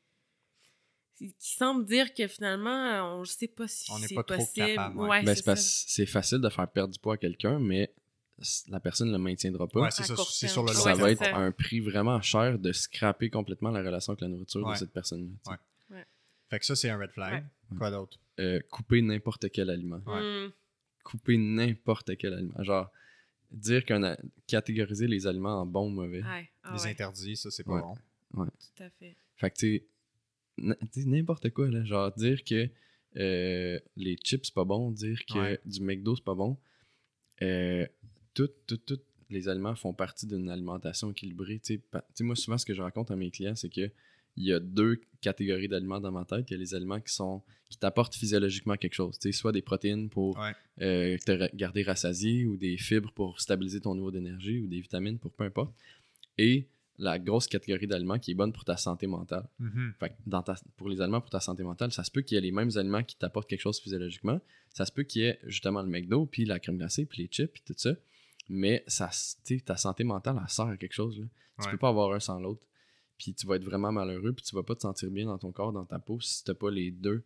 qui semblent dire que finalement, on ne sait pas si On n'est c'est pas trop possible. capable, ouais. Ouais, Ben, c'est facile de faire perdre du poids à quelqu'un, mais la personne ne le maintiendra pas. Ouais, c'est ça. C'est sur le long ça Ouais, va être un prix vraiment cher de scraper complètement la relation avec la nourriture Ouais. de cette personne-là. Ouais. Fait que ça, c'est un red flag. Ouais. Quoi d'autre? Euh, couper n'importe quel aliment. Ouais. Hmm. Couper n'importe quel aliment. Genre, dire qu'on a catégorisé les aliments en bons ou mauvais. Ouais. Ah Les ouais, interdits, ça, c'est pas Ouais. bon. tout à fait. Fait que, tu n'importe quoi, là. Genre, dire que euh, les chips, c'est pas bon, dire que Ouais. du McDo, c'est pas bon. Euh, tout, tout, tout, les aliments font partie d'une alimentation équilibrée. Tu sais, moi, souvent, ce que je raconte à mes clients, c'est que il y a deux catégories d'aliments dans ma tête. Il y a les aliments qui sont qui t'apportent physiologiquement quelque chose. Tu sais, soit des protéines pour Ouais. euh, te garder rassasié, ou des fibres pour stabiliser ton niveau d'énergie, ou des vitamines pour peu importe. Et la grosse catégorie d'aliments qui est bonne pour ta santé mentale. Mhm. Fait que dans ta- pour les aliments pour ta santé mentale, ça se peut qu'il y ait les mêmes aliments qui t'apportent quelque chose physiologiquement. Ça se peut qu'il y ait justement le McDo, puis la crème glacée, puis les chips, puis tout ça. Mais ça, ta santé mentale, elle sert à quelque chose. Là. Tu Ouais. peux pas avoir un sans l'autre. Puis tu vas être vraiment malheureux, puis tu vas pas te sentir bien dans ton corps, dans ta peau, si t'as pas les deux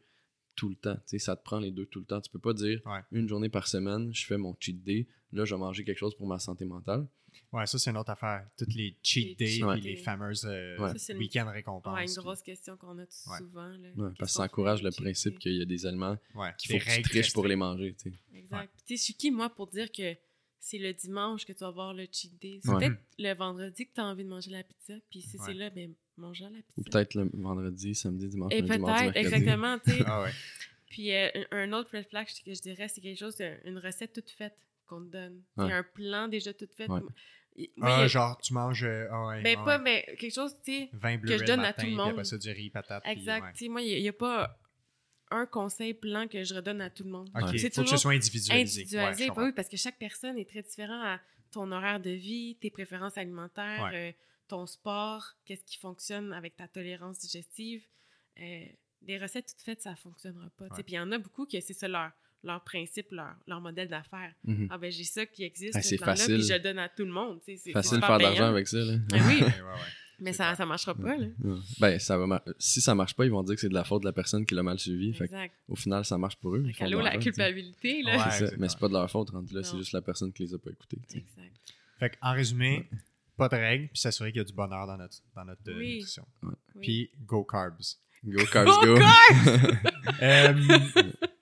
tout le temps. Tu sais, ça te prend les deux tout le temps. Tu peux pas dire Ouais. une journée par semaine, je fais mon cheat day, là, je vais manger quelque chose pour ma santé mentale. Ouais, ça, c'est une autre affaire. Toutes les cheat Les days days. les fameuses euh, Ouais. Ça, c'est une- week-ends récompenses. Ouais, une grosse question qu'on a Ouais. souvent. Là. Ouais, parce que qu'on ça encourage le principe qu'il y a des aliments Ouais, qu'il faut que tu règles triches pour les manger. tu sais. Exact. Tu sais, je suis qui, moi, pour dire que c'est le dimanche que tu vas voir le cheat day? C'est Ouais. peut-être le vendredi que tu as envie de manger la pizza, puis si Ouais. c'est là, ben, mange la Ou pizza. peut-être le vendredi, samedi, dimanche, Et peut-être, exactement, tu sais. Ah ouais. Puis euh, un, autre red flag que je dirais, c'est quelque chose, une recette toute faite qu'on te donne. Il Ouais. y a un plan déjà tout fait. Ah, a- genre, tu manges. euh, ah ouais, ben, ouais. pas, mais quelque chose, tu sais. 20 que je donne à tout le puis après monde. ça, du riz, patate. Exact. ouais. Tu sais, moi, il n'y a, pas un conseil plan que je redonne à tout le monde. Ok, Ouais. C'est faut que ce soit individualisé. individualisé. Ouais, je bah oui, parce que chaque personne est très différent à ton horaire de vie, tes préférences alimentaires, Ouais. euh, ton sport, qu'est-ce qui fonctionne avec ta tolérance digestive. Euh, les recettes toutes faites, ça ne fonctionnera pas. Puis il y en a beaucoup que c'est ça leur, leur principe, leur, leur modèle d'affaires. Mhm. Ah ben j'ai ça qui existe, Ah, ce c'est facile. puis je le donne à tout le monde. C'est Facile de faire de l'argent avec ça. Là. Ben oui, Ouais, ouais, ouais. mais ça ne marchera pas. Là. Ben, ça va mar- si ça marche pas, ils vont dire que c'est de la faute de la personne qui l'a mal suivi. Fait au final, ça marche pour eux. Ils Fait font de qu'allô, la culpabilité, là. Ouais. Ça. Mais c'est pas de leur faute, rendu là, c'est juste la personne qui les a pas écoutés. Exact. Fait en résumé, pas de règles, puis s'assurer qu'il y a du bonheur dans notre, dans notre euh, Oui. nutrition. Oui. Puis go carbs. Go, carbs, Go, go! Euh,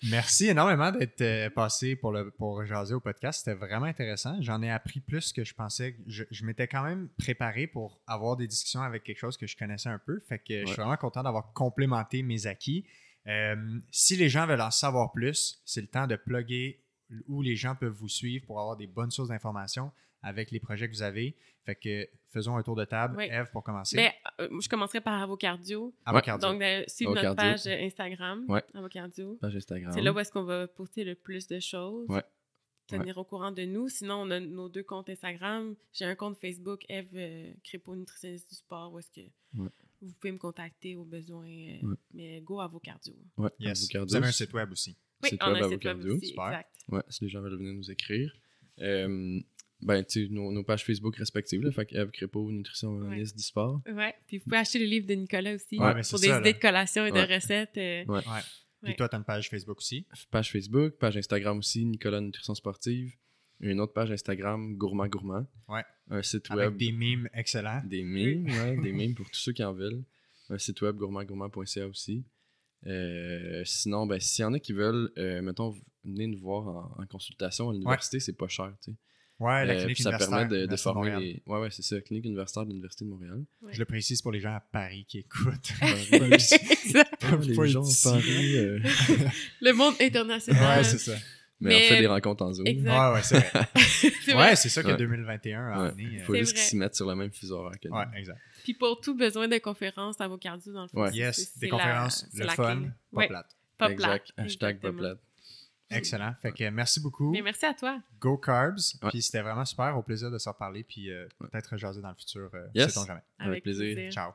merci énormément d'être euh, passé pour, le, pour jaser au podcast. C'était vraiment intéressant. J'en ai appris plus que je pensais. Je, je m'étais quand même préparé pour avoir des discussions avec quelque chose que je connaissais un peu. Fait que je suis vraiment content d'avoir complémenté mes acquis. Euh, si les gens veulent en savoir plus, c'est le temps de plugger où les gens peuvent vous suivre pour avoir des bonnes sources d'informations avec les projets que vous avez. Fait que faisons un tour de table. Oui. Eve, pour commencer. Ben, euh, je commencerai par Avocardio. Avocardio. Donc, euh, suivre notre page Instagram, Ouais. Avocardio. Page Instagram. C'est là où est-ce qu'on va poster le plus de choses. Ouais. Tenir au courant de nous. Sinon, on a nos deux comptes Instagram. J'ai un compte Facebook, Eve euh, Crépeau, nutritionniste du sport, où est-ce que Ouais. vous pouvez me contacter au besoin. euh, Ouais. Mais go Avocardio. Ouais, Yes. Avocardio. Vous avez un site web aussi. Oui, Site on web a un site web Avocardio. aussi, Super. exact. Ouais, si les gens veulent venir nous écrire. Euh, ben, tu sais, nos, nos pages Facebook respectives, là, fait que Eve Crépeau, nutritionniste du sport. Ouais. Puis vous pouvez acheter le livre de Nicolas aussi Ouais, pour des ça, idées là. de collation et Ouais. de recettes. euh, Ouais. Ouais. Puis Ouais. toi, tu as une page Facebook aussi? Page Facebook, page Instagram aussi, Nicolas Nutrition Sportive. Une autre page Instagram, Gourmand Gourmand. Ouais. Un site Avec web. des mimes excellents. Des mimes, ouais, des mimes pour tous ceux qui en veulent. Un site web gourmandgourmand.ca aussi. Euh, sinon, ben, s'il y en a qui veulent, euh, mettons, venez nous voir en, en consultation à l'université, c'est pas cher, tu sais. Ouais, la Euh, clinique puis ça universitaire. permet de, de former les. Ouais, ouais, c'est ça, clinique universitaire de l'Université de Montréal. ouais. Je le précise pour les gens à Paris qui écoutent. Pas les gens à Paris. euh, Le monde international. ouais, c'est ça. mais, Mais- on fait des rencontres en Zoom. Exact. Ouais, ouais, c'est vrai. C'est vrai. Ouais, c'est ça que Ouais. 2021 a Ouais. amené. Il euh, faut juste qu'ils s'y mettent sur le même fuseau horaire que nous. Ouais, exact. Puis pour tout besoin de conférences, Avocardio, dans le fond. Yes, des la- conférences, le la fun, pas plate. pas exact. plate. Hashtag pas plate. Excellent. Fait que merci beaucoup. Mais merci à toi. Go Carbs. Ouais. Puis c'était vraiment super. Au plaisir de se reparler. Puis euh, peut-être jaser dans le futur. euh, Yes. sait-on jamais. Avec plaisir. Ciao.